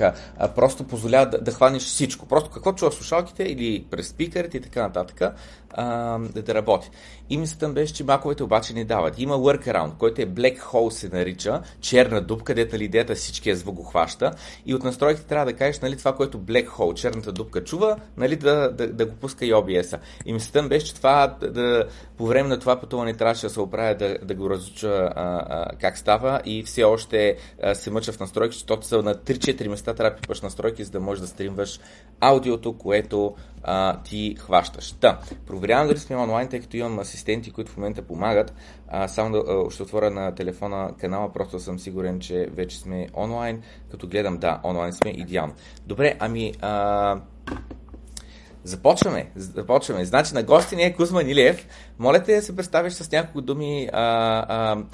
а, просто позволява да, да хванеш всичко. Просто какво чува в слушалките или през спикърите и така нататък а, да, да работи. И мисълта беше, че маковете обаче не дават. Има workaround, който е black hole се нарича, черна дупка, където ли идеята всичкия звук го хваща. И от настройките трябва да кажеш нали, това, което black hole, черната дупка чува, нали, да, да, да го пуска и OBS-а. И мисълта беше, че това, да, по време на това пътуване трябваше да се оправя да, да го разуча а, а, как става и все още а, се мъча в настройки, защото са на 3-4 места трябва да пипаш настройки, за да можеш да стримваш аудиото, което а, ти хващаш. Та, проверявам дали сме онлайн, тъй като имам асистенти, които в момента помагат. А, само да а, ще отворя на телефона канала, просто съм сигурен, че вече сме онлайн. Като гледам, да, онлайн сме, идеално. Добре, ами... А, Започваме. Започваме. Значи на гости не е Кузма Нилиев. Моля те да се представиш с няколко думи а, а,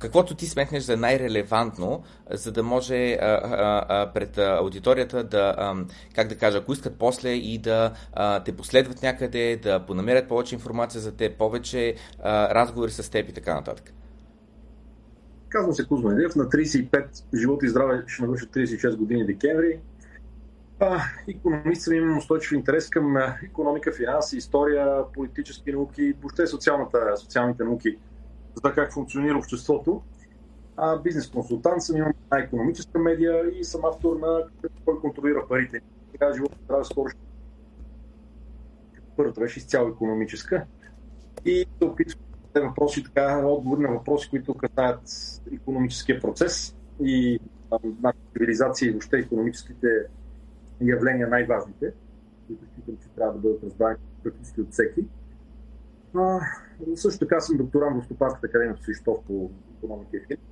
каквото ти сметнеш за най-релевантно, за да може а, а, пред аудиторията да, а, как да кажа, ако искат после и да а, те последват някъде, да понамерят повече информация за те, повече а, разговори с теб и така нататък. Казвам се Кузма Илиев, на 35 живот и здраве ще навърша 36 години декември. А, економист съм, имам устойчив интерес към економика, финанси, история, политически науки, въобще социалните науки за как функционира обществото. А, бизнес консултант съм, имам една економическа медия и съм автор на кой контролира парите. Сега живота трябва скоро ще... Първата беше изцяло економическа. И се опитвам да въпроси, така, отговори на въпроси, които касаят економическия процес и нашата цивилизация и въобще економическите явления най-важните, които считам, че трябва да бъдат разбрани практически от всеки. А, също така съм докторант в Стопанската академия в Свищов по економика и финанси.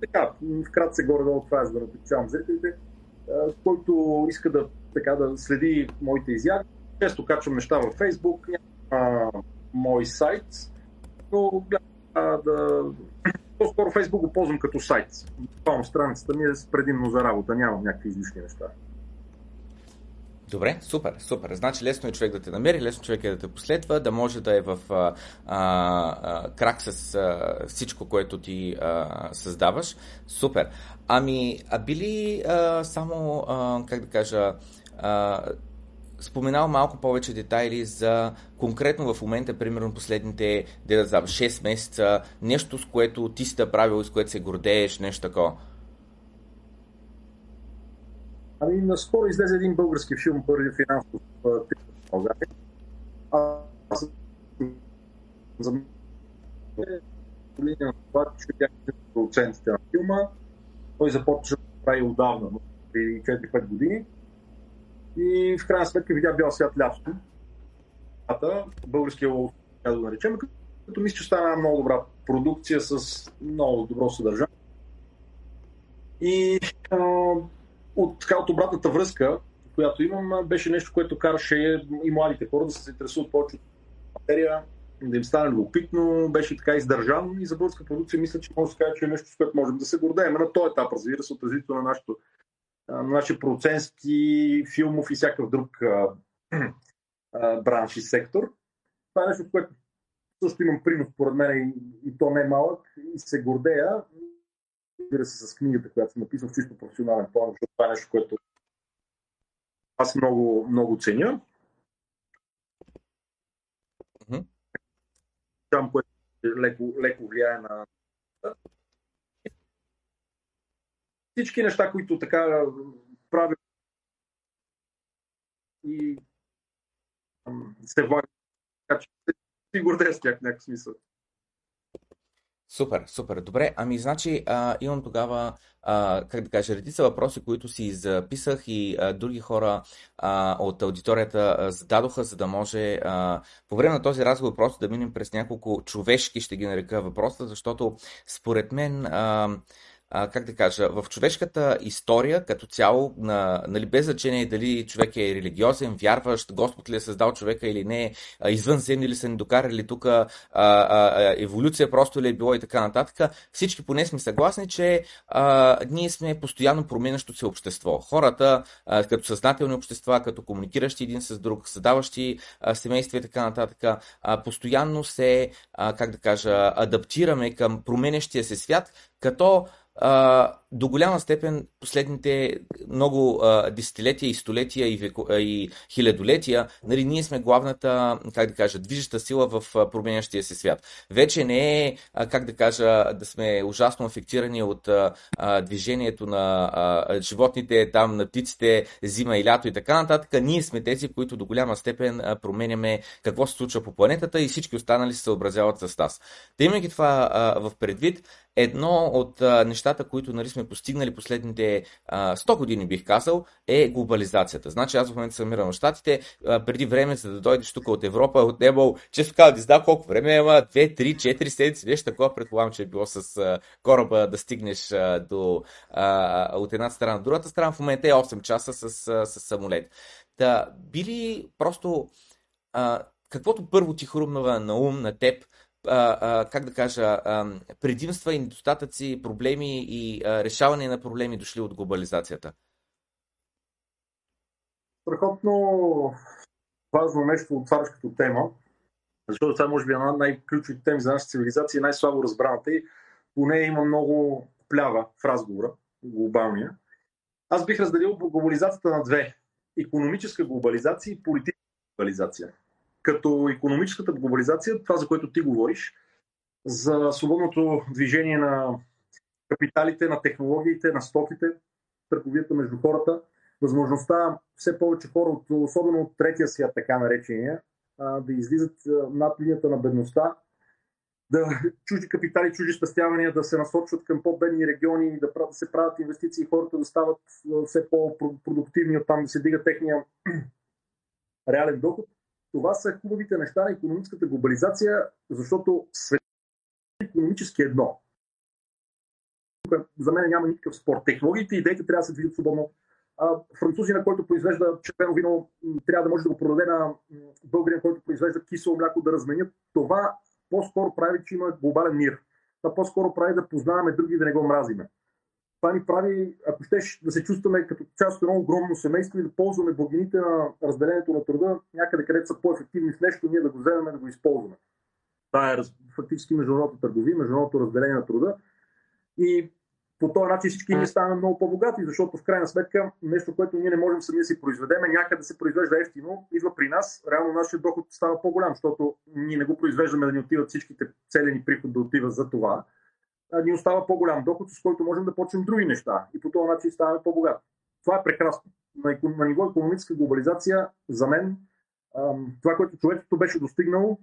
Така, вкратце горе-долу това е, за да напечавам зрителите. Който иска да, така, да следи моите изяви, често качвам неща във Фейсбук, няма мой сайт, но гледам да... По-скоро Фейсбук го ползвам като сайт. Буквално страницата ми е предимно за работа, нямам някакви излишни неща. Добре, супер, супер. Значи лесно е човек да те намери, лесно човек е да те последва, да може да е в а, а, крак с а, всичко, което ти а, създаваш. Супер. Ами, а били а, само, а, как да кажа, а, споменал малко повече детайли за конкретно в момента, примерно последните да знам, 6 месеца, нещо с което ти си да правил и с което се гордееш, нещо такова. Ами, наскоро излезе един български филм, първи финансов в България. Аз за линия на това, че бях продуцентите на филма. Той започва да прави отдавна, при 4-5 години. И в крайна сметка видя бял свят лятото. Българския лов, да го наречем, като мисля, че стана много добра продукция с много добро съдържание. И от, така, от обратната връзка, която имам, беше нещо, което караше и младите хора да се интересуват повече от материя, да им стане любопитно, беше така издържан и за българска продукция мисля, че може да се каже, че е нещо, с което можем да се гордеем на този етап, разбира се, от развитието на нашото на нашия продуцентски, филмов и всякакъв друг бранш и сектор. Това е нещо, което също имам принос, поред мен, и, и то не е малък, и се гордея разбира се, с книгата, която съм написал в чисто професионален план, защото това е нещо, което аз много, много ценя. Там, което леко, леко влияе на всички неща, които така правят и се влагат. Така че си гордея с тях в някакъв смисъл. Супер, супер. Добре, ами значи а, имам тогава, а, как да кажа, редица въпроси, които си записах и а, други хора а, от аудиторията а, зададоха, за да може а, по време на този разговор просто да минем през няколко човешки, ще ги нарека въпроса, защото според мен а, а, как да кажа, в човешката история като цяло, на, нали, без значение дали човек е религиозен, вярващ, Господ ли е създал човека или не, извънземни ли са ни докарали тук, еволюция просто ли е било и така нататък, всички поне сме съгласни, че а, ние сме постоянно променящо се общество. Хората, а, като съзнателни общества, като комуникиращи един с друг, създаващи а, семейства и така нататък, а, постоянно се, а, как да кажа, адаптираме към променящия се свят, като до голяма степен последните много а, десетилетия и столетия и, веко, а, и хилядолетия, нали, ние сме главната, как да кажа, движеща сила в променящия се свят. Вече не е, а, как да кажа, да сме ужасно афектирани от а, а, движението на а, животните, там на птиците, зима и лято и така нататък. Ние сме тези, които до голяма степен а, променяме какво се случва по планетата и всички останали се съобразяват с нас. Та имайки това а, в предвид, едно от а, нещата, които нали, сме постигнали последните а, 100 години, бих казал, е глобализацията. Значи аз в момента се намирам в Штатите, а, преди време, за да дойдеш тук от Европа, от небо, често казвам, не знам колко време има, 2, 3, 4 седмици, нещо такова, предполагам, че е било с а, кораба да стигнеш а, до, а, от една страна до другата страна, в момента е 8 часа с, с, с самолет. Да, били просто а, каквото първо ти хрумнава на ум, на теб, как да кажа, предимства и недостатъци, проблеми и а, решаване на проблеми дошли от глобализацията? Страхотно важно нещо отваряш като тема, защото това може би е една най-ключовите теми за нашата цивилизация, най-слабо разбраната и по нея има много плява в разговора, глобалния. Аз бих разделил глобализацията на две. Економическа глобализация и политическа глобализация като економическата глобализация, това за което ти говориш, за свободното движение на капиталите, на технологиите, на стоките, търговията между хората, възможността все повече хора, особено от третия свят, така наречения, да излизат над линията на бедността, да чужди капитали, чужди спестявания да се насочват към по-бедни региони, да, да се правят инвестиции, хората да стават все по-продуктивни, оттам да се дига техния реален доход това са хубавите неща на економическата глобализация, защото свет е економически едно. За мен няма никакъв спор. Технологиите и идеите трябва да се движат свободно. Французина, който произвежда червено вино, трябва да може да го продаде на българин, който произвежда кисело мляко, да разменят. Това по-скоро прави, че има глобален мир. Това по-скоро прави да познаваме други да не го мразиме това ни прави, ако щеш да се чувстваме като част от едно огромно семейство и да ползваме благините на разделението на труда някъде, където са по-ефективни в нещо, ние да го вземем да го използваме. Това е фактически международната търговия, международното разделение на труда. И по този начин всички ние ставаме много по-богати, защото в крайна сметка нещо, което ние не можем сами да си произведеме, някъде се произвежда ефтино, идва при нас, реално нашия доход става по-голям, защото ние не го произвеждаме да ни отиват всичките целени приход да отива за това, ни остава по-голям доход, с който можем да почнем други неща и по този начин ставаме по-богати. Това е прекрасно. На, на ниво економическа глобализация, за мен, това, което човечеството беше достигнало,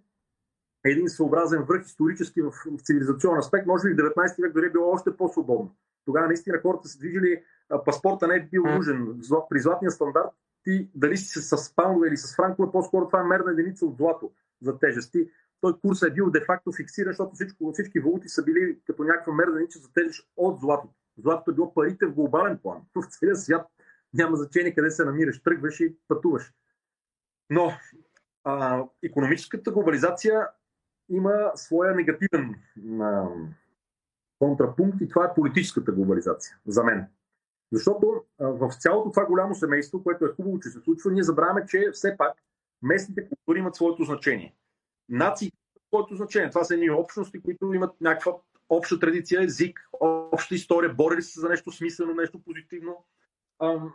е един съобразен връх исторически в, в цивилизационен аспект. Може би в 19 век дори е било още по-свободно. Тогава наистина хората се движили, паспорта не е бил нужен. При златния стандарт ти дали си с паундове или с франкове, по-скоро това е мерна единица от злато за тежести той курс е бил де-факто фиксиран, защото всичко, всички валути са били като някаква мерданича за тежест от златото. Златото е било парите в глобален план. В целия свят няма значение къде се намираш. Тръгваш и пътуваш. Но а, економическата глобализация има своя негативен а, контрапункт и това е политическата глобализация за мен. Защото а, в цялото това голямо семейство, което е хубаво, че се случва, ние забравяме, че все пак местните култури имат своето значение нации, което значение. Това са едни общности, които имат някаква обща традиция, език, обща история, борили се за нещо смислено, нещо позитивно. Ам,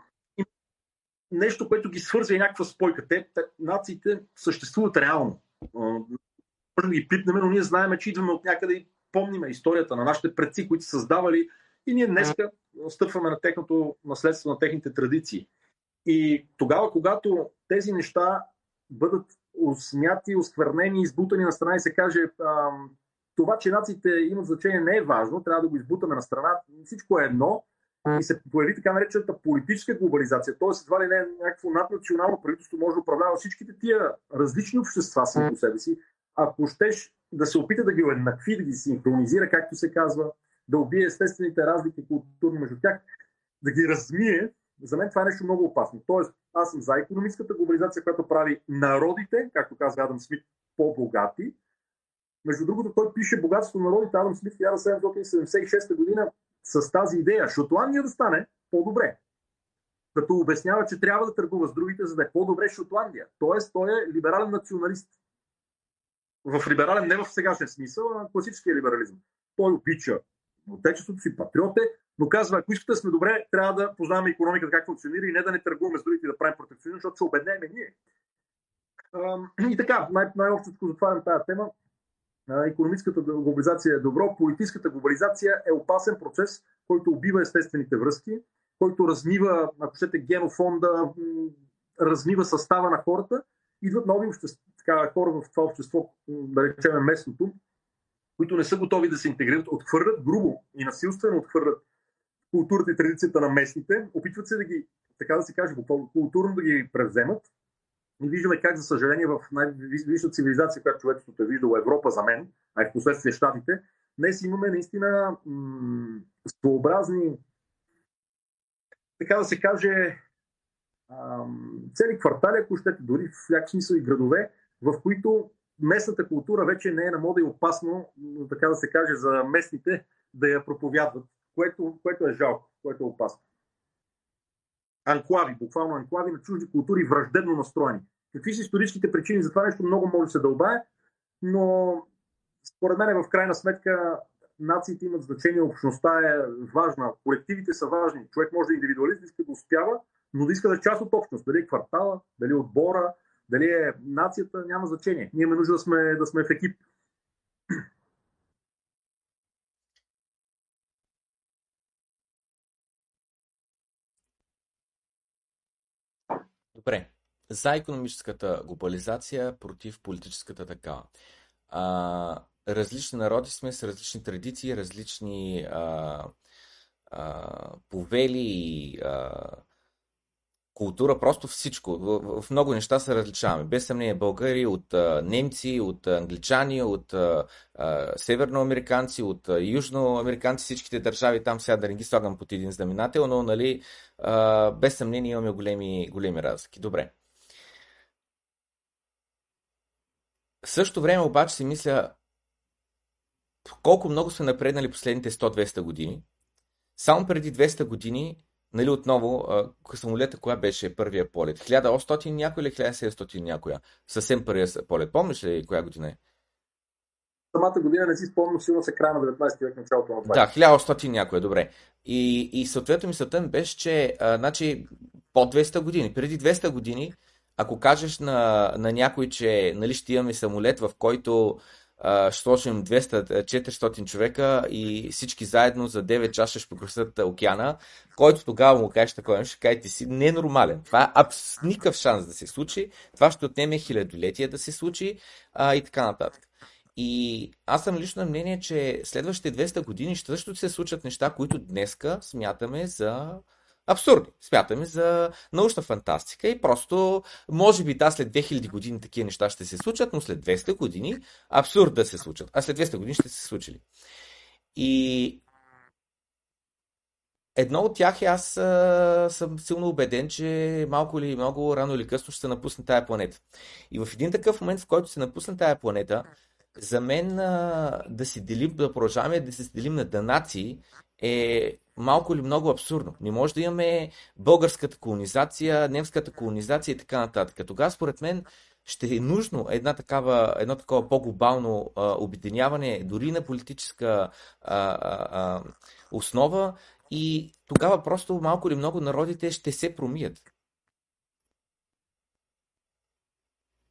нещо, което ги свързва и някаква спойка. Те, те нациите съществуват реално. Може да ги пипнем, но ние знаем, че идваме от някъде и помниме историята на нашите предци, които са създавали и ние днеска стъпваме на техното наследство, на техните традиции. И тогава, когато тези неща бъдат осмяти, осквернени, избутани на страна и се каже това, че нациите имат значение не е важно, трябва да го избутаме на страна, всичко е едно и се появи така наречената политическа глобализация, т.е. едва ли не някакво наднационално правителство може да управлява всичките тия различни общества сами по себе си, ако щеш да се опита да ги уеднакви, да ги синхронизира, както се казва, да убие естествените разлики културни между тях, да ги размие, за мен това е нещо много опасно. Тоест, аз съм за економическата глобализация, която прави народите, както казва Адам Смит, по-богати. Между другото, той пише богатство на народите Адам Смит в 1776 година с тази идея. Шотландия да стане по-добре. Като обяснява, че трябва да търгува с другите, за да е по-добре Шотландия. Тоест, той е либерален националист. В либерален не в сегашен смисъл, а на класическия либерализъм. Той обича отечеството си, патриот е, но казва, ако искате да сме добре, трябва да познаваме економиката как функционира и не да не търгуваме с другите да правим протекционизъм, защото се обеднеме ние. И така, най- най-общо затварям тази тема. Економическата глобализация е добро, политическата глобализация е опасен процес, който убива естествените връзки, който размива, ако щете, генофонда, размива състава на хората. Идват нови общества, така, хора в това общество, да речем местното, които не са готови да се интегрират, отхвърлят грубо и насилствено отхвърлят културата и традицията на местните, опитват се да ги, така да се каже, културно да ги превземат. И виждаме как, за съжаление, в най-висшата цивилизация, която човечеството е виждало Европа за мен, а и в последствие Штатите, днес имаме наистина м- своеобразни, така да се каже, цели квартали, ако щете, дори в някакъв смисъл и градове, в които местната култура вече не е на мода и опасно, така да се каже, за местните да я проповядват, което, което е жалко, което е опасно. Анклави, буквално анклави на чужди култури, враждебно настроени. Какви са историческите причини за това нещо, много може да се дълбае, но според мен в крайна сметка нациите имат значение, общността е важна, колективите са важни. Човек може да е индивидуалист, иска да успява, но да иска да е част от общност. Дали е квартала, дали е отбора, дали е нацията, няма значение. Ние имаме нужда да сме, да сме в екип. Добре. За економическата глобализация, против политическата такава. А, различни народи сме с различни традиции, различни а, а, повели а, култура, просто всичко. В, в много неща се различаваме. Без съмнение българи от а, немци, от англичани, от а, а, северноамериканци, от а, южноамериканци, всичките държави там сега да не ги слагам под един знаменател, но нали, а, без съмнение имаме големи, големи разлики. Добре. В същото време обаче си мисля колко много сме напреднали последните 100-200 години. Само преди 200 години нали, отново, самолета, коя беше първия полет? 1800 някой или 1700 някоя? Съвсем първия полет. Помниш ли коя година е? Самата година не си спомням, сигурно се края на 19 век, началото на 20. Да, 1800 някоя, добре. И, и съответно мисълта ми беше, че а, значи, под 200 години, преди 200 години, ако кажеш на, на някой, че нали, ще имаме самолет, в който ще сложим 200-400 човека и всички заедно за 9 часа ще покръсят океана, който тогава му кажеш такова, ще кажете си ненормален. Това е абс никакъв шанс да се случи. Това ще отнеме хилядолетия да се случи а, и така нататък. И аз съм лично на мнение, че следващите 200 години ще също се случат неща, които днеска смятаме за абсурдни. Смятаме за научна фантастика и просто, може би да, след 2000 години такива неща ще се случат, но след 200 години абсурд да се случат. А след 200 години ще се случили. И едно от тях е аз а, съм силно убеден, че малко или много, рано или късно ще се напусне тая планета. И в един такъв момент, в който се напусне тая планета, за мен а, да си делим, да продължаваме да се делим на данаци е малко или много абсурдно. Не може да имаме българската колонизация, немската колонизация и така нататък. Тогава, според мен, ще е нужно една такава, едно такова по-глобално а, обединяване, дори на политическа а, а, основа и тогава просто малко или много народите ще се промият.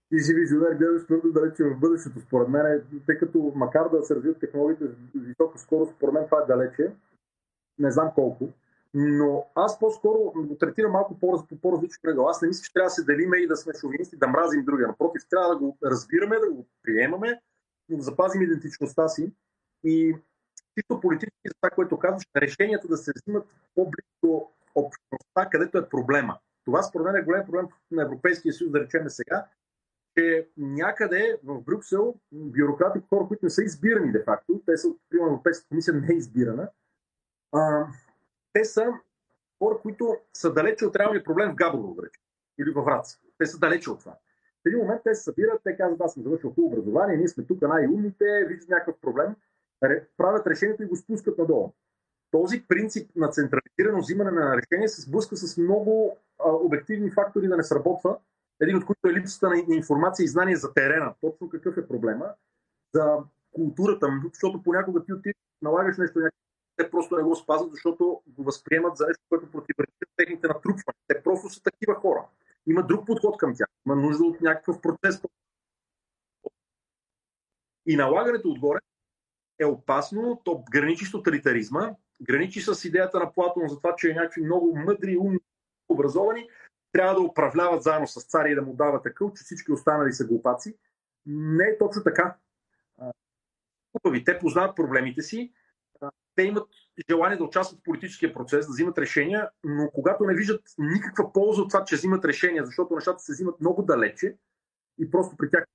Ти си визионер, гледаш твърдо далече в бъдещето, според мен, тъй като макар да се развият технологиите с висока скорост, според мен това е далече не знам колко. Но аз по-скоро го третирам малко по- по-различно кръгъл. Аз не мисля, че трябва да се делиме и да сме шовинисти, да мразим другия. Напротив, трябва да го разбираме, да го приемаме, но да запазим идентичността си. И чисто политически за това, което казваш, решенията да се взимат по-близо до общността, където е проблема. Това според мен е голям проблем на Европейския съюз, да речем сега, че някъде в Брюксел бюрократи, хора, които не са избирани де-факто, те са, примерно, Европейската комисия не е избирана, а, те са хора, които са далече от реалния проблем в Габрово, или във Враца. Те са далече от това. В един момент те се събират, те казват, аз съм завършил хубаво образование, ние сме тук най-умните, виждат някакъв проблем, правят решението и го спускат надолу. Този принцип на централизирано взимане на решение се сблъска с много а, обективни фактори да не сработва, един от които е липсата на информация и знание за терена, точно какъв е проблема, за културата, защото понякога ти отиваш, налагаш нещо те просто не го спазват, защото го възприемат за нещо, което противоречи техните натрупвания. Те просто са такива хора. Има друг подход към тях. Има нужда от някакъв процес. И налагането отгоре е опасно, то граничи с тоталитаризма, граничи с идеята на Платон за това, че някакви много мъдри, умни, образовани трябва да управляват заедно с царя и да му дават такъв, че всички останали са глупаци. Не е точно така. Те познават проблемите си, те имат желание да участват в политическия процес, да взимат решения, но когато не виждат никаква полза от това, че взимат решения, защото нещата се взимат много далече и просто при тях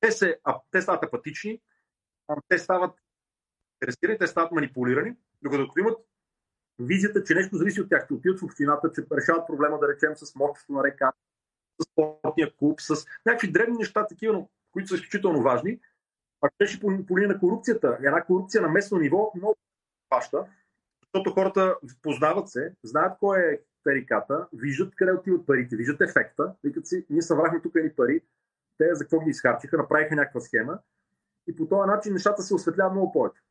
те, се, а, те стават апатични, а, те стават интересирани, те стават манипулирани, докато имат визията, че нещо зависи от тях, че отиват в общината, че решават проблема, да речем, с мощното на река, с спортния клуб, с някакви древни неща, такива, които са изключително важни. Ако беше по, по линия на корупцията, една корупция на местно ниво много паща, защото хората познават се, знаят кой е тариката, виждат къде отиват парите, виждат ефекта, викат си, ние събрахме тук едни пари, те за какво ги изхарчиха, направиха някаква схема. И по този начин нещата се осветляват много повече.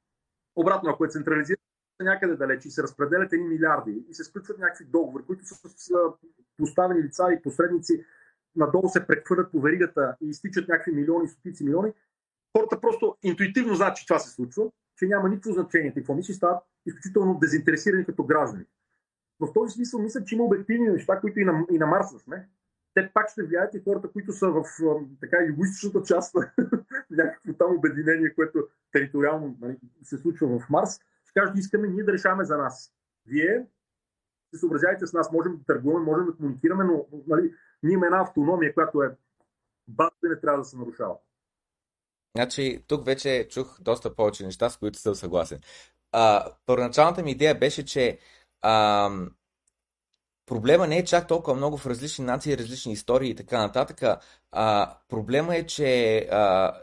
Обратно, ако е централизирано някъде далеч и се разпределят едни милиарди и се сключват някакви договори, които са с поставени лица и посредници, надолу се прехвърлят по веригата и изтичат някакви милиони, стотици милиони, хората просто интуитивно знаят, че това се случва, че няма никакво значение какво мисли, стават изключително дезинтересирани като граждани. В този смисъл мисля, че има обективни неща, които и на, и на Марс сме. Те пак ще влияят и хората, които са в така югоисточната част на някакво там обединение, което териториално нали, се случва в Марс кажат, искаме ние да решаваме за нас. Вие се съобразявайте с нас, можем да търгуваме, можем да комуникираме, но нали, ние имаме една автономия, която е база не трябва да се нарушава. Значи, тук вече чух доста повече неща, с които съм съгласен. А, първоначалната ми идея беше, че а, проблема не е чак толкова много в различни нации, различни истории и така нататък. А, проблема е, че а,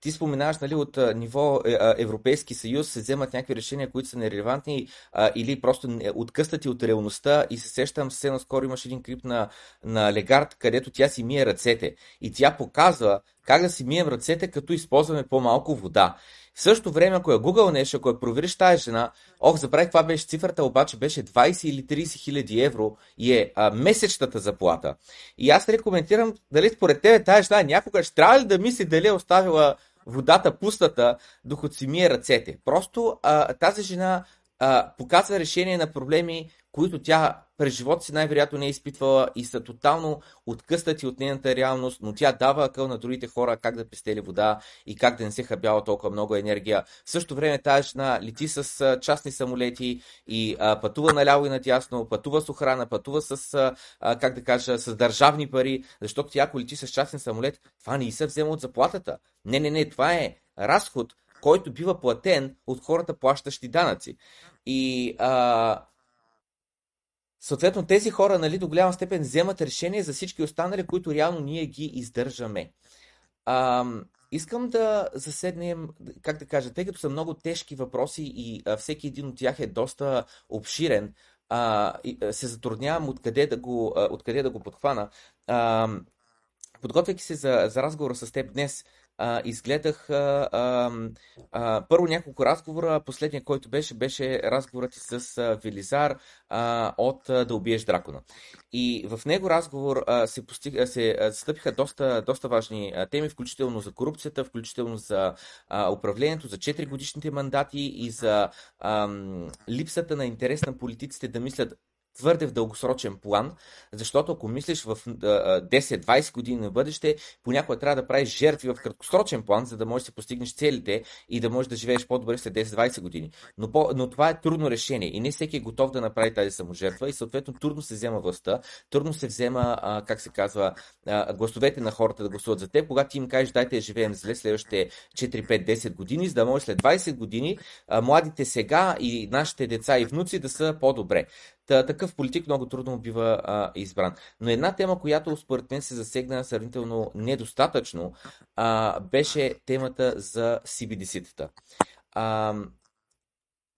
ти споменаваш, нали, от ниво е, Европейски съюз се вземат някакви решения, които са нерелевантни а, или просто откъстати от реалността и се сещам, съвсем скоро имаш един клип на, на Легард, където тя си мие ръцете и тя показва как да си мием ръцете, като използваме по-малко вода. В същото време, ако я Google нещо, ако я провериш тази жена, ох, забравих каква беше цифрата, обаче беше 20 или 30 хиляди евро и е а, месечната заплата. И аз ли коментирам, дали според тебе тази жена някога ще трябва ли да мисли дали е оставила водата пустата, докато си мие ръцете. Просто а, тази жена а, показва решение на проблеми, които тя през живота си най-вероятно не е изпитвала и са тотално откъснати от нейната реалност, но тя дава акъл на другите хора как да пестели вода и как да не се хабява толкова много енергия. В същото време тази жена лети с частни самолети и а, пътува наляво и надясно, пътува с охрана, пътува с, а, как да кажа, с държавни пари, защото тя ако лети с частен самолет, това не и се взема от заплатата. Не, не, не, това е разход, който бива платен от хората, плащащи данъци. И а, съответно тези хора нали, до голяма степен вземат решение за всички останали, които реално ние ги издържаме. А, искам да заседнем, как да кажа, тъй като са много тежки въпроси и а, всеки един от тях е доста обширен, а, и, а, се затруднявам откъде да го, а, откъде да го подхвана. А, подготвяйки се за, за разговора с теб днес, а, изгледах а, а, а, първо няколко разговора. Последният, който беше, беше разговорът с а, Велизар а, от а, Да убиеш дракона. И в него разговор а, се, постиг, се а, стъпиха доста, доста важни а, теми, включително за корупцията, включително за а, управлението, за 4 годишните мандати и за а, липсата на интерес на политиците да мислят твърде в дългосрочен план, защото ако мислиш в 10-20 години на бъдеще, понякога трябва да правиш жертви в краткосрочен план, за да можеш да постигнеш целите и да можеш да живееш по-добре след 10-20 години. Но, по, но това е трудно решение и не всеки е готов да направи тази саможертва и съответно трудно се взема властта, трудно се взема, а, как се казва, а, гласовете на хората да гласуват за теб, когато им кажеш дайте да живеем зле следващите 4-5-10 години, за да може след 20 години а, младите сега и нашите деца и внуци да са по-добре. Та, такъв политик много трудно бива а, избран. Но една тема, която според мен се засегна сравнително недостатъчно, а, беше темата за CBDC-тата. А,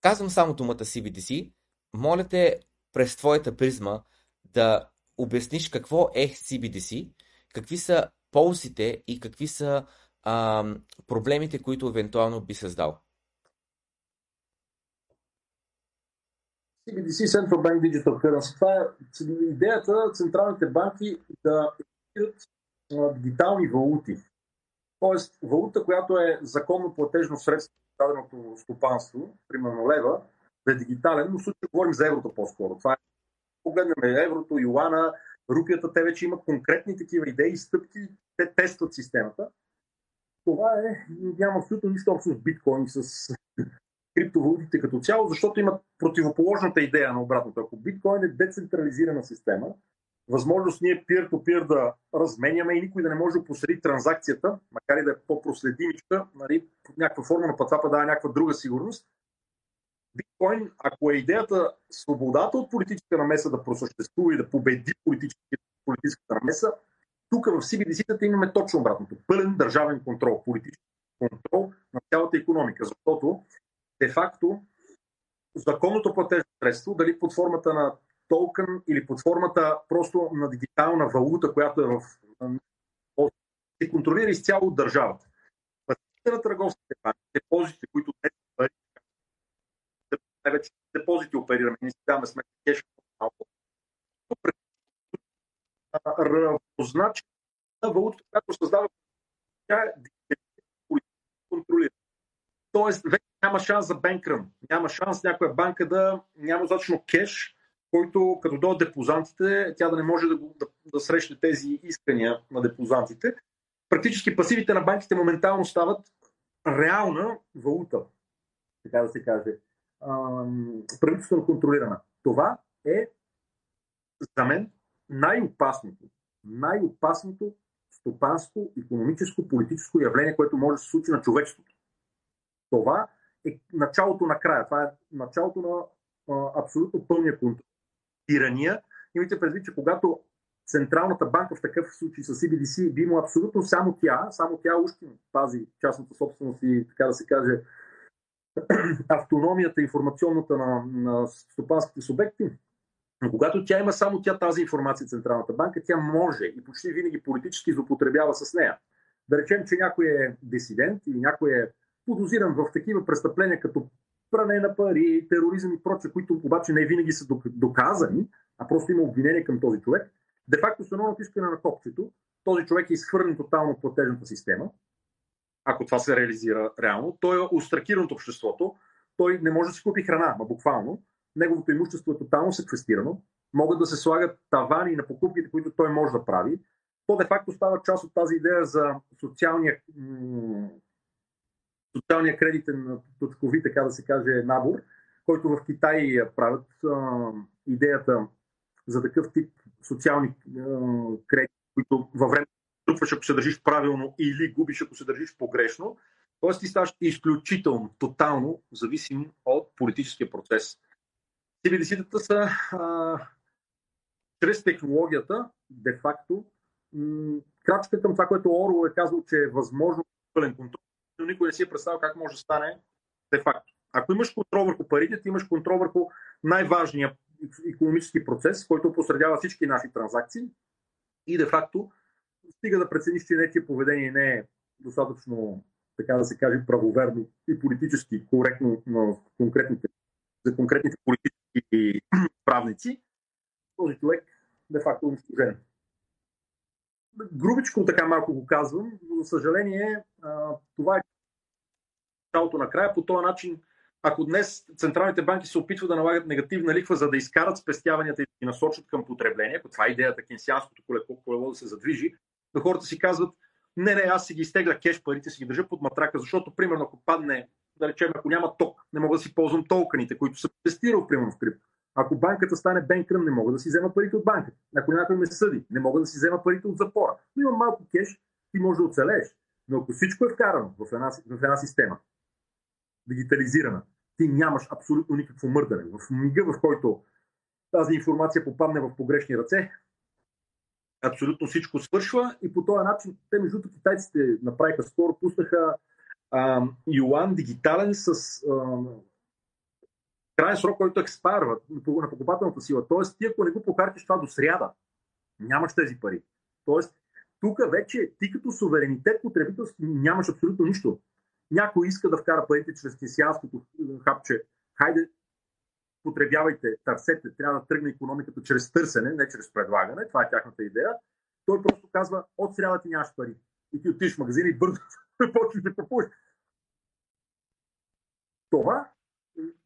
казвам само думата CBDC. Моля те през твоята призма да обясниш какво е CBDC, какви са ползите и какви са а, проблемите, които евентуално би създал. CBDC Central Bank Digital Currency. Това е идеята централните банки да емитират дигитални валути. Тоест, валута, която е законно платежно средство в даденото стопанство, примерно лева, да е дигитален, но в случай говорим за еврото по-скоро. Това е, погледнем еврото, юана, рупията, те вече имат конкретни такива идеи, стъпки, те тестват системата. Това е, няма абсолютно нищо общо с биткоин, с криптовалутите като цяло, защото имат противоположната идея на обратното. Ако биткоин е децентрализирана система, възможност ние peer-to-peer да разменяме и никой да не може да посреди транзакцията, макар и да е по-проследимичка, нали, под някаква форма на това дава някаква друга сигурност. Биткоин, ако е идеята свободата от политическа намеса да просъществува и да победи политическата намеса, тук в CBDC-тата имаме точно обратното. Пълен държавен контрол, политически контрол на цялата економика, защото де-факто законното платежно средство, дали под формата на токен или под формата просто на дигитална валута, която е в се контролира изцяло от държавата. Пътите на търговските банки, депозитите, които те пари, най-вече депозити оперираме, не си даваме сметка кеш малко. Равнозначна валута, която създава тя е контролира. Тоест, вече няма шанс за бенкрън. Няма шанс някоя банка да няма достатъчно кеш, който като дойдат депозантите, тя да не може да, да, да срещне тези искания на депозантите. Практически пасивите на банките моментално стават реална валута, така да се каже, правителствено контролирана. Това е за мен най-опасното, най-опасното стопанско, економическо, политическо явление, което може да се случи на човечеството. Това е началото на края. Това е началото на а, абсолютно пълния контрол. Тирания. Имайте предвид, че когато Централната банка в такъв случай с CBDC би имала абсолютно само тя, само тя ушки пази частната собственост и, така да се каже, автономията информационната на, на стопанските субекти, но когато тя има само тя тази информация, Централната банка, тя може и почти винаги политически злоупотребява с нея. Да речем, че някой е дисидент или някой е подозиран в такива престъпления, като пране на пари, тероризъм и прочее, които обаче не винаги са доказани, а просто има обвинение към този човек, де-факто с едно натискане на копчето, този човек е изхвърлен тотално от платежната система, ако това се реализира реално. Той е устракиран от обществото, той не може да си купи храна, ма буквално. Неговото имущество е тотално секвестирано. Могат да се слагат тавани на покупките, които той може да прави. То де-факто става част от тази идея за социалния социалния кредитен точкови, така да се каже, набор, който в Китай правят идеята за такъв тип социални а, кредити, които във време трупваш, ако се държиш правилно или губиш, ако се държиш погрешно. Тоест ти ставаш изключително, тотално зависим от политическия процес. Цивилизитата са а, чрез технологията, де-факто, крачка към това, което Оро е казал, че е възможно пълен контрол но никой не си е представил как може да стане де-факто. Ако имаш контрол върху парите, ти имаш контрол върху най-важния економически процес, който посредява всички наши транзакции и де-факто стига да прецениш, че нечия поведение не е достатъчно, така да се каже, правоверно и политически коректно на конкретните, за конкретните политически правници, този човек де-факто е унищожен грубичко така малко го казвам, но за съжаление това е началото на края. По този начин, ако днес централните банки се опитват да налагат негативна лихва, за да изкарат спестяванията и да ги насочат към потребление, ако това е идеята кенсианското колело, колело да се задвижи, да хората си казват, не, не, аз си ги изтегля кеш, парите си ги държа под матрака, защото, примерно, ако падне, да речем, ако няма ток, не мога да си ползвам толканите, които съм тестирал, примерно, в крипто. Ако банката стане бенкрън, не мога да си взема парите от банката. Ако някой ме съди, не мога да си взема парите от запора. Но имам малко кеш, ти може да оцелееш. Но ако всичко е вкарано в една, в една система, дигитализирана, ти нямаш абсолютно никакво мърдане. В мига, в който тази информация попадне в погрешни ръце, абсолютно всичко свършва и по този начин, те между китайците направиха скоро, пуснаха юан дигитален с а, крайен срок, който експарва на покупателната сила. Тоест, ти ако не го похарчиш това до сряда, нямаш тези пари. Тоест, тук вече ти като суверенитет потребителски нямаш абсолютно нищо. Някой иска да вкара парите чрез кисианското хапче. Хайде, потребявайте, търсете, трябва да тръгне економиката чрез търсене, не чрез предлагане, това е тяхната идея, той просто казва, от сряда ти нямаш пари. И ти отиш в магазин и бързо почваш да купуваш. Това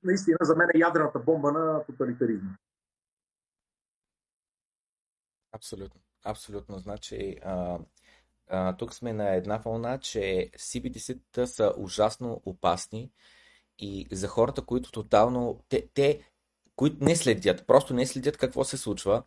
наистина за мен е ядрената бомба на тоталитаризма. Абсолютно. Абсолютно. Значи, а, а, тук сме на една вълна, че CBDC-та са ужасно опасни и за хората, които тотално, те, те които не следят, просто не следят какво се случва,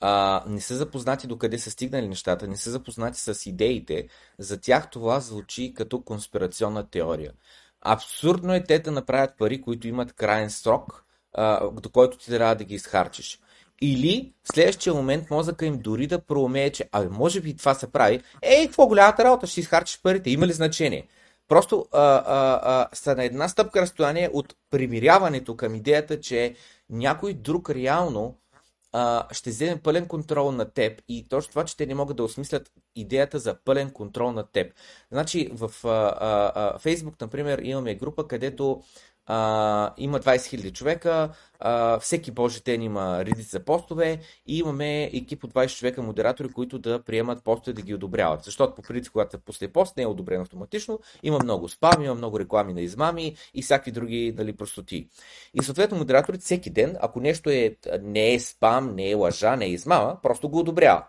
а, не са запознати до къде са стигнали нещата, не са запознати с идеите, за тях това звучи като конспирационна теория. Абсурдно е те да направят пари, които имат крайен срок, а, до който ти трябва да ги изхарчиш. Или в следващия момент мозъка им дори да проумее, че абе, може би това се прави. Ей, какво голямата работа, ще изхарчиш парите, има ли значение? Просто а, а, а, са на една стъпка разстояние от примиряването към идеята, че някой друг реално а, ще вземе пълен контрол на теб и точно това, че те не могат да осмислят идеята за пълен контрол на теб. Значи в а, а, Facebook, например, имаме група, където а, има 20 000 човека, а, всеки божи ден има редица постове и имаме екип от 20 човека модератори, които да приемат постове да ги одобряват. Защото по принцип, когато се после пост не е одобрен автоматично, има много спам, има много реклами на измами и всякакви други нали, простоти. И съответно модераторите всеки ден, ако нещо е, не е спам, не е лъжа, не е измама, просто го одобрява.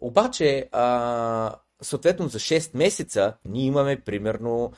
Обаче, а, съответно за 6 месеца ние имаме примерно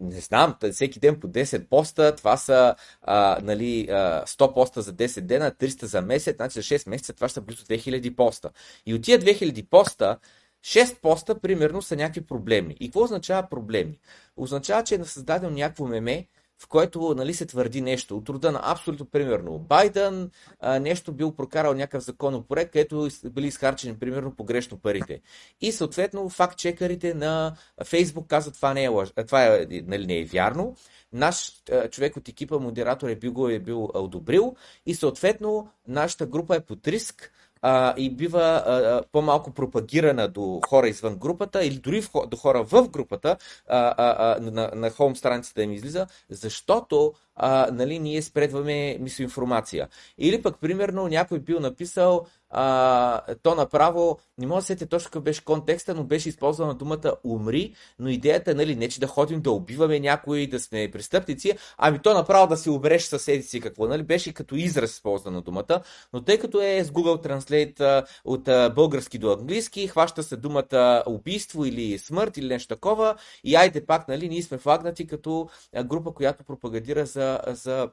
не знам, всеки ден по 10 поста, това са а, нали, 100 поста за 10 дена, 300 за месец, значи за 6 месеца това са близо 2000 поста. И от тия 2000 поста, 6 поста примерно са някакви проблемни. И какво означава проблемни? Означава, че е създадено някакво меме, в който нали, се твърди нещо от рода на абсолютно примерно Байден а, нещо бил прокарал някакъв законопроект, където били изхарчени примерно погрешно парите. И съответно факт-чекерите на Фейсбук казват това не е, лъж... това е, нали, не е вярно. Наш човек от екипа, модератор е бил го е бил одобрил и съответно нашата група е под риск а, и бива а, по-малко пропагирана до хора извън групата или дори в, до хора в групата а, а, а, на, на хоум страницата им излиза, защото а, нали, ние спредваме мисоинформация. Или пък, примерно, някой бил написал а, то направо, не мога да сетя точно какъв беше контекста, но беше използвана думата умри, но идеята, нали, не че да ходим да убиваме някой, да сме престъпници, ами то направо да си обереш съседи си какво, нали, беше като израз използвана думата, но тъй като е с Google Translate от български до английски, хваща се думата убийство или смърт или нещо такова и айде пак, нали, ние сме флагнати като група, която пропагандира за, за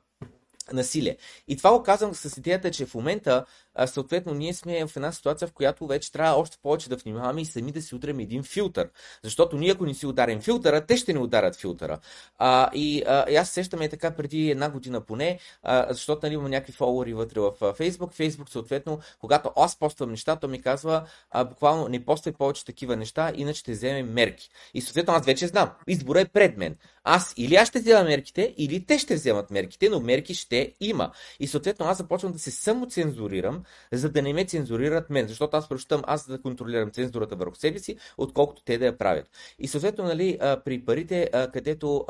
насилие. И това го казвам с идеята, че в момента съответно ние сме в една ситуация, в която вече трябва още повече да внимаваме и сами да си удрем един филтър. Защото ние ако не си ударим филтъра, те ще ни ударят филтъра. А, и, а, и аз сещаме така преди една година поне, а, защото нали, има някакви фолуари вътре в Фейсбук. Фейсбук съответно, когато аз поствам неща, то ми казва а, буквално не поствай повече такива неща, иначе ще вземем мерки. И съответно аз вече знам, избора е пред мен. Аз или аз ще взема мерките, или те ще вземат мерките, но мерки ще има. И съответно аз започвам да се самоцензурирам, за да не ме цензурират мен, защото аз прощам аз да контролирам цензурата върху себе си, отколкото те да я правят. И съответно, нали, при парите, където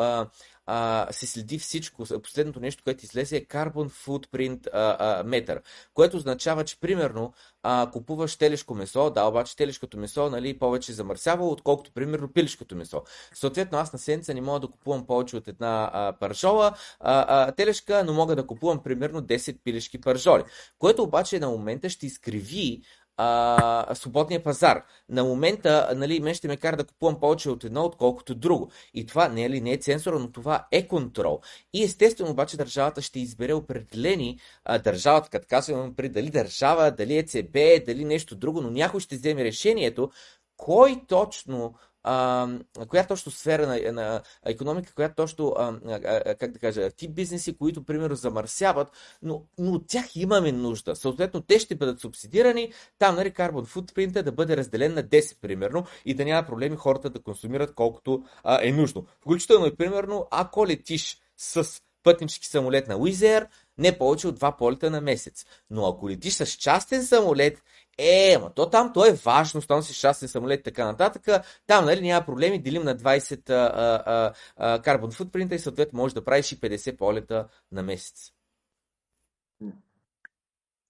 а, се следи всичко. Последното нещо, което излезе е Carbon Footprint а, Meter, което означава, че примерно а, купуваш телешко месо, да, обаче телешкото месо нали, повече замърсява, отколкото примерно пилешкото месо. Съответно, аз на седмица не мога да купувам повече от една а, паржола а, а, телешка, но мога да купувам примерно 10 пилешки паржоли, което обаче на момента ще изкриви а, свободния пазар. На момента, нали, мен ще ме кара да купувам повече от едно, отколкото друго. И това не е ли не е цензура, но това е контрол. И естествено обаче държавата ще избере определени а, държавата, като казвам при дали държава, дали ЕЦБ, дали нещо друго, но някой ще вземе решението кой точно а, коя точно сфера на, на економика, коя точно, а, а, как да кажа, тип бизнеси, които, примерно, замърсяват, но, но от тях имаме нужда. Съответно, те ще бъдат субсидирани, там, нали, карбон футпринта да бъде разделен на 10, примерно, и да няма проблеми хората да консумират колкото а, е нужно. Включително и, примерно, ако летиш с пътнически самолет на Уизер, не повече от два полета на месец. Но ако летиш с частен самолет е, ма то там, то е важно, там си частен самолет и така нататък. Там, нали, няма проблеми, делим на 20 а, карбон футпринта и съответно можеш да правиш и 50 полета на месец.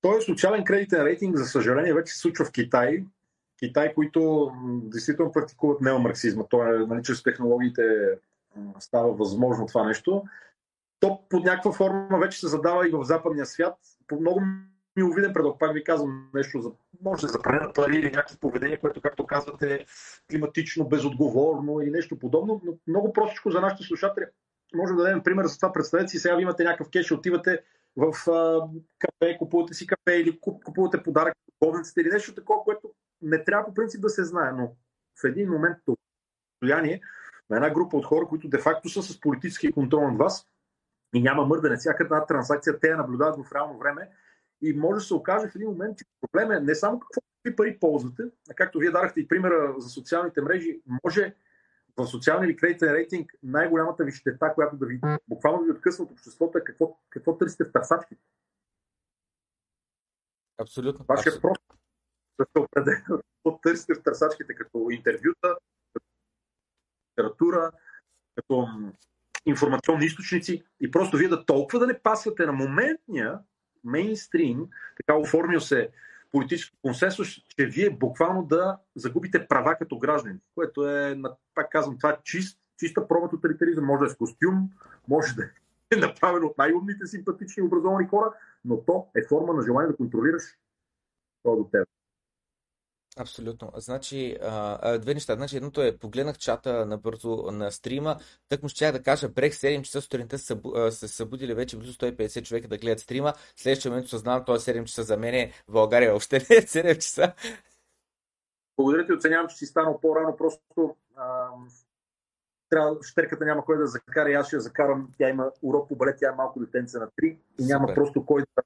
Той е социален кредитен рейтинг, за съжаление, вече се случва в Китай. Китай, които действително практикуват неомарксизма. Той е, нали, чрез технологиите става възможно това нещо. То под някаква форма вече се задава и в западния свят. По много миловиден предок, пак ви казвам нещо за, може за пране пари или някакво поведение, което, както казвате, климатично, безотговорно или нещо подобно, но много простичко за нашите слушатели. Може да дадем пример за това. Представете си, сега ви имате някакъв кеш, отивате в а, кафе, купувате си кафе или купувате подарък на или нещо такова, което не трябва по принцип да се знае, но в един момент това състояние на една група от хора, които де-факто са с политически контрол над вас и няма мърдане. Всяка една транзакция те я наблюдават в реално време и може да се окаже в един момент, че проблем е не само какво пари ползвате, а както вие дарахте и примера за социалните мрежи, може в социалния или кредитен рейтинг най-голямата ви щета, която да ви буквално ви откъсва от обществото е какво, какво търсите в търсачките. Абсолютно. Вашия е просто да се определя какво търсите в търсачките, като интервюта, като литература, като информационни източници и просто вие да толкова да не пасвате на моментния мейнстрим, така оформил се политически консенсус, че вие буквално да загубите права като граждани, което е, пак казвам, това е чист, чиста проба тоталитаризъм. Може да е с костюм, може да е направено от най-умните, симпатични, образовани хора, но то е форма на желание да контролираш това до теб. Абсолютно. Значи, а, две неща. Значи, едното е, погледнах чата набързо на стрима, так му щях да кажа, брех 7 часа сутринта са се събудили вече близо 150 човека да гледат стрима. Следващия момент съзнавам, това е 7 часа за мен в България още не е 7 часа. Благодаря ти, оценявам, че си станал по-рано, просто а, трябва, штерката няма кой да закара и аз ще я закарам. Тя има урок по балет, тя е малко детенце на 3 и няма Супер. просто кой да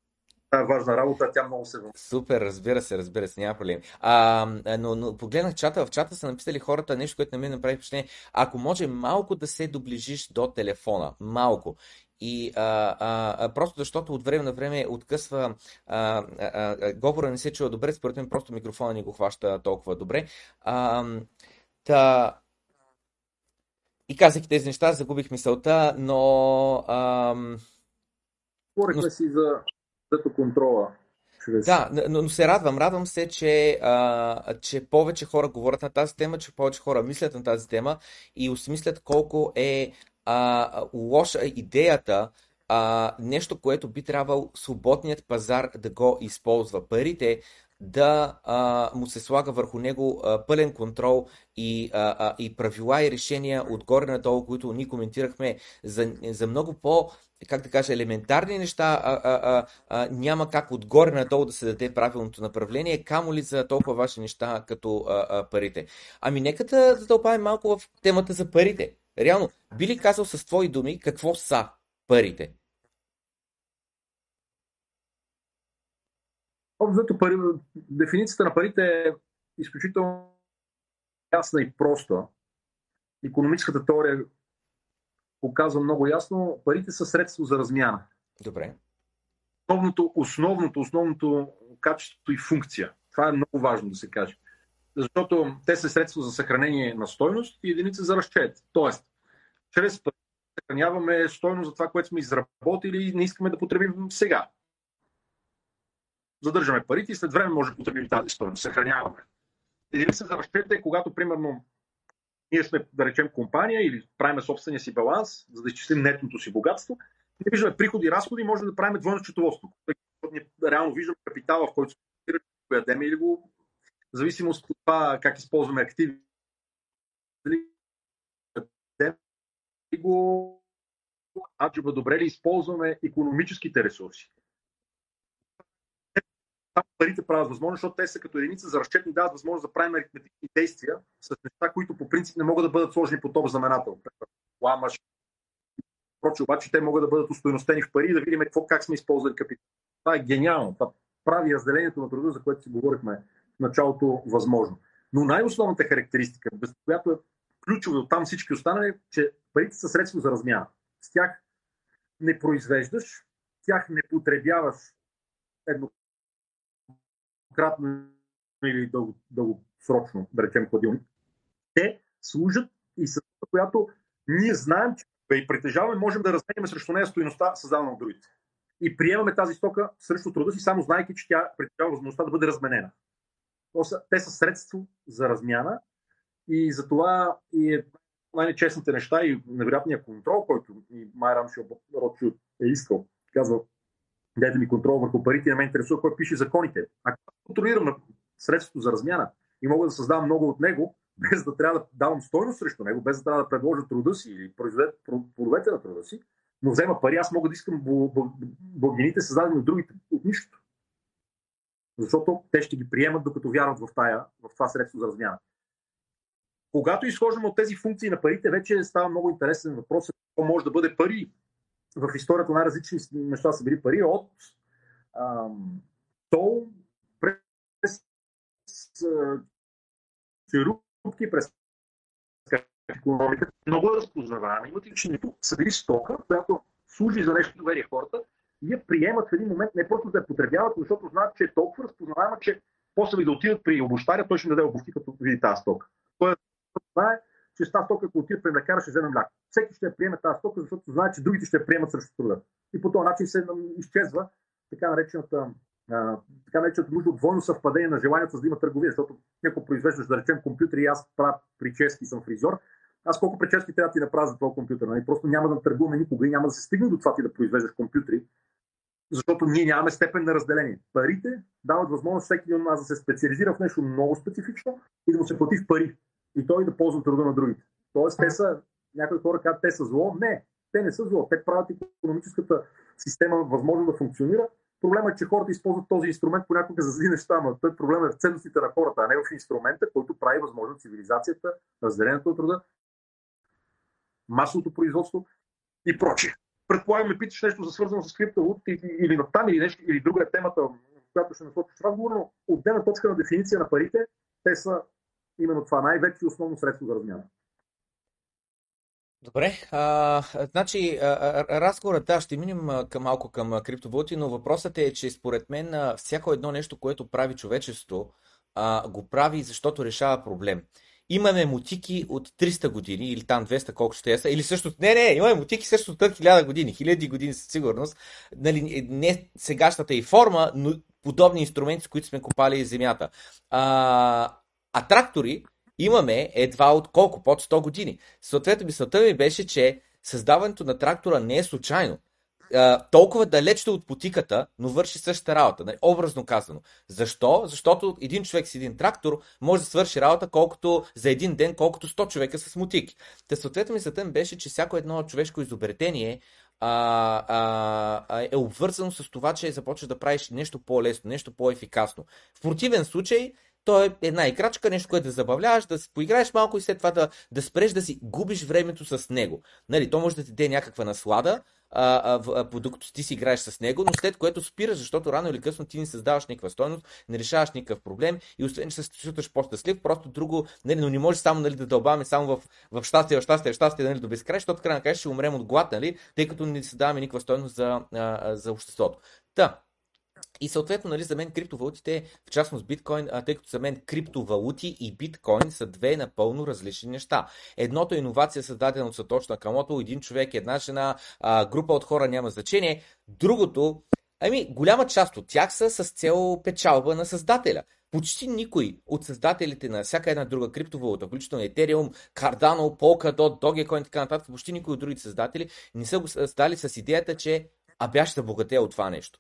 е важна работа, тя много се вълнува. Супер, разбира се, разбира се, няма проблем. А, но, но погледнах чата, в чата са написали хората нещо, което на мен направи впечатление. Ако може малко да се доближиш до телефона, малко. И а, а, просто защото от време на време откъсва, а, а, а, говора не се чува добре, според мен просто микрофона ни го хваща толкова добре. А, та, и казах тези неща, загубих мисълта, но... Ам... Говорихме но... си за като контрола. Чрез... Да, но, но се радвам. Радвам се, че, а, че повече хора говорят на тази тема, че повече хора мислят на тази тема и осмислят колко е а, лоша идеята а, нещо, което би трябвало свободният пазар да го използва. Парите да а, му се слага върху него а, пълен контрол и, а, а, и правила и решения отгоре надолу, които ние коментирахме за, за много по- как да кажа, елементарни неща, а, а, а, а, няма как отгоре надолу да се даде правилното направление, камо ли за толкова ваши неща като а, а, парите. Ами нека да задълбавим малко в темата за парите. Реално, би ли казал с твои думи какво са парите? Обзето пари, дефиницията на парите е изключително ясна и проста. Економическата теория показва много ясно, парите са средство за размяна. Добре. Основното, основното, основното качество и функция. Това е много важно да се каже. Защото те са средство за съхранение на стойност и единица за разчет. Тоест, чрез пари съхраняваме стойност за това, което сме изработили и не искаме да потребим сега. Задържаме парите и след време може да потребим тази стойност. Съхраняваме. Единица за разчет е когато, примерно, ние сме, да речем, компания или правим собствения си баланс, за да изчислим нетното си богатство. Ние виждаме приходи и разходи, можем да правим двойно счетоводство. Реално виждаме капитала, в който сме го ядем или го в зависимост от това как използваме активи. Дали го аджуба добре ли използваме економическите ресурси там парите правят възможност, защото те са като единица за разчет ни дават възможност да правим аритметични действия с неща, които по принцип не могат да бъдат сложени по топ знаменател. Ламаш. Проче, обаче те могат да бъдат устойностени в пари и да видим какво, как сме използвали капитал. Това е гениално. Това прави разделението на труда, за което си говорихме в началото, възможно. Но най-основната характеристика, без която е ключова от там всички останали, че парите са средство за размяна. С тях не произвеждаш, с тях не потребяваш едно кратно или дълго, дългосрочно, да речем, хладилник, те служат и с която ние знаем, че и притежаваме, можем да разменяме срещу нея стоиността, създадена от другите. и приемаме тази стока срещу труда си, само знайки, че тя притежава възможността да бъде разменена. Те са средство за размяна и за това и е най-нечестните неща и невероятния контрол, който и Майрам Рочу е искал. Казва, дайте ми контрол върху парите, не ме интересува кой пише законите. Ако контролирам средството за размяна и мога да създавам много от него, без да трябва да давам стойност срещу него, без да трябва да предложа труда си или плодовете на труда си, но взема пари, аз мога да искам благините, създадени от другите, от нищо. Защото те ще ги приемат, докато вярват в, тая, в това средство за размяна. Когато изхождаме от тези функции на парите, вече става много интересен въпрос. Какво може да бъде пари? В историята най-различни неща са били пари от ам, тол през черупки, през економиката. Много е разпознаваема. Имате лични са били стока, която служи за нещо доверие хората и я приемат в един момент не просто да я потребяват, защото знаят, че е толкова разпознаваема, че после да отидат при обощаря, той ще даде обувки, като види тази стока. Той знае, че тази стока, ако отиде при лекара, ще вземе мляко. Всеки ще приеме тази стока, защото знае, че другите ще приемат срещу труда. И по този начин се изчезва така наречената така наречената нужда от двойно съвпадение на желанието за да има търговия, защото някой произвеждаш, да речем, компютри и аз правя прически, съм фризьор, аз колко прически трябва да ти направя за този компютър? Нали? Просто няма да търгуваме никога и няма да се стигне до това ти да произвеждаш компютри, защото ние нямаме степен на разделение. Парите дават възможност всеки от нас да се специализира в нещо много специфично и да му се плати в пари и той да ползва труда на другите. Тоест, те са, някои хора казват, те са зло. Не, те не са зло. Те правят економическата система възможно да функционира. Проблемът е, че хората използват този инструмент понякога за зли неща, но той проблем е в ценностите на хората, а не в инструмента, който прави възможно цивилизацията, разделението от труда, масовото производство и прочие. Предполагам, ме питаш нещо за свързано с криптовалутите или на там или нещо, или друга е темата, която ще насочиш разговор, но от една точка на дефиниция на парите, те са именно това най-вече основно средство за размяна. Добре, а, значи разговорът, да, ще минем към, малко към криптовалути, но въпросът е, че според мен всяко едно нещо, което прави човечество, а, го прави, защото решава проблем. Имаме мутики от 300 години, или там 200, колко ще са, или също, не, не, имаме мутики също от 1000 години, хиляди години със сигурност, нали, не сегашната и форма, но подобни инструменти, с които сме копали земята. А, а трактори имаме едва от колко? Под 100 години. Съответно, мисълта ми беше, че създаването на трактора не е случайно. Uh, толкова далеч от потиката, но върши същата работа. Нали? Образно казано. Защо? Защото един човек с един трактор може да свърши работа колкото за един ден, колкото 100 човека с мотики. Та съответно мисълта ми беше, че всяко едно човешко изобретение а, а, е обвързано с това, че започваш да правиш нещо по-лесно, нещо по-ефикасно. В противен случай то е една играчка, нещо, което да забавляваш, да поиграеш малко и след това да, да спреш да си губиш времето с него. Нали, то може да ти даде някаква наслада, а, а, а, докато ти си играеш с него, но след което спираш, защото рано или късно ти не създаваш никаква стойност, не решаваш никакъв проблем и освен, че се чувстваш по-щастлив, просто друго, нали, но не може само нали, да дълбаваме само в, в щастие, в щастие, в щастие, нали, до безкрай, защото край на края ще умрем от глад, нали, тъй като не създаваме никаква стойност за, а, за обществото. Та, и съответно, нали, за мен криптовалутите, в частност биткоин, а, тъй като за мен криптовалути и биткоин са две напълно различни неща. Едното е иновация, създадена от Сатош Накамото, един човек, една жена, а, група от хора няма значение. Другото, ами, голяма част от тях са с цел печалба на създателя. Почти никой от създателите на всяка една друга криптовалута, включително Ethereum, Cardano, Polkadot, Dogecoin и така нататък, почти никой от другите създатели не са го създали с идеята, че а бях ще забогатея от това нещо.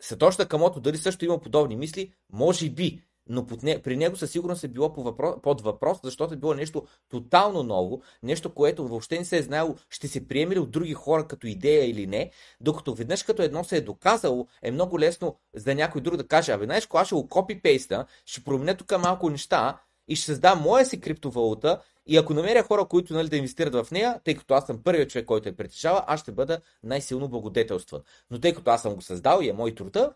Сатош Камото дали също има подобни мисли? Може би, но под не, при него със сигурност е било по въпрос, под въпрос, защото е било нещо тотално ново, нещо, което въобще не се е знаело, ще се приеме ли от други хора като идея или не, докато веднъж като едно се е доказало, е много лесно за някой друг да каже, абе, знаеш, кога ще го копипейста, ще променя тук малко неща и ще създам моя си криптовалута и ако намеря хора, които нали, да инвестират в нея, тъй като аз съм първият човек, който е притежава, аз ще бъда най-силно благодетелстван. Но тъй като аз съм го създал и е мой труда,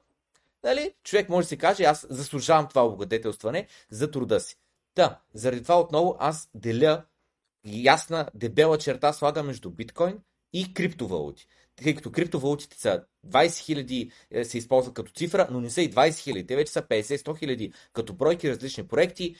нали, човек може да си каже, аз заслужавам това облагодетелстване за труда си. Та, заради това отново аз деля ясна, дебела черта слага между биткоин и криптовалути. Тъй като криптовалутите са 20 хиляди е, се използват като цифра, но не са и 20 хиляди. Те вече са 50-100 хиляди като бройки, различни проекти.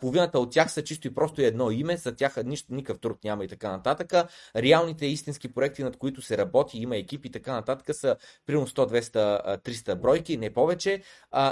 Половината от тях са чисто и просто едно име, за тях нищо, никакъв труд няма и така нататък. Реалните истински проекти, над които се работи, има екипи и така нататък, са примерно 100, 200, 300 бройки, не повече.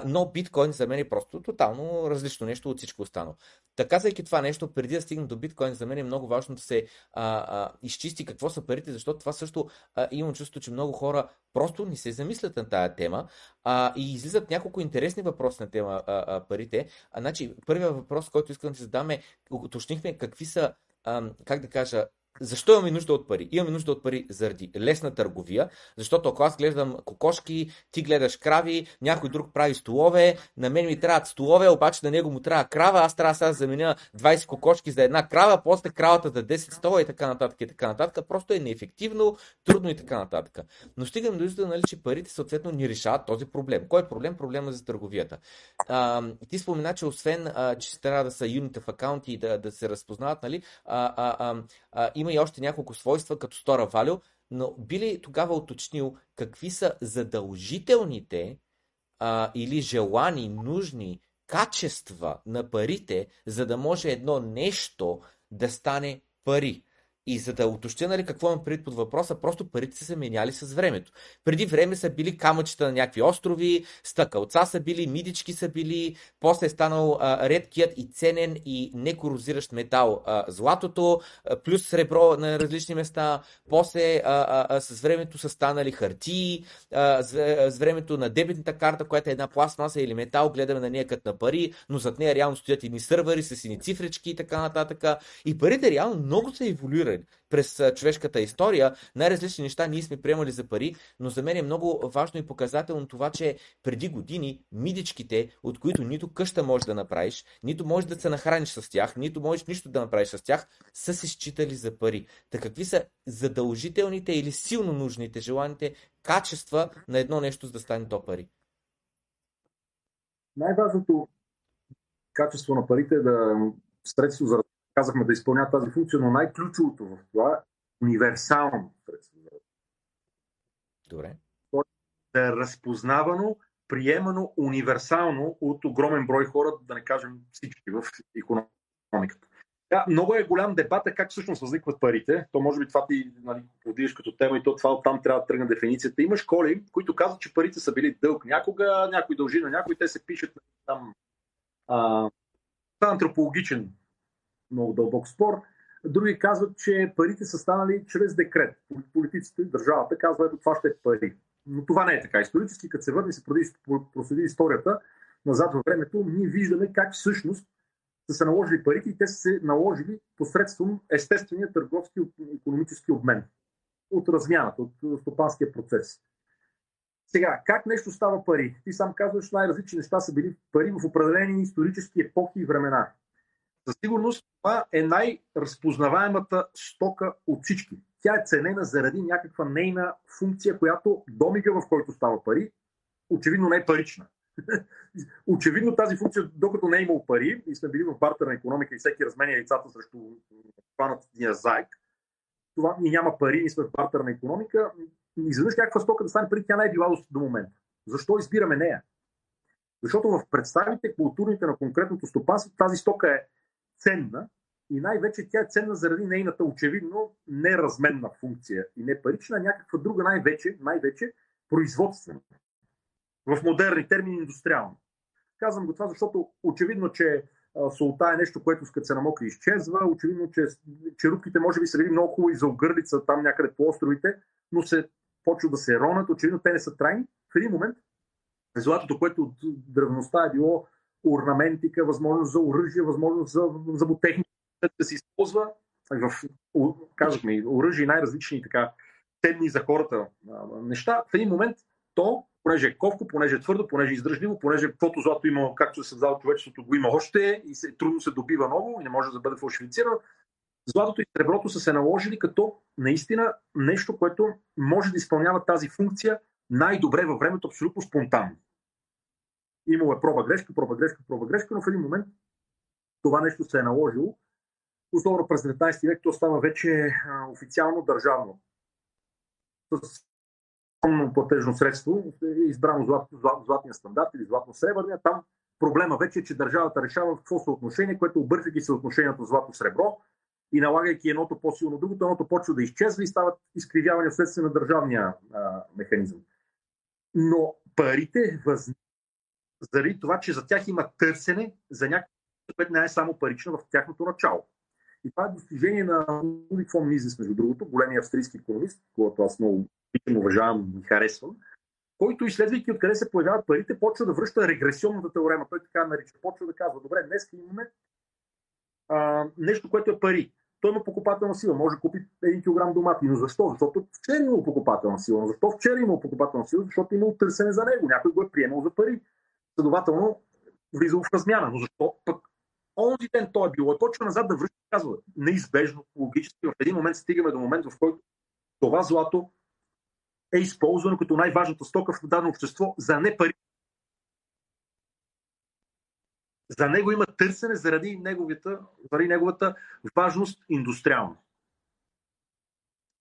Но биткоин за мен е просто тотално различно нещо от всичко останало. Така, казвайки това нещо, преди да стигна до биткоин, за мен е много важно да се а, а, изчисти какво са парите, защото това също а, имам чувство, че много хора просто не се замислят на тая тема а, и излизат няколко интересни въпроси на тема а, а, парите. А, значи, първият въпрос, който искам да се задам е, уточнихме какви са, а, как да кажа, защо имаме нужда от пари? Имаме нужда от пари заради лесна търговия, защото ако аз гледам кокошки, ти гледаш крави, някой друг прави столове, на мен ми трябват столове, обаче на него му трябва крава, аз трябва сега да заменя 20 кокошки за една крава, после кравата за 10 стола и така нататък и така нататък. Просто е неефективно, трудно и така нататък. Но стигам до извода, нали, че парите съответно ни решават този проблем. Кой е проблем? Проблема за търговията. А, ти спомена, че освен, а, че трябва да са юните в акаунти и да, да се разпознават, нали, а, а, а, а, има и още няколко свойства, като Store Value, но би ли тогава уточнил какви са задължителните а, или желани, нужни качества на парите, за да може едно нещо да стане пари? И за да уточня нали, какво имам предвид под въпроса, просто парите са се меняли с времето. Преди време са били камъчета на някакви острови, стъкалца са били, мидички са били, после е станал а, редкият и ценен и некорозиращ метал а, златото, а, плюс сребро на различни места, после а, а, с времето са станали хартии, а, с, а, с времето на дебитната карта, която е една пластмаса или метал, гледаме на нея като на пари, но зад нея реално стоят едни сървъри с едни цифрички и така нататък. И парите реално много са еволюирали през човешката история. Най-различни неща ние сме приемали за пари, но за мен е много важно и показателно това, че преди години мидичките, от които нито къща можеш да направиш, нито можеш да се нахраниш с тях, нито можеш нищо да направиш с тях, са се считали за пари. Та какви са задължителните или силно нужните, желаните качества на едно нещо, за да стане то пари? Най-важното качество на парите е да средство за казахме да изпълняват тази функция, но най-ключовото в това е универсално средство. Добре. Да е разпознавано, приемано универсално от огромен брой хора, да не кажем всички в економиката. Да, много е голям дебат е как всъщност възникват парите. То може би това ти нали, подивиш като тема и то това оттам трябва да тръгне дефиницията. Има школи, които казват, че парите са били дълг някога, някой дължи на някой, те се пишат там а, антропологичен много дълбок спор. Други казват, че парите са станали чрез декрет. Политиците, държавата казват, ето това ще е пари. Но това не е така. Исторически, като се върне се проследи историята назад във времето, ние виждаме как всъщност са се наложили парите и те са се наложили посредством естествения търговски и економически обмен. От размяната, от стопанския процес. Сега, как нещо става пари? Ти сам казваш, най-различни неща са били пари в определени исторически епохи и времена. Със сигурност това е най-разпознаваемата стока от всички. Тя е ценена заради някаква нейна функция, която домига, в който става пари, очевидно не е парична. очевидно тази функция, докато не е имал пари и сме били в бартерна економика и всеки разменя яйцата срещу хванатия зайк, това ни няма пари, ние сме в бартерна економика, изведнъж някаква стока да стане пари, тя не е била до момента. Защо избираме нея? Защото в представите културните на конкретното стопанство тази стока е ценна и най-вече тя е ценна заради нейната очевидно неразменна функция и не парична, а някаква друга най-вече, най-вече производствена. В модерни термини индустриална. Казвам го това, защото очевидно, че солта е нещо, което като се намокри изчезва. Очевидно, че черупките може би са били много хубави за огърлица там някъде по островите, но се почва да се ронат. Очевидно, те не са трайни. В един момент златото, което от древността е било орнаментика, възможност за оръжие, възможност за, за ботехника да се използва. В, казахме, оръжие най-различни така ценни за хората неща. В един момент то, понеже е ковко, понеже е твърдо, понеже е издръжливо, понеже каквото злато има, както се създава човечеството, го има още и се, трудно се добива ново и не може да бъде фалшифицирано. Златото и среброто са се наложили като наистина нещо, което може да изпълнява тази функция най-добре във времето, абсолютно спонтанно. Имало е проба грешка, проба грешка, проба грешка, но в един момент това нещо се е наложило. Особено през 19 век то става вече официално държавно. С платежно средство е избрано злат, злат, златния стандарт или златно-сребърния. Там проблема вече е, че държавата решава какво съотношение, което объркайки съотношението злато-сребро и налагайки едното по-силно другото, едното почва да изчезва и стават изкривявания вследствие на държавния а, механизъм. Но парите възникват заради това, че за тях има търсене за някакво, което не е само парично в тяхното начало. И това е достижение на Лудик фон Мизес, между другото, големия австрийски економист, който аз много уважавам и харесвам, който, изследвайки откъде се появяват парите, почва да връща регресионната теорема. Той така нарича. Почва да казва, добре, днес имаме а, нещо, което е пари. Той има покупателна сила. Може да купи 1 кг домати. Но защо? Защото вчера има покупателна сила. Но защо вчера има покупателна сила? Защото има търсене за него. Някой го е приемал за пари. Следователно, влизал в размяна. Но защо пък онзи ден той е било, почва назад да връща, казва, неизбежно, логически, в един момент стигаме до момент, в който това злато е използвано като най-важната стока в дадено общество за не пари. За него има търсене заради неговата, заради неговата важност индустриална.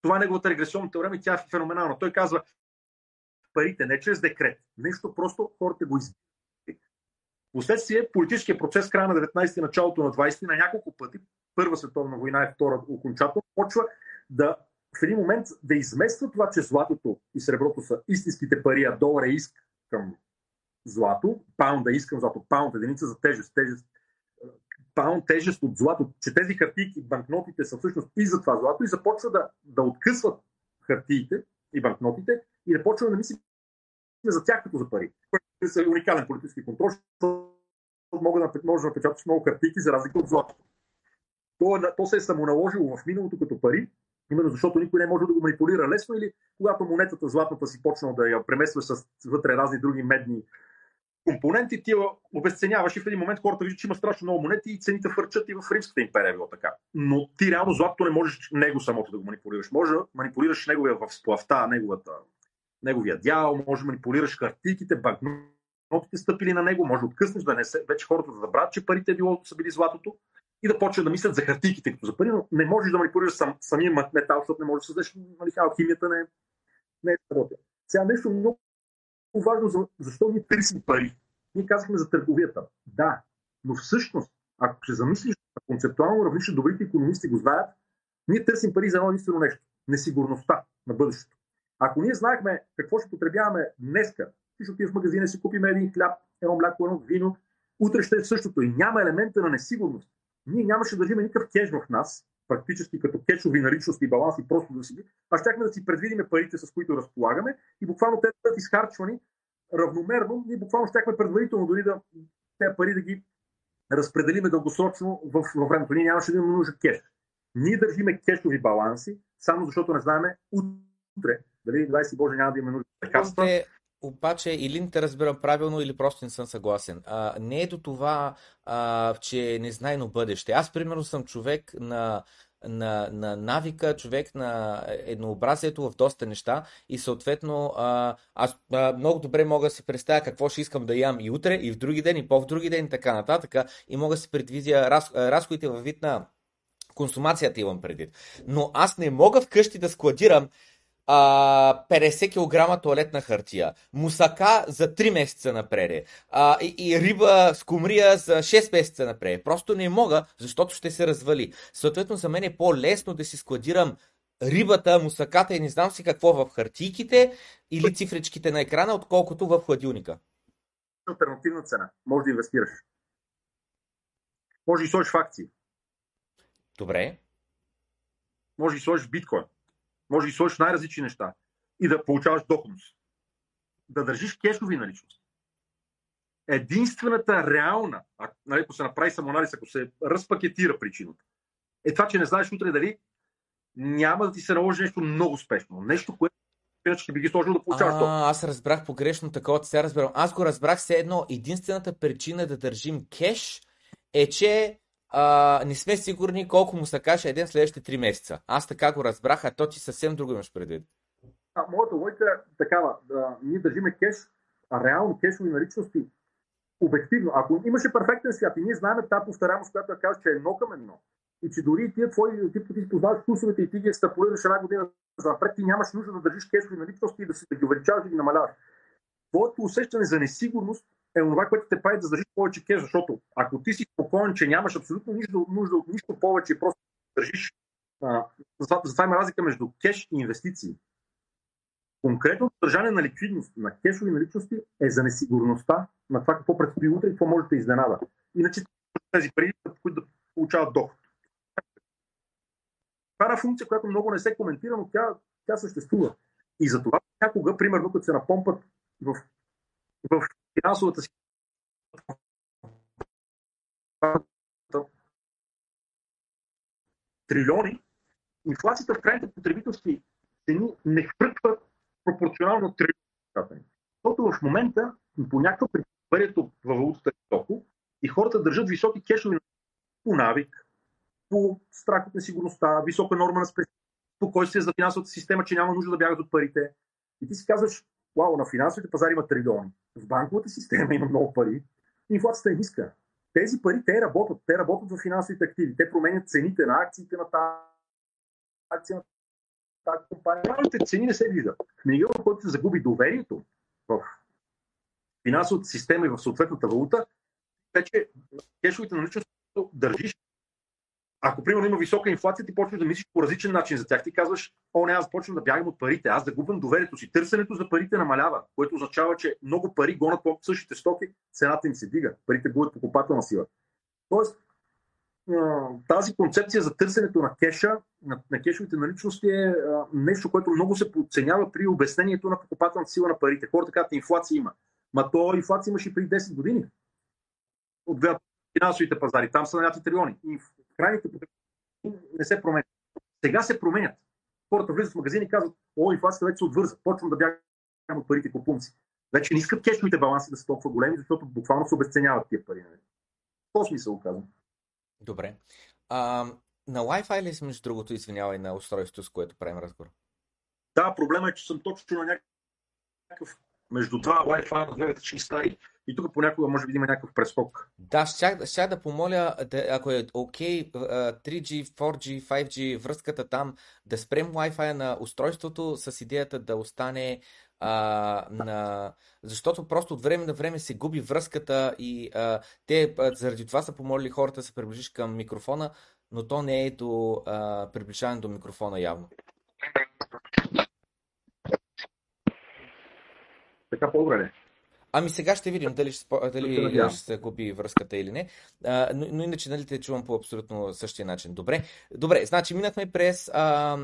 Това е неговата регресионна теорема и тя е феноменална. Той казва, парите не чрез декрет, нещо просто хората го избират. Последствие политическия процес края на 19 началото на 20 на няколко пъти, Първа световна война и Втора окончателно, почва да в един момент да измества това, че златото и среброто са истинските пари, а долар е иск към злато, паунд е иск към злато, паунд единица за тежест, тежест паунд тежест от злато, че тези хартийки, банкнотите са всъщност и за това злато и започва да, да откъсват хартиите и банкнотите и да почва да мисли за тях като за пари. Което е уникален политически контрол, защото може да напечаташ много картики за разлика от злато. То, е, то се е самоналожило в миналото като пари, именно защото никой не може да го манипулира лесно или когато монетата златната си почнал да я премесва с вътре разни други медни компоненти, ти я обесценяваш и в един момент хората виждат, че има страшно много монети и цените фърчат и в Римската империя е било така. Но ти реално златото не можеш него самото да го манипулираш. Може да манипулираш неговия в сплавта, неговата неговия дял, може да манипулираш картиките, банкнотите стъпили на него, може да откъснеш да не се, вече хората да забравят, че парите било, са били златото и да почнат да мислят за хартиките като за пари, но не можеш да манипулираш сам, самия метал, защото не можеш да създадеш, нали, алхимията не, не е работа. Сега нещо много важно, защо ние търсим пари. Ние казахме за търговията. Да, но всъщност, ако се замислиш на концептуално равнище, добрите економисти го знаят, ние търсим пари за едно единствено нещо несигурността на бъдещето. Ако ние знаехме какво ще потребяваме днеска, ти ще в магазина, си купим един хляб, едно мляко, едно вино, утре ще е същото и няма елемента на несигурност. Ние нямаше да имаме никакъв кеш в нас, практически като кешови наличности и баланси, просто да си ги, а щяхме да си предвидиме парите, с които разполагаме и буквално те да бъдат изхарчвани равномерно. Ние буквално щяхме предварително дори да тези пари да ги разпределиме дългосрочно в, във времето. Ние нямаше да имаме нужда кеш. Ние държиме кешови баланси, само защото не знаеме утре дали 20 Боже няма да има нужда лекарства. Те, обаче, или не те разбирам правилно, или просто не съм съгласен. А, не е до това, а, че е незнайно бъдеще. Аз, примерно, съм човек на на, на навика, човек на еднообразието в доста неща и съответно а, аз а, много добре мога да си представя какво ще искам да ям и утре, и в други ден, и по-в други ден и така нататък и мога да си предвидя раз, разходите във вид на консумацията имам предвид. Но аз не мога вкъщи да складирам а, 50 кг туалетна хартия, мусака за 3 месеца напред а, и, и риба с кумрия за 6 месеца напред. Просто не мога, защото ще се развали. Съответно, за мен е по-лесно да си складирам рибата, мусаката и не знам си какво в хартийките или цифричките на екрана, отколкото в хладилника. Альтернативна цена. Може да инвестираш. Може да сложиш в акции. Добре. Може да сложиш биткоин. Може да сложиш най-различни неща и да получаваш доходност. Да държиш кешови наличности. Единствената реална, ако, нали, ако се направи самоанализ, ако се разпакетира причината, е това, че не знаеш утре дали няма да ти се наложи нещо много спешно. Нещо, което иначе ще би ги сложил да получаваш а, Аз разбрах погрешно такова, сега разбирам. Аз го разбрах все едно. Единствената причина да държим кеш е, че а, не сме сигурни колко му се каже един следващите три месеца. Аз така го разбрах, а то ти съвсем друго имаш предвид. А, моята логика е такава. Да, ние държиме кеш, а реално кешови наличности обективно. Ако имаше перфектен свят и ние знаем тази повторяемост, която казва, че е едно към едно, и че дори тия твои, ти, ти познаваш курсовете и ти ги екстраполираш една година напред ти нямаш нужда да държиш кешови наличности и да, си, да ги увеличаваш и ги намаляваш. Твоето усещане за несигурност е това, което те прави да задържиш повече кеш, защото ако ти си спокоен, че нямаш абсолютно нищо, нужда от нищо повече и просто държиш, а, затова има разлика между кеш и инвестиции. Конкретно държане на ликвидност, на кешови наличности е за несигурността на това какво предстои утре и какво може да изненада. Иначе тези пари, които да получават доход. Това е функция, която много не се коментира, но тя, тя съществува. И затова някога, примерно, като се напомпат в, в финансовата си трилиони, инфлацията в крайните потребителски цени не хвърква пропорционално трилиони. Защото в момента по някаква причина във валутата е и хората държат високи кешови по навик, по страх от несигурността, висока норма на спокойствие за финансовата система, че няма нужда да бягат от парите. И ти си казваш, вау, на финансовите пазари има трилиони. В банковата система има много пари. Инфлацията е ниска. Тези пари, те работят. Те работят в финансовите активи. Те променят цените на акциите на тази акция на тази компания. Реалните цени не се виждат. В в който се загуби доверието в финансовата система и в съответната валута, вече кешовите наличности държиш ако примерно има висока инфлация, ти почваш да мислиш по различен начин за тях. Ти казваш, о, не, аз почвам да бягам от парите, аз да губям доверието си. Търсенето за парите намалява, което означава, че много пари гонят по същите стоки, цената им се дига, парите губят покупателна сила. Тоест, тази концепция за търсенето на кеша, на, на кешовите наличности е нещо, което много се подценява при обяснението на покупателната сила на парите. Хората казват, инфлация има. Ма то инфлация имаше преди 10 години. От финансовите пазари. Там са наляти трилиони. И крайните потребители не се променят. Сега се променят. Хората влизат в магазини и казват, о, инфлацията вече се отвърза, почвам да бягам от парите по пунци. Вече не искат кешовите баланси да са толкова големи, защото буквално се обесценяват тия пари. Нали? В смисъл казвам. Добре. А, на Wi-Fi ли си, между другото, извинявай, на устройството, с което правим разговор? Да, проблема е, че съм точно на някакъв между два Wi-Fi на две различни стаи. И тук понякога може би има някакъв прескок. Да, ще, ще да помоля, да, ако е окей, okay, 3G, 4G, 5G, връзката там, да спрем Wi-Fi на устройството с идеята да остане а, на... Защото просто от време на време се губи връзката и а, те заради това са помолили хората да се приближиш към микрофона, но то не е до а, приближаване до микрофона явно. Така по-добре? Ами сега ще видим дали ще, дали ще се губи връзката или не. А, но, но иначе нали, те чувам по абсолютно същия начин. Добре, Добре значи минахме през а,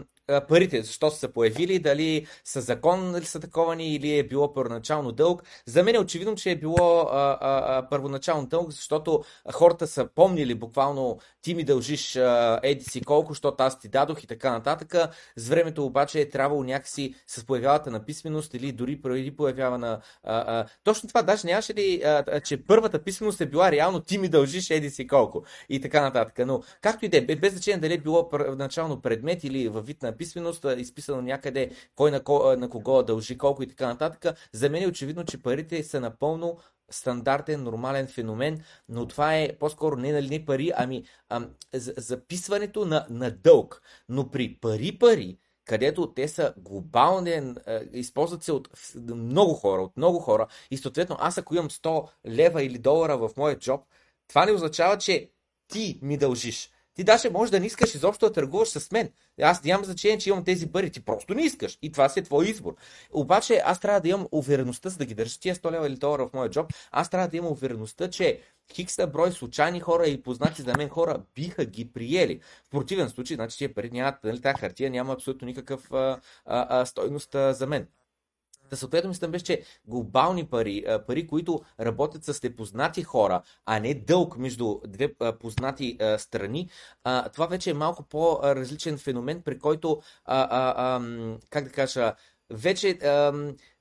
парите, защо са се появили, дали са закон ли са таковани или е било първоначално дълг. За мен е очевидно, че е било а, а, първоначално дълг, защото хората са помнили буквално ти ми дължиш а, еди си колко, защото аз ти дадох и така нататък. С времето обаче е трябвало някакси с появявата на писменост или дори преди появява на... А, а, точно това, даже нямаше ли, а, че първата писменост е била реално ти ми дължиш еди си колко и така нататък. Но както и да е, без значение дали е било първоначално предмет или във вид на писменост, изписано някъде кой на, ко, на кого дължи колко и така нататък. За мен е очевидно, че парите са напълно стандартен, нормален феномен, но това е по-скоро не нали не пари, ами ам, записването на, на дълг. Но при пари-пари, където те са глобален, използват се от много хора, от много хора и съответно аз ако имам 100 лева или долара в моя джоб, това не означава, че ти ми дължиш. Ти даже може да не искаш изобщо да търгуваш с мен. Аз нямам значение, че имам тези пари. Ти просто не искаш. И това си е твой избор. Обаче аз трябва да имам увереността, за да ги държа тия 100 лева или долара в моя джоб. Аз трябва да имам увереността, че хикста брой случайни хора и познати за мен хора биха ги приели. В противен случай, значи тия пари нямат, нали, тази хартия няма абсолютно никакъв а, а, а, стойност а, за мен. Та съответно мислям беше, че глобални пари, пари, които работят с непознати хора, а не дълг между две познати страни, това вече е малко по-различен феномен, при който, как да кажа, вече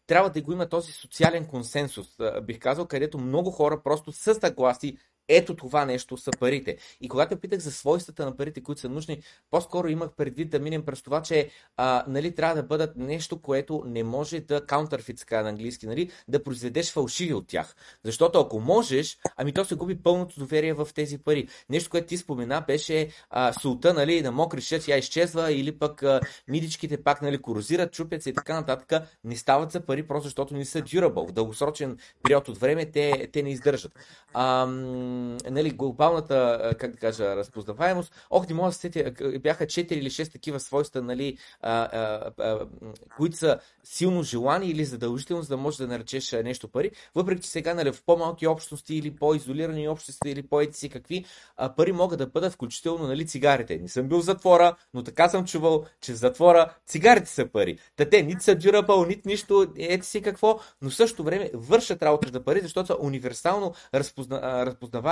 трябва да го има този социален консенсус, бих казал, където много хора просто са съгласи ето това нещо са парите. И когато питах за свойствата на парите, които са нужни, по-скоро имах предвид да минем през това, че а, нали, трябва да бъдат нещо, което не може да counterfeit, така на английски, нали, да произведеш фалшиви от тях. Защото ако можеш, ами то се губи пълното доверие в тези пари. Нещо, което ти спомена, беше а, султа нали, на мокри шеф, я изчезва, или пък а, мидичките пак нали, корозират, чупят се и така нататък. Не стават за пари, просто защото не са durable. В дългосрочен период от време те, те не издържат. А, нали, глобалната, как да кажа, разпознаваемост. Ох, не мога да сетя, бяха 4 или 6 такива свойства, нали, а, а, а, които са силно желани или задължително, за да можеш да наречеш нещо пари. Въпреки, че сега нали, в по-малки общности или по-изолирани общности или по-ети си какви, а, пари могат да бъдат включително нали, цигарите. Не съм бил в затвора, но така съм чувал, че в затвора цигарите са пари. Та те нито са durable, нито нищо, ети си какво, но в същото време вършат работа за пари, защото са универсално разпозна, разпознаваеми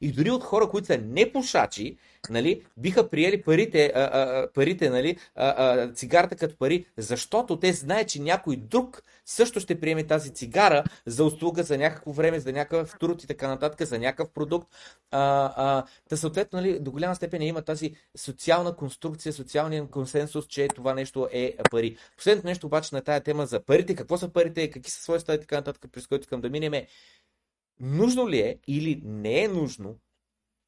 и дори от хора, които са непушачи, нали, биха приели парите, а, а, парите нали, а, а, цигарата като пари, защото те знаят, че някой друг също ще приеме тази цигара за услуга за някакво време, за някакъв труд и така нататък, за някакъв продукт. А, а, та съответно, нали, до голяма степен има тази социална конструкция, социалния консенсус, че това нещо е пари. Последното нещо обаче на тая тема за парите, какво са парите, какви са своите и така нататък, през които искам да минем нужно ли е или не е нужно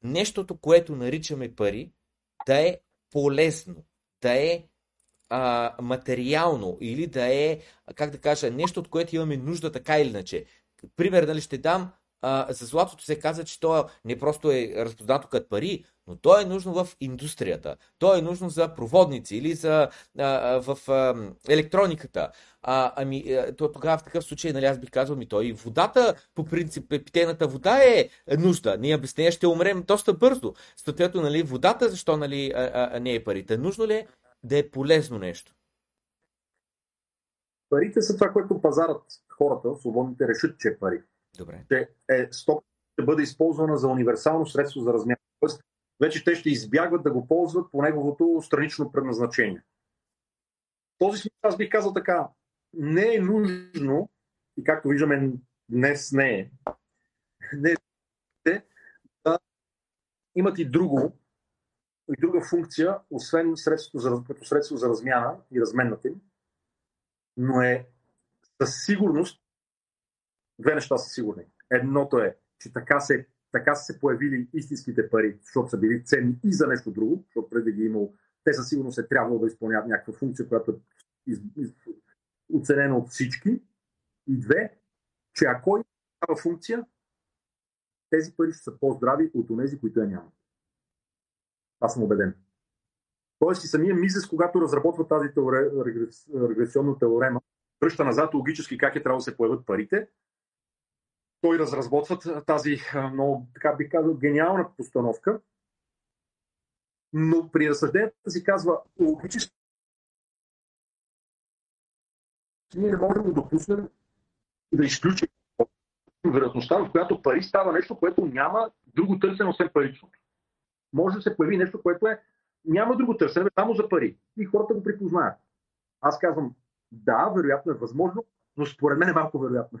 нещото, което наричаме пари, да е полезно, да е а, материално или да е, как да кажа, нещо, от което имаме нужда така или иначе. Пример, нали, ще дам, а, за златото се казва, че то не просто е разпознато като пари, но то е нужно в индустрията. То е нужно за проводници или за, а, в а, електрониката. А, ами, то тогава в такъв случай, нали, аз бих казал, ми той и водата, по принцип, питейната вода е нужда. Ние без нея ще умрем доста бързо. Съответно, нали, водата, защо нали, а, а, не е парите? Нужно ли е да е полезно нещо? Парите са това, което пазарат хората, свободните решат, че е пари. Добре. Че е сток, ще бъде използвана за универсално средство за размяна. Тоест, вече те ще избягват да го ползват по неговото странично предназначение. В този смисъл аз бих казал така, не е нужно, и както виждаме днес не е, не е да имат и друго, и друга функция, освен средството за, като средство за размяна и разменната им, но е със сигурност две неща са сигурни. Едното е, че така се, така са се появили истинските пари, защото са били ценни и за нещо друго, защото преди ги е имало, те със сигурност е трябвало да изпълняват някаква функция, която е из, из, оценена от всички. И две, че ако има функция, тези пари ще са по-здрави от тези, които я нямат. Аз съм убеден. Тоест и самия Мизес, когато разработва тази теоре, регресионна теорема, връща назад логически как е трябвало да се появят парите, той разработва тази много, така бих казал, гениална постановка, но при разсъжденията си казва логически ние не можем да допуснем да изключим вероятността, в която пари става нещо, което няма друго търсене, освен паричното може да се появи нещо, което е няма друго търсене, само за пари. И хората го припознаят. Аз казвам, да, вероятно е възможно, но според мен е малко вероятно.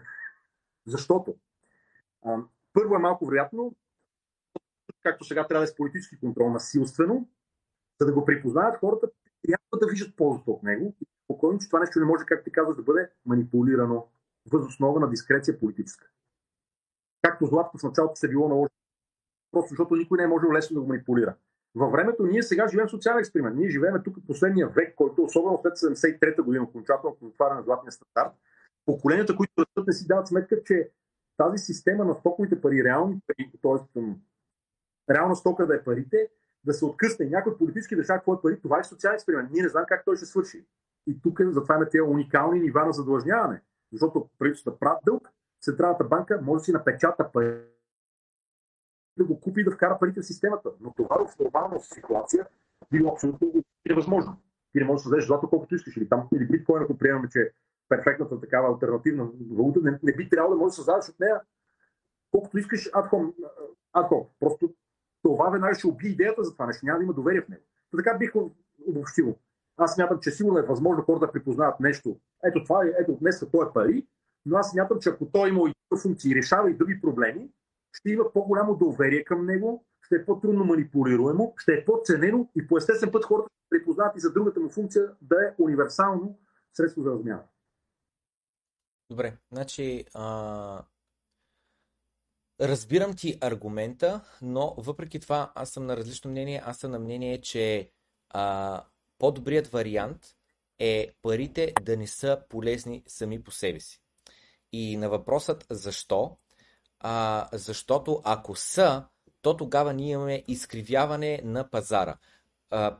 Защото първо е малко вероятно, както сега трябва да е с политически контрол насилствено, за да го припознаят хората, трябва да виждат ползата от него и спокойно, че това нещо не може, както ти казваш, да бъде манипулирано възоснова на дискреция политическа. Както златото в началото се било наложено просто защото никой не е можел лесно да го манипулира. Във времето ние сега живеем социален експеримент. Ние живеем тук последния век, който особено след 73-та година, окончателно отваряне на златния стандарт, поколенията, които растат, не си дават сметка, че тази система на стоковите пари, реални пари, т.е. реална стока да е парите, да се откъсне някой политически да какво е пари, това е социален експеримент. Ние не знаем как той ще свърши. И тук затова има тези уникални нива на задлъжняване. Защото правителството правят дълг, Централната банка може да си напечата пари да го купи и да вкара парите в системата. Но това в нормална ситуация било абсолютно невъзможно. Ти не можеш да създадеш злато колкото искаш. Или, там, или биткоин, ако приемаме, че е перфектната такава альтернативна валута, не, не би трябвало да можеш да създадеш от нея колкото искаш адхом. Просто това веднага ще убие идеята за това нещо. Няма да има доверие в него. То така бих обобщил. Аз смятам, че сигурно е възможно хората да припознават нещо. Ето това е, ето днес това е пари, но аз смятам, че ако той има и функции, решава и други проблеми, ще има по-голямо доверие към него, ще е по-трудно манипулируемо, ще е по-ценено и по естествен път хората ще припознат и за другата му функция да е универсално средство за размяна. Добре, значи а... разбирам ти аргумента, но въпреки това аз съм на различно мнение. Аз съм на мнение, че а, по-добрият вариант е парите да не са полезни сами по себе си. И на въпросът защо, а, защото ако са, то тогава ние имаме изкривяване на пазара.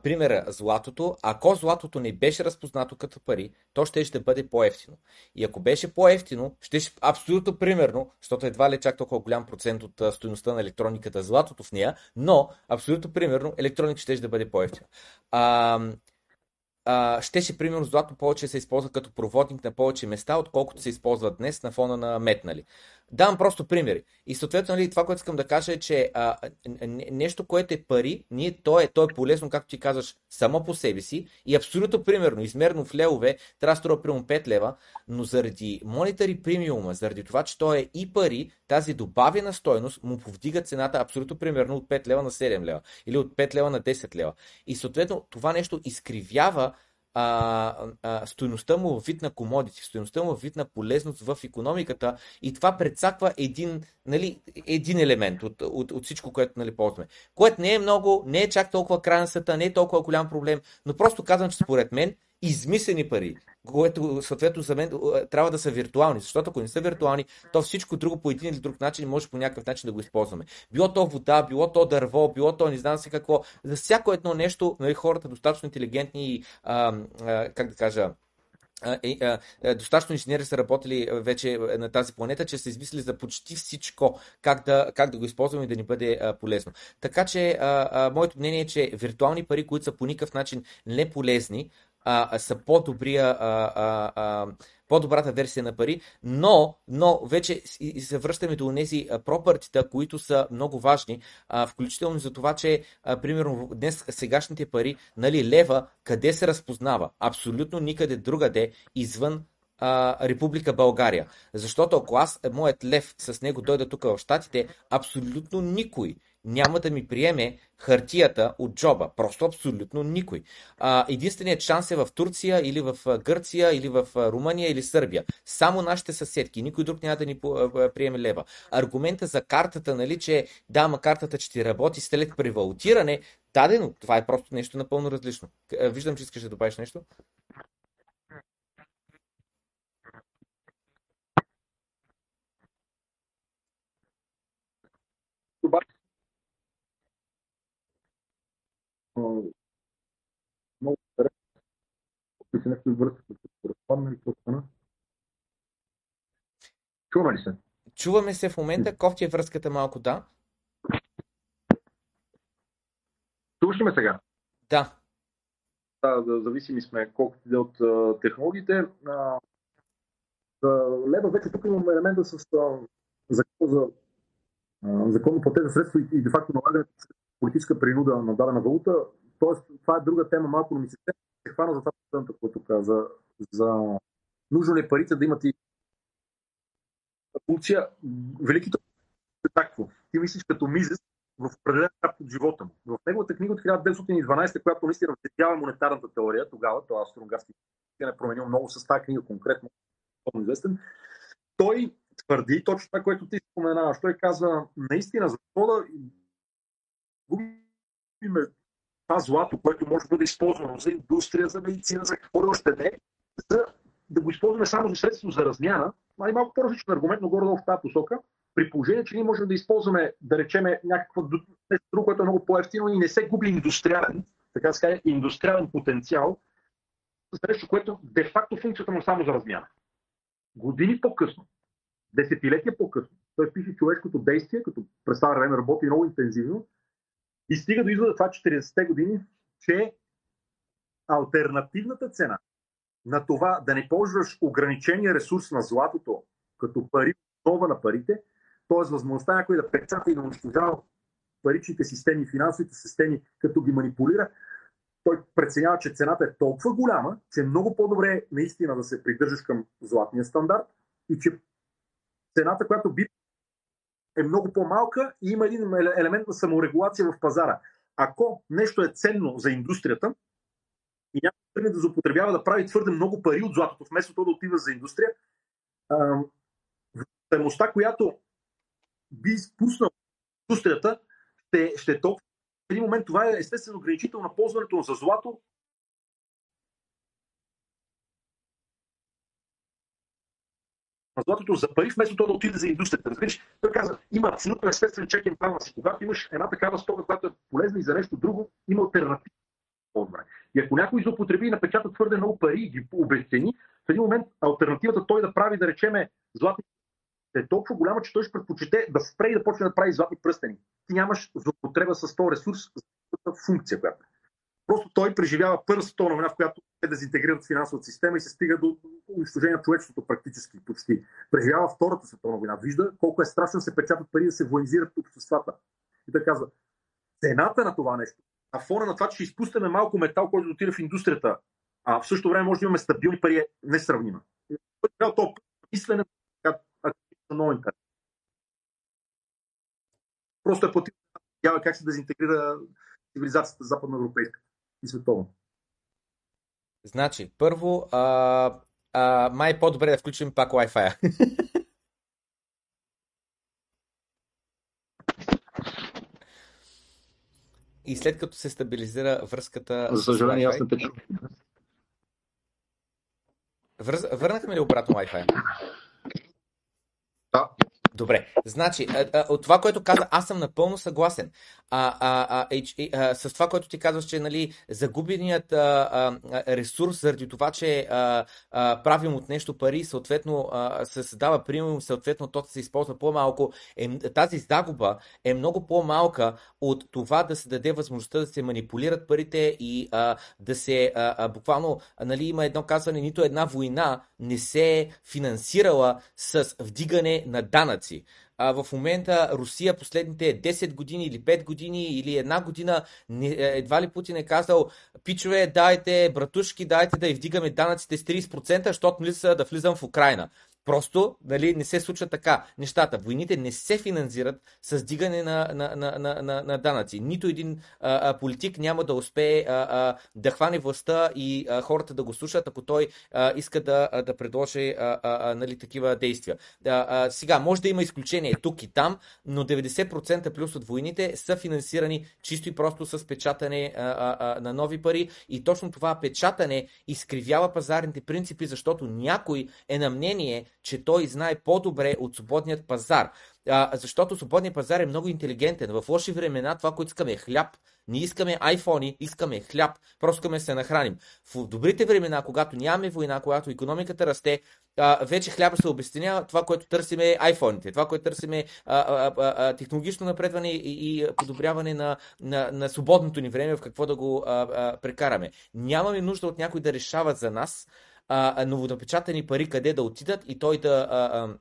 Примера златото, ако златото не беше разпознато като пари, то ще ще бъде по-ефтино. И ако беше по-ефтино, ще абсолютно примерно, защото едва ли чак толкова голям процент от стоеността на електрониката златото в нея, но абсолютно примерно електроника ще ще бъде по-ефтина. А, а, щеше примерно злато повече се използва като проводник на повече места, отколкото се използва днес на фона на мет, нали? Давам просто примери. И съответно, нали, това, което искам да кажа е, че а, нещо, което е пари, ние, то, е, то е полезно, както ти казваш, само по себе си и абсолютно примерно, измерно в левове, трябва да струва примерно 5 лева, но заради монетари премиума, заради това, че то е и пари, тази добавена стойност му повдига цената абсолютно примерно от 5 лева на 7 лева или от 5 лева на 10 лева. И съответно това нещо изкривява а, а, стоеността му в вид на комодити, стоеността му в вид на полезност в економиката и това предсаква един, нали, един елемент от, от, от всичко, което нали, ползваме. Което не е много, не е чак толкова крайна света, не е толкова голям проблем, но просто казвам, че според мен измислени пари, което съответно за мен е, трябва да са виртуални, защото ако не са виртуални, то всичко друго по един или друг начин може по някакъв начин да го използваме. Било то вода, било то дърво, било то не знам си какво. За всяко едно нещо, нали, хората достатъчно интелигентни и, а, а, как да кажа, е, е, достатъчно инженери са работили вече на тази планета, че са измислили за почти всичко как да, как да го използваме и да ни бъде а, полезно. Така че а, а, моето мнение е, че виртуални пари, които са по никакъв начин не полезни, а, са по-добрия, а, а, а, по-добрата версия на пари, но, но вече се връщаме до тези пропъртита, които са много важни, а, включително за това, че а, примерно днес сегашните пари, нали, лева, къде се разпознава? Абсолютно никъде другаде, извън Република България. Защото ако аз, моят лев, с него дойда тук в Штатите, абсолютно никой няма да ми приеме хартията от джоба. Просто абсолютно никой. Единственият шанс е в Турция или в Гърция или в Румъния или Сърбия. Само нашите съседки. Никой друг няма да ни приеме лева. Аргумента за картата, нали, че да, ма картата ще ти работи след превалутиране, дадено. Това е просто нещо напълно различно. Виждам, че искаш да добавиш нещо. Много интересно. Си нещо връзка с разпадна или какво стана? Чува ли се? Чуваме се в момента, кофти е връзката малко, да. Чуваш ли ме сега? Да. Да, да зависими сме колкото иде от а, технологиите. А, за лева вече тук имаме елемента с а, закон за законно платежно средство и, и де-факто налагането политическа принуда на дадена валута. Тоест, това е друга тема, малко, ми се се хвана за това което каза, за нужно ли е парите да имат и функция. Великито е такво. Ти мислиш като Мизес в определен етап от живота му. В неговата книга от 1912, която наистина втетява монетарната теория, тогава, това австро-унгарски е променил много с тази книга конкретно, много известен, той твърди точно това, което ти споменаваш. Той казва, наистина, защо да губиме това злато, което може да бъде използвано за индустрия, за медицина, за какво още не, за да го използваме само за средство за размяна, май малко по-различен аргумент, но горе-долу в тази посока, при положение, че ние можем да използваме, да речеме, някакво нещо друго, което е много по-ефтино и не се губи индустриален, така да се индустриален потенциал, нещо, което де-факто функцията му е само за размяна. Години по-късно, десетилетия по-късно, той пише човешкото действие, като през това време работи много интензивно, и стига до извода това 40-те години, че альтернативната цена на това да не ползваш ограничения ресурс на златото като пари, основа на парите, т.е. възможността някой да печата и да унищожава паричните системи, финансовите системи, като ги манипулира, той преценява, че цената е толкова голяма, че е много по-добре наистина да се придържаш към златния стандарт и че цената, която би е много по-малка и има един елемент на саморегулация в пазара. Ако нещо е ценно за индустрията и някой тръгне да заупотребява да прави твърде много пари от златото, вместо то да отива за индустрия, стоеността, която би изпуснал индустрията, ще, ще е толкова. В един момент това е естествено ограничител на ползването за злато на златото за пари, вместо то да отиде за индустрията. Разбираш, той каза, има абсолютно естествен чекен план си. Когато имаш една такава стока, която е полезна и за нещо друго, има альтернатива. И ако някой злоупотреби и напечата твърде много пари и ги обесцени, в един момент альтернативата той да прави, да речеме, златни е толкова голяма, че той ще предпочете да спре и да почне да прави златни пръстени. Ти нямаш злоупотреба с този ресурс за функция, която е. Просто той преживява първа световна война, в която е дезинтегрират финансовата система и се стига до унищожение на човечеството практически почти. Преживява втората световна война. Вижда колко е страшно да се печатат пари да се военизират обществата. И да казва, цената на това нещо, на фона на това, че ще малко метал, който да отиде в индустрията, а в същото време може да имаме стабилни пари, е несравнима. То мислене много интерес. Просто е платил как се дезинтегрира цивилизацията западноевропейска и световно. Значи, първо, а, а, май е по-добре да включим пак Wi-Fi. И след като се стабилизира връзката. За съжаление, аз не те Върз... Върнахме ли обратно Wi-Fi? Да. Добре, значи, от това, което каза, аз съм напълно съгласен. А, а, а, а, с това, което ти казваш, че нали, загубеният а, а, ресурс заради това, че а, а, правим от нещо пари, съответно а, се създава примерно, съответно то се използва по-малко, е, тази загуба е много по-малка от това да се даде възможността да се манипулират парите и а, да се, а, а, буквално, нали, има едно казване, нито една война не се е финансирала с вдигане на данъци а, в момента Русия последните 10 години или 5 години или една година не, е, едва ли Путин е казал пичове, дайте, братушки, дайте да и вдигаме данъците с 30%, защото мисля да влизам в Украина. Просто нали, не се случва така нещата. Войните не се финансират с дигане на, на, на, на, на, на данъци. Нито един а, а, политик няма да успее а, а, да хване властта и а, хората да го слушат, ако той а, иска да, а, да предложи а, а, нали, такива действия. А, а, сега, може да има изключение тук и там, но 90% плюс от войните са финансирани чисто и просто с печатане а, а, а, на нови пари. И точно това печатане изкривява пазарните принципи, защото някой е на мнение, че той знае по-добре от свободният пазар. А, защото свободният пазар е много интелигентен. В лоши времена това, което искаме е хляб. Не искаме айфони, искаме хляб, просто искаме да се нахраним. В добрите времена, когато нямаме война, когато економиката расте, а, вече хляба се обесценява. Това, което търсим е айфоните, това, което търсим е технологично напредване и, и подобряване на, на, на свободното ни време, в какво да го а, а, прекараме. Нямаме нужда от някой да решава за нас а, новонапечатани пари къде да отидат и той да. А, а,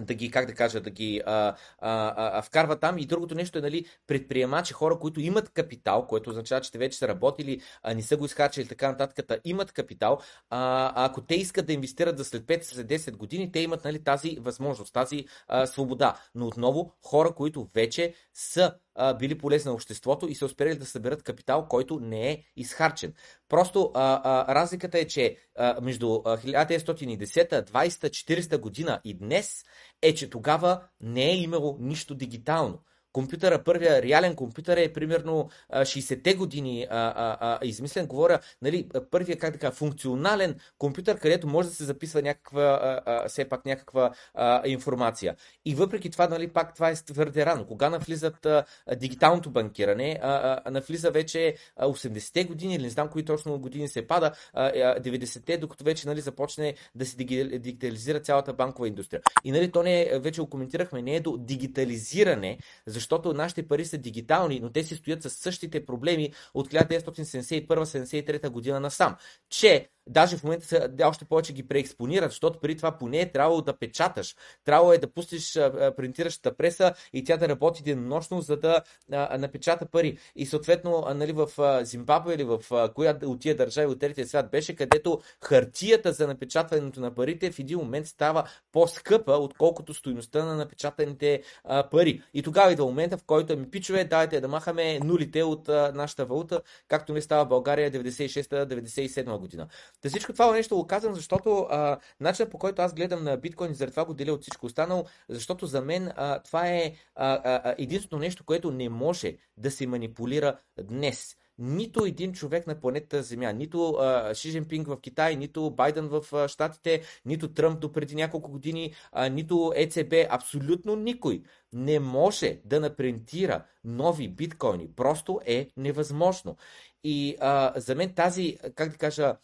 да ги, как да кажа, да ги а, а, а, вкарва там. И другото нещо е, нали, предприемачи, хора, които имат капитал, което означава, че те вече са работили, а не са го изхарчили така нататък, имат капитал. А, ако те искат да инвестират за след 5, след 10 години, те имат нали, тази възможност, тази а, свобода. Но отново, хора, които вече са били полезни на обществото и са успели да съберат капитал, който не е изхарчен. Просто а, а, разликата е, че а, между 1910, 20, 40 година и днес е, че тогава не е имало нищо дигитално компютъра, първия реален компютър е примерно 60-те години а, а, а, измислен. Говоря, нали, първия, как така, функционален компютър, където може да се записва някаква, а, а, все пак някаква а, информация. И въпреки това, нали, пак това е твърде рано. Кога навлизат а, дигиталното банкиране, а, а, навлиза вече 80-те години, или не знам кои точно години се пада, а, 90-те, докато вече нали, започне да се дигитализира цялата банкова индустрия. И нали, то не е, вече го коментирахме, не е до дигитализиране, защото защото нашите пари са дигитални, но те си стоят с същите проблеми от 1971-73 година насам. Че даже в момента са, още повече ги преекспонират, защото преди това поне е трябвало да печаташ. Трябвало е да пуснеш принтиращата преса и тя да работи денонощно, за да а, напечата пари. И съответно, нали, в Зимбабве или в коя от тия държави от третия свят беше, където хартията за напечатването на парите в един момент става по-скъпа, отколкото стоиността на напечатаните а, пари. И тогава идва момента, в който ми пичове, дайте да махаме нулите от а, нашата валута, както не става в България 96-97 година. Та всичко това нещо го казвам, защото а, начинът по който аз гледам на биткоин, заради това го деля от всичко останало, защото за мен а, това е а, а, единственото нещо, което не може да се манипулира днес нито един човек на планетата Земя, нито а, Ши Жинпинг в Китай, нито Байден в Штатите, нито Тръмп до преди няколко години, а, нито ЕЦБ, абсолютно никой не може да напринтира нови биткоини. Просто е невъзможно. И а, за мен тази, как да кажа,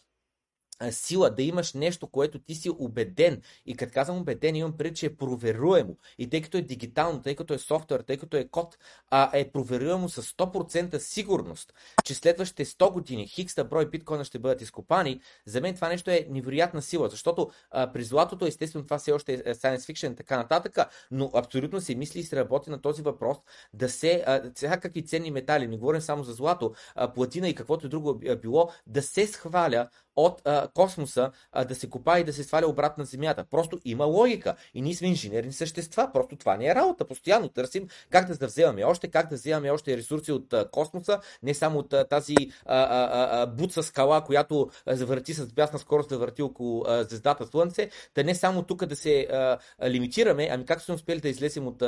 сила, да имаш нещо, което ти си убеден. И като казвам убеден, имам преди, че е проверуемо. И тъй като е дигитално, тъй като е софтуер, тъй като е код, а е проверуемо с 100% сигурност, че следващите 100 години хикста брой биткоина ще бъдат изкопани, за мен това нещо е невероятна сила, защото а, при златото, естествено, това все още е science fiction и така нататък, но абсолютно се мисли и се работи на този въпрос да се, а, всякакви ценни метали, не говорим само за злато, а, платина и каквото друго било, да се схваля от а, космоса а, да се копа и да се сваля обратно на Земята. Просто има логика. И ние сме инженерни същества. Просто това не е работа. Постоянно търсим как да вземаме още, как да вземаме още ресурси от а, космоса, не само от а, тази а, а, а, буца скала, която завърти с бясна скорост да върти около а, звездата Слънце. Та не само тук да се а, а, лимитираме, ами как сме успели да излезем от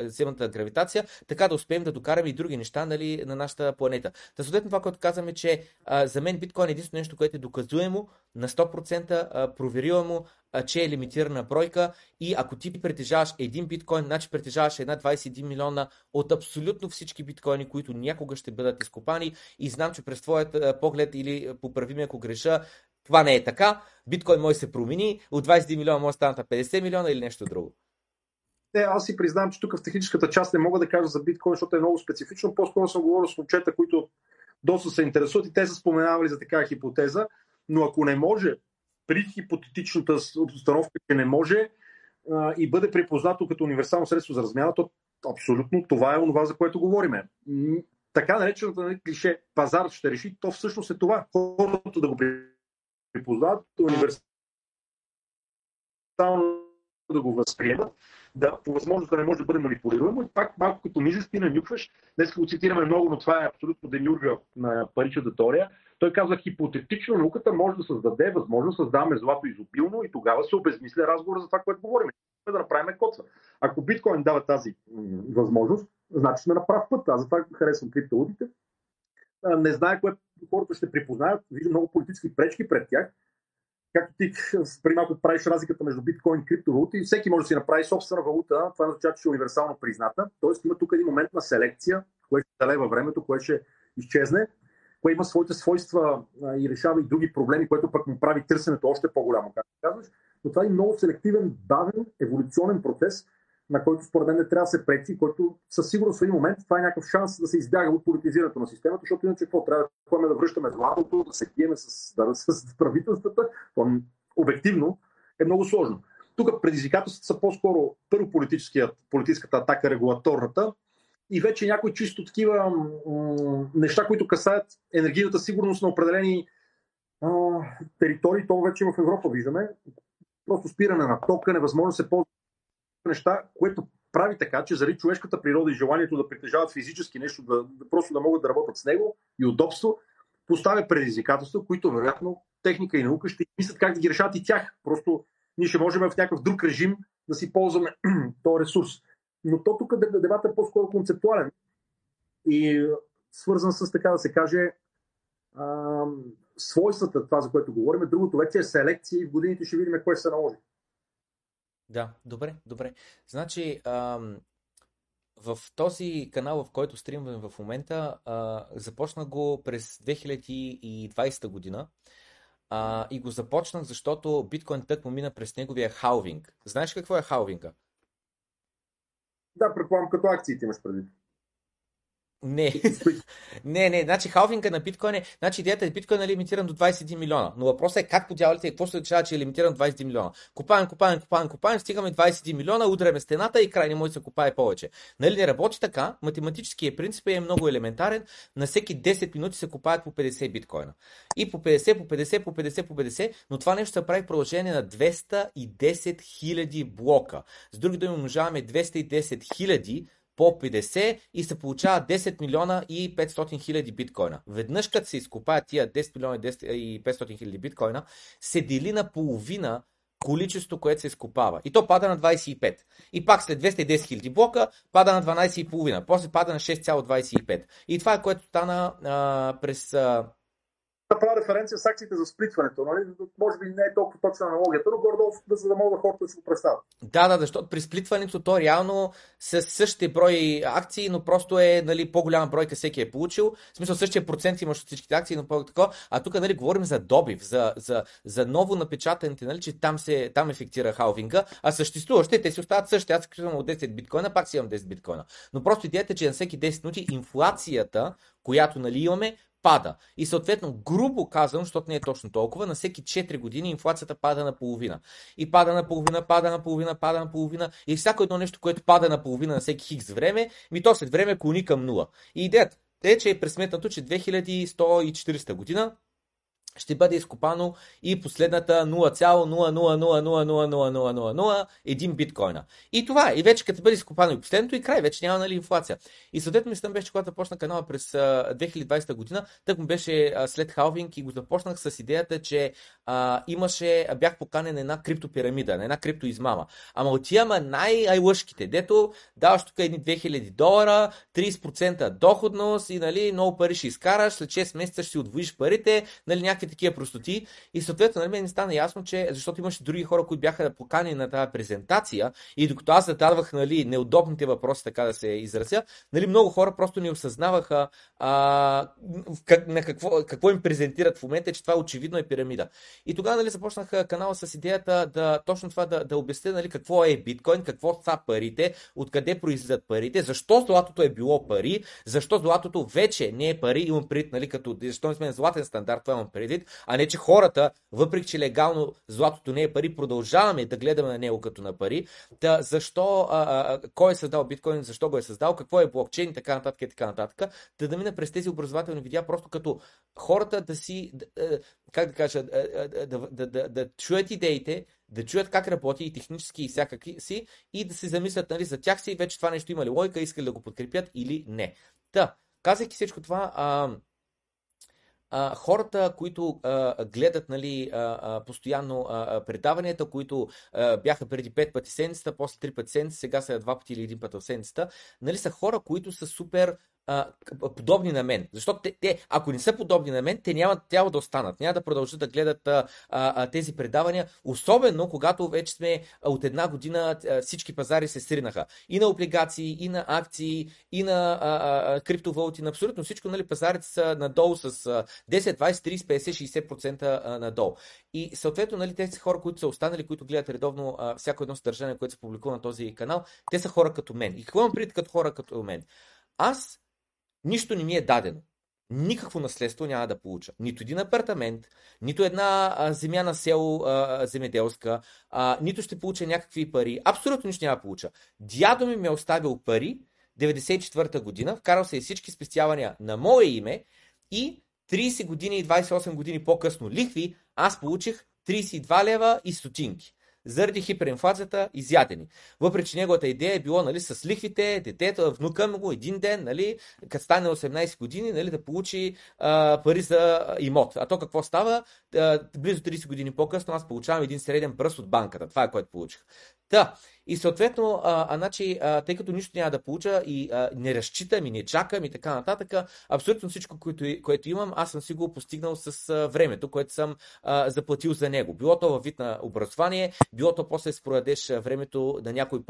земната гравитация, така да успеем да докараме и други неща нали, на нашата планета. Та съответно това, което казваме, че а, за мен биткоин е единствено нещо, което е доказуемо, на 100% проверимо, че е лимитирана бройка и ако ти притежаваш един биткоин, значи притежаваш една 21 милиона от абсолютно всички биткоини, които някога ще бъдат изкопани и знам, че през твоят поглед или поправи ме ако греша, това не е така. Биткоин може се промени, от 21 милиона може да станат 50 милиона или нещо друго. Не, аз си признавам, че тук в техническата част не мога да кажа за биткоин, защото е много специфично. По-скоро съм говорил с момчета, които доста се интересуват и те са споменавали за такава хипотеза. Но ако не може, при хипотетичната обстановка, че не може а, и бъде припознато като универсално средство за размяна, то абсолютно това е онова, за което говориме. Така наречената нали, клише пазар ще реши, то всъщност е това. Хората да го припознават, универсално да го възприемат, да, по възможност да не може да бъде манипулируемо. И пак малко като мижеш, ти нанюкваш. Днес го цитираме много, но това е абсолютно демюрга на паричната теория. Той каза, хипотетично науката може да създаде възможност да създаваме злато изобилно и тогава се обезмисля разговора за това, което говорим. Да направим коца. Ако биткоин дава тази възможност, значи сме на прав път. Аз затова харесвам криптовалутите. Не знае кое хората ще припознаят. Виждам много политически пречки пред тях. Както ти преди малко правиш разликата между биткоин и криптовалути, всеки може да си направи собствена валута. Това означава, че е универсално призната. Тоест има тук един момент на селекция, което ще даде във времето, което ще изчезне което има своите свойства и решава и други проблеми, което пък му прави търсенето още по-голямо, както казваш. Но това е много селективен, бавен, еволюционен процес, на който според мен не трябва да се пречи, който със сигурност в един момент това е някакъв шанс да се избяга от политизирането на системата, защото иначе какво трябва да да връщаме златото, да се киеме с, да, с правителствата, то обективно е много сложно. Тук предизвикателствата са по-скоро първо политическата атака, регулаторната, и вече някои чисто такива м- неща, които касаят енергийната сигурност на определени а, територии, то вече в Европа виждаме. Просто спиране на тока, невъзможно се ползва неща, което прави така, че заради човешката природа и желанието да притежават физически нещо, да, да просто да могат да работят с него и удобство, поставя предизвикателства, които вероятно техника и наука ще мислят как да ги решат и тях. Просто ние ще можем в някакъв друг режим да си ползваме този ресурс но то тук дебата е по-скоро концептуален и свързан с, така да се каже, а, свойствата, това за което говорим. Другото вече е селекция и в годините ще видим кое се наложи. Да, добре, добре. Значи, в този канал, в който стримваме в момента, а, започна го през 2020 година. И го започнах, защото биткоин тък му мина през неговия халвинг. Знаеш какво е халвинга? Да, предполагам, като акциите имаш предвид. Не, не, не, значи халвинга на биткоин е, значи идеята е биткоин е лимитиран до 21 милиона, но въпросът е как по дяволите и какво се решава, че е лимитиран до 21 милиона. Купаем, купаем, купаем, купаем, стигаме 21 милиона, удряме стената и край не може да се купае повече. Нали не работи така, математическият принцип е много елементарен, на всеки 10 минути се купаят по 50 биткоина. И по 50, по 50, по 50, по 50, но това нещо се прави в продължение на 210 хиляди блока. С други думи, умножаваме 210 хиляди по 50 и се получава 10 милиона и 500 хиляди биткоина. Веднъж като се изкопаят тия 10 милиона и 500 хиляди биткоина, се дели на половина количество, което се изкопава. И то пада на 25. И пак след 210 хиляди блока пада на 12,5. После пада на 6,25. И това е което стана а, през а, правя референция с акциите за сплитването. Нали? Може би не е толкова точна аналогията, но горе-долу, за да могат хората да си го представят. Да, да, защото при сплитването то реално с същите брой акции, но просто е нали, по-голяма бройка всеки е получил. В смисъл същия процент имаш от всичките акции, но по-тако. А тук нали, говорим за добив, за, за, за ново напечатаните, нали, че там, се, там ефектира халвинга, а съществуващите те си остават същите. Аз казвам от 10 биткоина, пак си имам 10 биткоина. Но просто идеята е, че на всеки 10 минути инфлацията, която нали, имаме, пада. И съответно, грубо казвам, защото не е точно толкова, на всеки 4 години инфлацията пада на половина. И пада на половина, пада на половина, пада на половина. И всяко едно нещо, което пада на половина на всеки хикс време, ми то след време клони към нула. И идеята е, че е пресметнато, че 2140 година ще бъде изкопано и последната 0,000000001 биткоина. И това. И вече като бъде изкопано и последното и край, вече няма нали, инфлация. И съответно мислям беше, когато започна канала през 2020 година, тък му беше след халвинг и го започнах с идеята, че а, имаше, бях поканен на една криптопирамида, на една криптоизмама. Ама отиваме най-лъжките, дето даваш тук едни 2000 долара, 30% доходност и нали, много пари ще изкараш, след 6 месеца ще си отвоиш парите, нали, някакви такива простоти. И съответно, нали, ми стана ясно, че защото имаше други хора, които бяха поканени на тази презентация и докато аз задавах нали, неудобните въпроси, така да се изразя, нали, много хора просто не осъзнаваха а, как, на какво, какво им презентират в момента, че това очевидно е пирамида. И тогава нали, започнах канала с идеята да точно това да, да обясня нали, какво е биткоин, какво са парите, откъде произлизат парите, защо златото е било пари, защо златото вече не е пари, имам предвид, нали, като защо не сме златен стандарт, това имам предвид, а не че хората, въпреки че легално златото не е пари, продължаваме да гледаме на него като на пари. Да, защо, а, а, кой е създал биткоин, защо го е създал, какво е блокчейн и така нататък и така нататък. Да, да мина през тези образователни видеа, просто като хората да си, да, как да кажа, да, да, да, да, да чуят идеите, да чуят как работи и технически и всякакви си и да се замислят нали, за тях си вече това нещо има ли логика, искали да го подкрепят или не. Та, казвайки всичко това, а, хората, които а, гледат нали, а, постоянно предаванията, които бяха преди 5 пъти седмицата, после 3 пъти седмицата, сега са два пъти или един път в седмицата, нали, са хора, които са супер а, подобни на мен. Защото те, те, ако не са подобни на мен, те няма, трябва да останат. Няма да продължат да гледат а, а, тези предавания, особено когато вече сме от една година а, всички пазари се сринаха. И на облигации, и на акции, и на а, а, криптовалути, на абсолютно всичко. Нали, пазарите са надолу с 10, 20, 30, 50, 60% надолу. И съответно, нали, тези хора, които са останали, които гледат редовно а, всяко едно съдържание, което се публикува на този канал, те са хора като мен. И какво имам пред като хора като мен? Аз Нищо не ми е дадено. Никакво наследство няма да получа. Нито един апартамент, нито една земя на село а, земеделска, а, нито ще получа някакви пари. Абсолютно нищо няма да получа. Дядо ми ме е оставил пари 94-та година, вкарал се и всички спестявания на мое име и 30 години и 28 години по-късно лихви, аз получих 32 лева и стотинки заради хиперинфлацията изядени. Въпреки, че неговата идея е било нали, с лихвите, детето, внука му един ден, нали, като стане 18 години, нали, да получи а, пари за имот. А то какво става? А, близо 30 години по-късно аз получавам един среден пръст от банката. Това е което получих. Та, и съответно, а, а, значи, а, тъй като нищо няма да получа и а, не разчитам и не чакам и така нататък, абсолютно всичко, което, което имам, аз съм си го постигнал с а, времето, което съм а, заплатил за него. Било то във вид на образование, било то после да продадеш времето на някой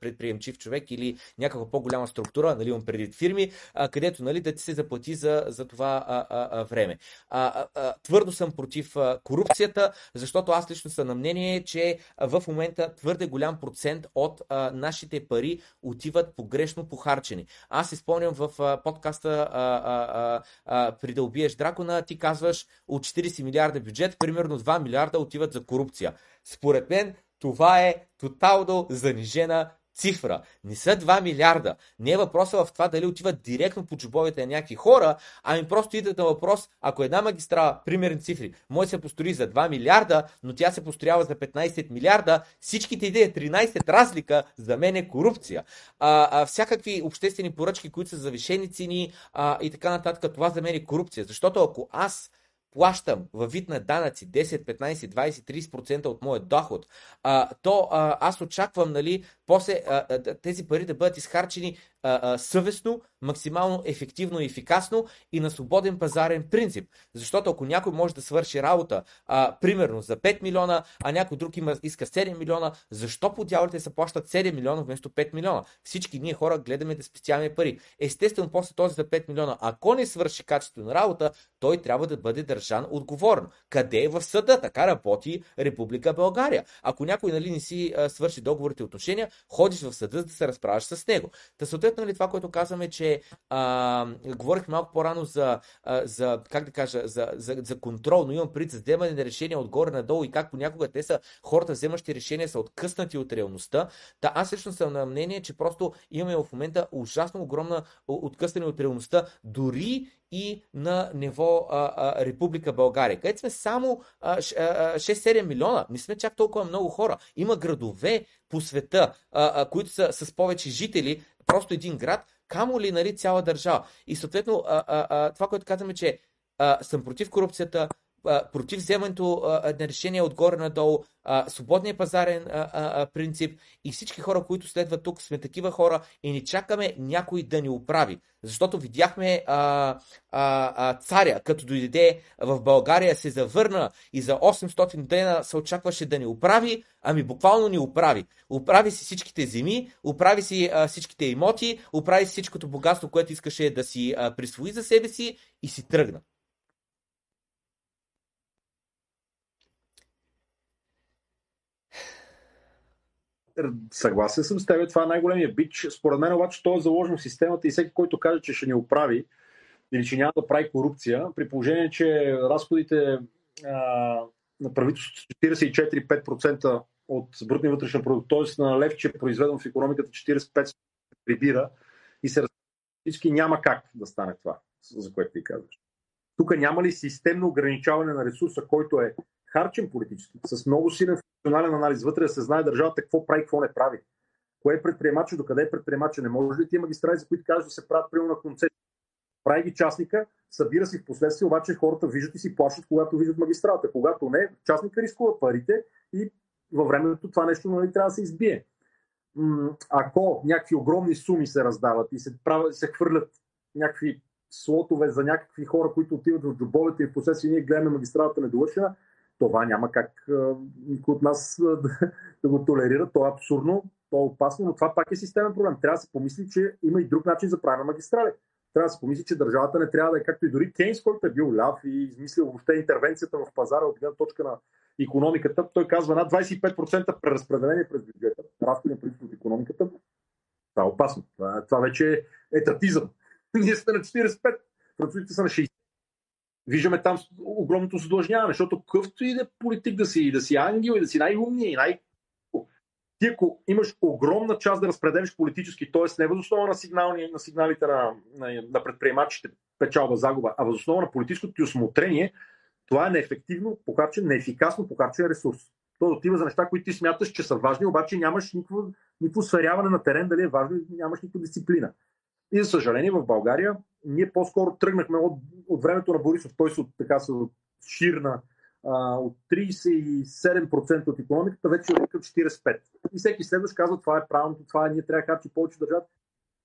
предприемчив човек или някаква по-голяма структура, нали, имам преди фирми, а, където нали, да ти се заплати за, за това а, а, а, време. А, а, твърдо съм против а, корупцията, защото аз лично съм на мнение, че в момента твърде голям процент 10% от а, нашите пари отиват погрешно похарчени. Аз изпълням в а, подкаста а, а, а, при да дракона, ти казваш от 40 милиарда бюджет, примерно 2 милиарда отиват за корупция. Според мен това е тотално занижена цифра. Не са 2 милиарда. Не е въпроса в това дали отиват директно по джобовете на някакви хора, ами просто идват на въпрос, ако една магистрала, примерни цифри, може се построи за 2 милиарда, но тя се построява за 15 милиарда, всичките идеи 13 разлика за мен е корупция. А, а, всякакви обществени поръчки, които са завишени цени а, и така нататък, това за мен е корупция. Защото ако аз плащам във вид на данъци 10, 15, 20, 30% от моят доход, а, то а, аз очаквам нали, после а, тези пари да бъдат изхарчени а, съвестно, максимално ефективно и ефикасно и на свободен пазарен принцип. Защото ако някой може да свърши работа, примерно за 5 милиона, а някой друг има, иска 7 милиона, защо по дяволите се плащат 7 милиона вместо 5 милиона? Всички ние хора гледаме да специални пари. Естествено, после този за 5 милиона, ако не свърши качествено работа, той трябва да бъде държан отговорно. Къде е в съда? Така работи Република България. Ако някой нали, не си свърши договорите отношения, ходиш в съда да се разправяш с него. Та съответно нали, това, което казваме, че а, говорих малко по-рано за, а, за как да кажа, за, за, за контрол, но имам пред за вземане на решения отгоре надолу и как понякога те са хората, вземащи решения, са откъснати от реалността. Та аз лично съм на мнение, че просто имаме в момента ужасно огромна откъсване от реалността, дори и на ниво а, а, Република България, където сме само 6-7 милиона. Не сме чак толкова много хора. Има градове по света, а, а, които са с повече жители, просто един град, камо ли нали, цяла държава. И съответно, а, а, а, това, което казваме, че а, съм против корупцията, против вземането на решения отгоре надолу, свободния пазарен принцип и всички хора, които следват тук, сме такива хора и не чакаме някой да ни оправи. Защото видяхме а, а, а, царя, като дойде в България, се завърна и за 800 дена се очакваше да ни оправи, ами буквално ни оправи. Оправи си всичките земи, оправи си а, всичките имоти, оправи си всичкото богатство, което искаше да си а, присвои за себе си и си тръгна. Съгласен съм с теб, това е най-големия бич. Според мен обаче то е заложено в системата и всеки, който каже, че ще ни оправи или че няма да прави корупция, при положение, че разходите а, на правителството 44-5% от брутния вътрешен продукт, т.е. на левче произведен в економиката 45 прибира и се всички няма как да стане това, за което ти казваш. Тук няма ли системно ограничаване на ресурса, който е харчен политически, с много силен функционален анализ вътре да се знае държавата какво прави, какво не прави. Кое е предприемача, докъде е предприемача, не може ли тия магистрали, за които кажеш да се правят приема на концесия. Прави ги частника, събира си в последствие, обаче хората виждат и си плащат, когато виждат магистралата. Когато не, частника рискува парите и във времето това нещо нали, трябва да се избие. Ако някакви огромни суми се раздават и се, правят, се хвърлят някакви слотове за някакви хора, които отиват в джобовете и в последствие ние гледаме магистралата недовършена, това няма как никой от нас да, да го толерира. То е абсурдно, то е опасно, но това пак е системен проблем. Трябва да се помисли, че има и друг начин за правене магистрали. Трябва да се помисли, че държавата не трябва да е както и дори Кейнс, който е бил ляв и измислил въобще интервенцията в пазара от гледна точка на економиката. Той казва над 25% преразпределение през бюджета, разходи на от економиката. Това е опасно. Това, това вече е етатизъм. Ние сме на 45, французите са на 60 виждаме там огромното задлъжняване, защото къвто и да е политик да си, да си ангел и да си най-умния и най- ти ако имаш огромна част да разпределиш политически, т.е. не възоснова на, сигнални, на сигналите на, на, на предприемачите, печалба, загуба, а възоснова на политическото ти осмотрение, това е неефективно похарчен, неефикасно похарчен ресурс. То отива за неща, които ти смяташ, че са важни, обаче нямаш никакво, никакво сверяване на терен, дали е важно, нямаш никаква дисциплина. И за съжаление в България ние по-скоро тръгнахме от, от времето на Борисов. Той се така се ширна а, от 37% от економиката, вече е към 45%. И всеки следващ казва, това е правилното, това е, ние трябва да харчим повече държавата.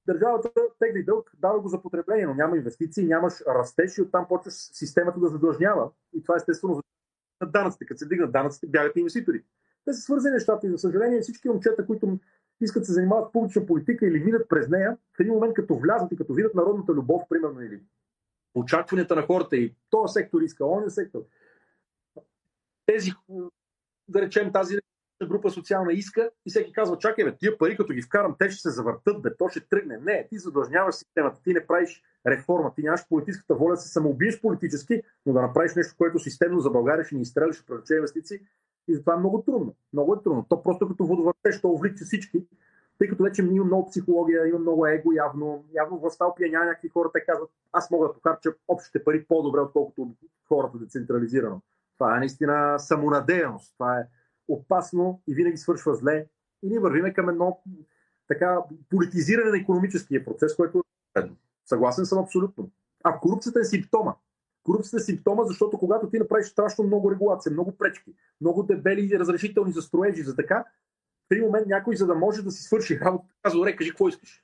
Държавата тегли дълг, дава го за потребление, но няма инвестиции, нямаш растеж и оттам почваш системата да задължнява. И това естествено за данъците. Като се дигнат данъците, бягат инвеститори. Те са свързани нещата и за съжаление всички момчета, които искат да се занимават с публична политика или минат през нея, в един момент като влязат и като видят народната любов, примерно, или очакванията на хората и този сектор иска, ония сектор, тези, да речем, тази група социална иска и всеки казва, чакай, бе, тия пари, като ги вкарам, те ще се завъртат, бе, то ще тръгне. Не, ти задлъжняваш системата, ти не правиш реформа, ти нямаш политическата воля да се самоубиеш политически, но да направиш нещо, което системно за България ще ни изстреля, ще привлече инвестиции. И затова е много трудно. Много е трудно. То просто като водовъртеж, то увлича всички, тъй като вече има много психология, има много его, явно, явно властта опияня някакви хора, те казват, аз мога да покарча общите пари по-добре, отколкото хората децентрализирано. Това е наистина самонадеяност. Това е опасно и винаги свършва зле. И ние вървиме към едно така политизиране на економическия процес, което е съгласен съм абсолютно. А корупцията е симптома. Корупцията е симптома, защото когато ти направиш страшно много регулация, много пречки, много дебели разрешителни за строежи, за така, в един момент някой, за да може да си свърши работа, казва, ре, кажи какво искаш.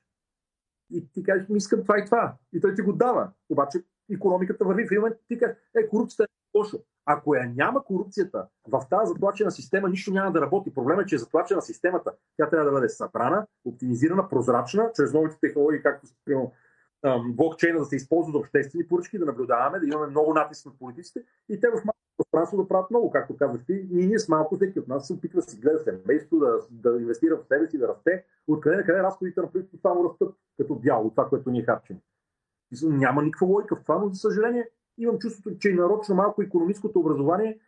И ти кажеш, ми искам това и това. И той ти го дава. Обаче економиката върви. В един момент ти кажеш, е, корупцията е лошо. Ако я няма корупцията в тази затлачена система, нищо няма да работи. Проблемът е, че е затлачена системата. Тя трябва да бъде събрана, оптимизирана, прозрачна, чрез новите технологии, както примерно блокчейна да се използва за обществени поръчки, да наблюдаваме, да имаме много натиск на политиците и те в малко пространство да правят много, както казах ти. Ние, ние с малко, всеки от нас се опитва да си гледа семейство, да, да инвестира в себе си, да расте. Откъде на къде разходите на правителството само растат като бяло, това, което ние харчим. Няма никаква логика в това, но за съжаление имам чувството, че и нарочно малко економическото образование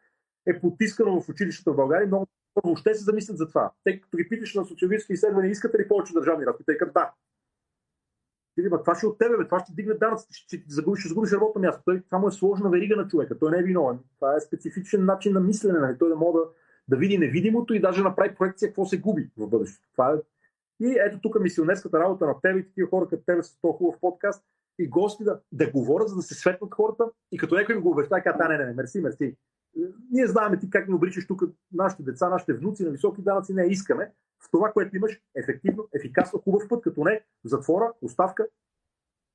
е потискано в училищата в България. Много въобще се замислят за това. Те като ги питаш на социологически изследвания, искате ли повече държавни разходи? Те казват да. Ти това ще от тебе, бе, това ще дигне данъците, ще, ще, загубиш, ще загубиш работно място. Той, това му е сложна верига на човека, той не е виновен. Това е специфичен начин на мислене, нали? той да може да, да види невидимото и даже направи проекция какво се губи в бъдещето. Това е... И ето тук мисионерската работа на тебе и такива хора като тебе с толкова хубав подкаст и гости да, да говорят, за да се светват хората и като някой им го обеща, казва, не, не, не, мерси, мерси. Ние знаем ти как ни обричаш тук нашите деца, нашите внуци на високи данъци, не искаме в това, което имаш ефективно, ефикасно, хубав път, като не затвора, оставка.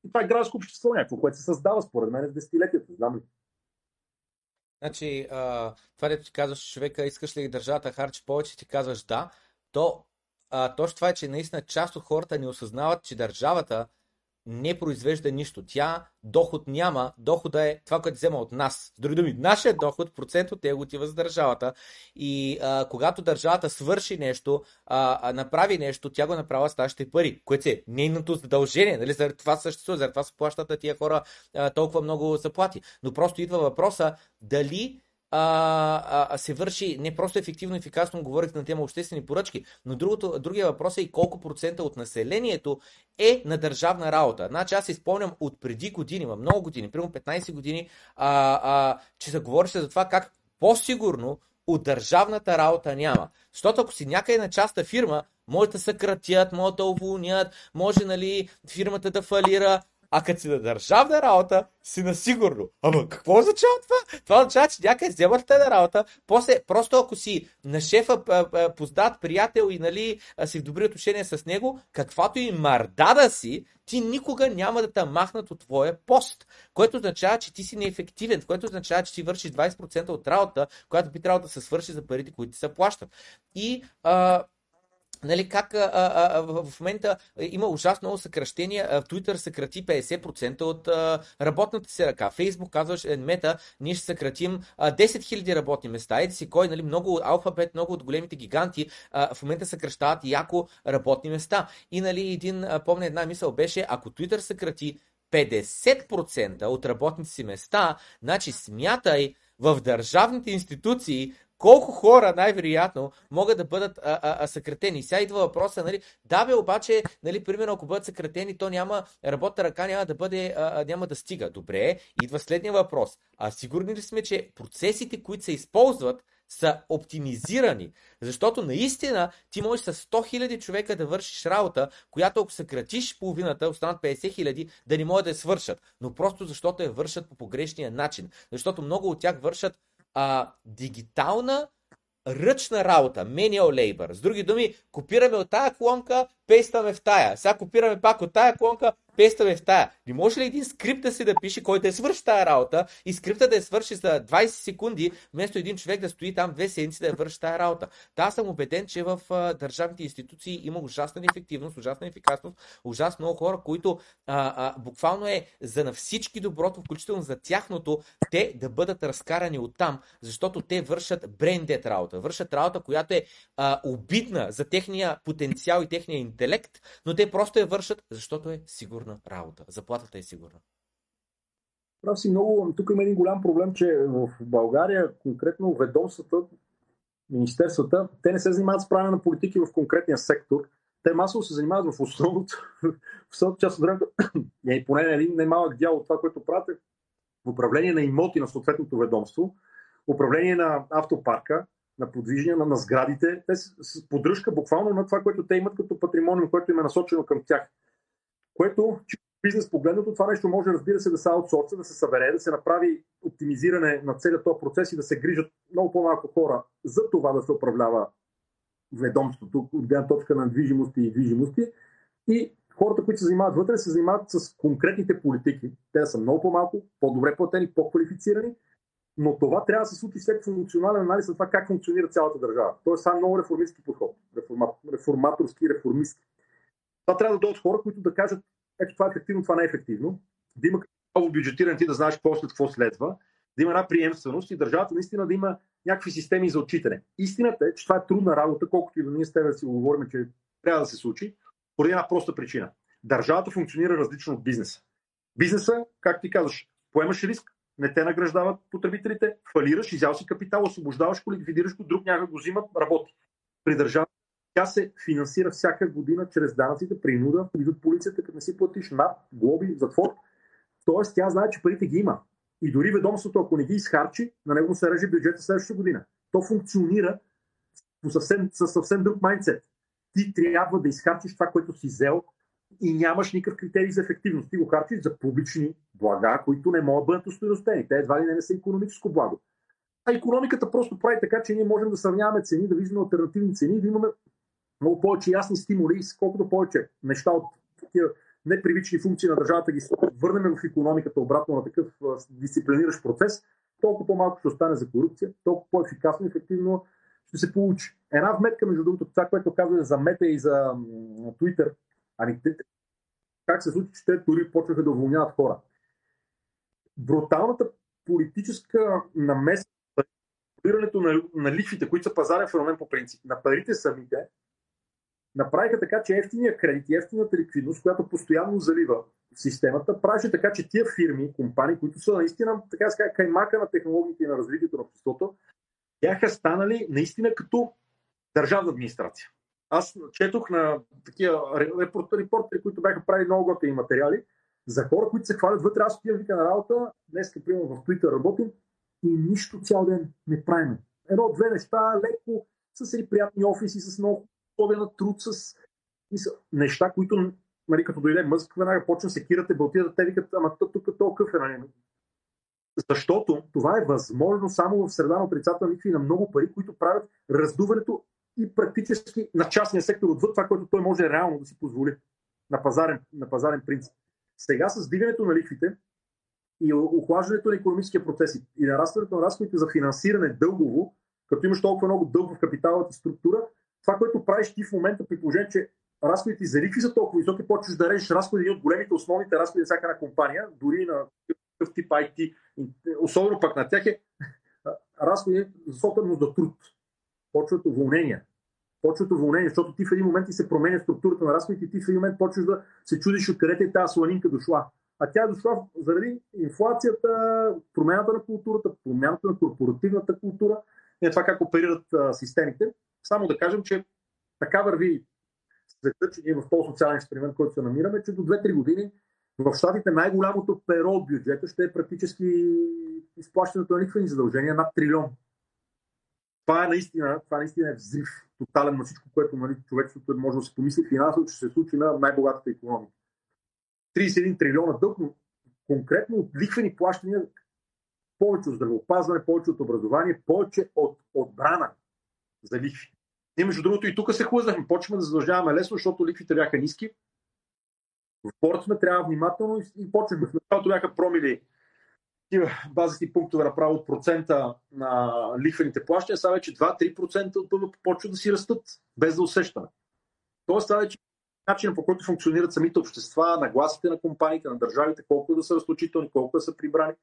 И това е гражданско общество някакво, което се създава според мен с десетилетията. Знам ли? Значи, а, това дето ти казваш човека, искаш ли държавата харчи повече, ти казваш да, то а, точно това е, че наистина част от хората не осъзнават, че държавата не произвежда нищо. Тя доход няма, дохода е това, което взема от нас. С други думи, нашия доход, процент от него отива за държавата. И а, когато държавата свърши нещо, а, а, направи нещо, тя го направила с нашите пари, което е нейното задължение. Нали? Заради това съществува, заради това се плащат тия хора а, толкова много заплати. Но просто идва въпроса дали а, а, се върши не просто ефективно и ефикасно, говорих на тема обществени поръчки, но другото, другия въпрос е и колко процента от населението е на държавна работа. Значи аз изпълням от преди години, много години, примерно 15 години, а, а, че се говореше за това как по-сигурно от държавната работа няма. Защото ако си някъде на частна фирма, може да съкратят, може да уволнят, може нали, фирмата да фалира, а като си на държавна работа, си на сигурно. Ама какво означава това? Това означава, че някъде вземат те на работа, после просто ако си на шефа познат, приятел и нали, си в добри отношения с него, каквато и мардада си, ти никога няма да те махнат от твоя пост, което означава, че ти си неефективен, което означава, че ти вършиш 20% от работа, която би трябвало да се свърши за парите, които ти се плащат. И а, Нали, как а, а, в, в момента има ужасно много съкръщения. Twitter съкрати 50% от а, работната си ръка. Facebook казваш, е, мета, ние ще съкратим а, 10 000 работни места. Еди си кой, нали, много алфабет, много от големите гиганти а, в момента съкръщават яко работни места. И нали, един, а, помня една мисъл беше, ако Twitter съкрати 50% от работните си места, значи смятай в държавните институции колко хора най-вероятно могат да бъдат а, а, а, съкратени. Сега идва въпроса, нали, да бе, обаче, нали, примерно, ако бъдат съкратени, то няма, работа ръка няма да бъде, а, няма да стига. Добре, идва следния въпрос. А сигурни ли сме, че процесите, които се използват, са оптимизирани. Защото наистина ти можеш с 100 000 човека да вършиш работа, която ако съкратиш половината, останат 50 000, да не могат да я свършат. Но просто защото я вършат по погрешния начин. Защото много от тях вършат а, дигитална ръчна работа, manual labor. С други думи, копираме от тая колонка, пействаме в тая. Сега копираме пак от тая колонка, песта в тая. Не може ли един скрипт да си да пише, който да свърши тази работа и скрипта да я свърши за 20 секунди, вместо един човек да стои там две седмици да я върши тази работа. Та аз съм убеден, че в а, държавните институции има ужасна ефективност, ужасна ефикасност, ужасно много хора, които а, а, буквално е за на всички доброто, включително за тяхното, те да бъдат разкарани от там, защото те вършат брендет работа, вършат работа, която е а, обидна за техния потенциал и техния интелект, но те просто я вършат, защото е сигурна работа. Заплатата е сигурна. Прав си много. Тук има един голям проблем, че в България конкретно ведомствата, министерствата, те не се занимават с правене на политики в конкретния сектор. Те масово се занимават в основното, в основната част от времето, и поне един немалък дял от това, което правят е управление на имоти на съответното ведомство, управление на автопарка, на подвижния, на, на сградите. Те с поддръжка буквално на това, което те имат като патримониум, което им е насочено към тях. Което, бизнес погледнато, това нещо може, разбира се, да се аутсорса, да се събере, да се направи оптимизиране на целият този процес и да се грижат много по-малко хора за това да се управлява ведомството от гледна точка на движимости и движимости. И хората, които се занимават вътре, се занимават с конкретните политики. Те са много по-малко, по-добре платени, по-квалифицирани, но това трябва да се случи след функционален анализ на това как функционира цялата държава. Тоест, това е много реформистски подход. Реформаторски, реформистски. Това трябва да дойдат хора, които да кажат, ето това е ефективно, това не е ефективно. Да има много бюджетиране, ти да знаеш какво след какво следва, да има една приемственост и държавата наистина да има някакви системи за отчитане. Истината е, че това е трудна работа, колкото и да ние с теб да си говорим, че трябва да се случи, поради една проста причина. Държавата функционира различно от бизнеса. Бизнеса, как ти казваш, поемаш риск, не те награждават потребителите, фалираш, изял си капитал, освобождаваш го, ликвидираш го, друг някак го взимат, работи. При държавата тя се финансира всяка година чрез данъците, принуда, идват полицията, като не си платиш над, глоби, затвор. Тоест тя знае, че парите ги има. И дори ведомството, ако не ги изхарчи, на него се реже бюджета следващата година. То функционира по съвсем, със съвсем друг майндсет. Ти трябва да изхарчиш това, което си взел и нямаш никакъв критерий за ефективност. Ти го харчиш за публични блага, които не могат да бъдат устойностени. Те едва ли не, не са економическо благо. А економиката просто прави така, че ние можем да сравняваме цени, да виждаме альтернативни цени да имаме много повече ясни стимули колкото повече неща от такива непривични функции на държавата ги върнем в економиката обратно на такъв дисциплиниращ процес, толкова по-малко ще остане за корупция, толкова по-ефикасно и ефективно ще се получи. Една вметка, между другото, това, което казваме за Мета и за Twitter, ами как се случи, че те дори почнаха да уволняват хора. Бруталната политическа намеса, на, лихвите, които са пазарен феномен по принцип, на парите самите, направиха така, че ефтиния кредит ефтината ликвидност, която постоянно залива в системата, правеше така, че тия фирми, компании, които са наистина, така да каймака на технологиите и на развитието на обществото, бяха станали наистина като държавна администрация. Аз четох на такива репортери, които бяха правили много готини материали за хора, които се хвалят вътре. Аз отивам вика на работа, днес, примерно в Twitter работим и нищо цял ден не правим. Едно-две неща, леко, с приятни офиси, с много условия на труд, с неща, които, нали, като дойде мъзък, веднага почва се кирате, бълтията, те викат, ама тук толкова е, нали? Защото това е възможно само в среда на отрицателни ликви на много пари, които правят раздуването и практически на частния сектор отвъд това, което той може реално да си позволи на пазарен, на пазарен принцип. Сега с дигането на лихвите и охлаждането на економическия процес и нарастването на разходите за финансиране дългово, като имаш толкова много дълг в капиталната структура, това, което правиш ти в момента, при положение, че разходите за лихви са толкова високи, почваш да режеш разходи от големите основните разходи на всяка една компания, дори на такъв тип IT, особено пък на тях е разходи за собственост за труд. Почват уволнения. Почват уволнения, защото ти в един момент ти се променя структурата на разходите и ти в един момент почваш да се чудиш откъде е тази сланинка дошла. А тя е дошла заради инфлацията, промената на културата, промяната на корпоративната култура и това как оперират а, системите. Само да кажем, че така върви света, че ние в този социален експеримент, който се намираме, че до 2-3 години в щатите най-голямото перо от бюджета ще е практически изплащането на лихвени задължения над трилион. Това е наистина, това наистина е взрив тотален на всичко, което нали, човечеството може да се помисли финансово, че се случи на най-богатата економика. 31 трилиона дълг, но конкретно от лихвени плащания повече от здравеопазване, повече от образование, повече от отбрана за лихви. И между другото и тук се хлъзнахме. Почваме да задължаваме лесно, защото лихвите бяха ниски. В сме, трябва внимателно и, почнахме. В началото бяха промили базисни пунктове направо от процента на лихвените плащания, сега вече 2-3% от БВП почват да си растат, без да усещаме. Тоест, това вече начинът по който функционират самите общества, нагласите на компаниите, на държавите, колко да са разточителни, колко да са прибрани.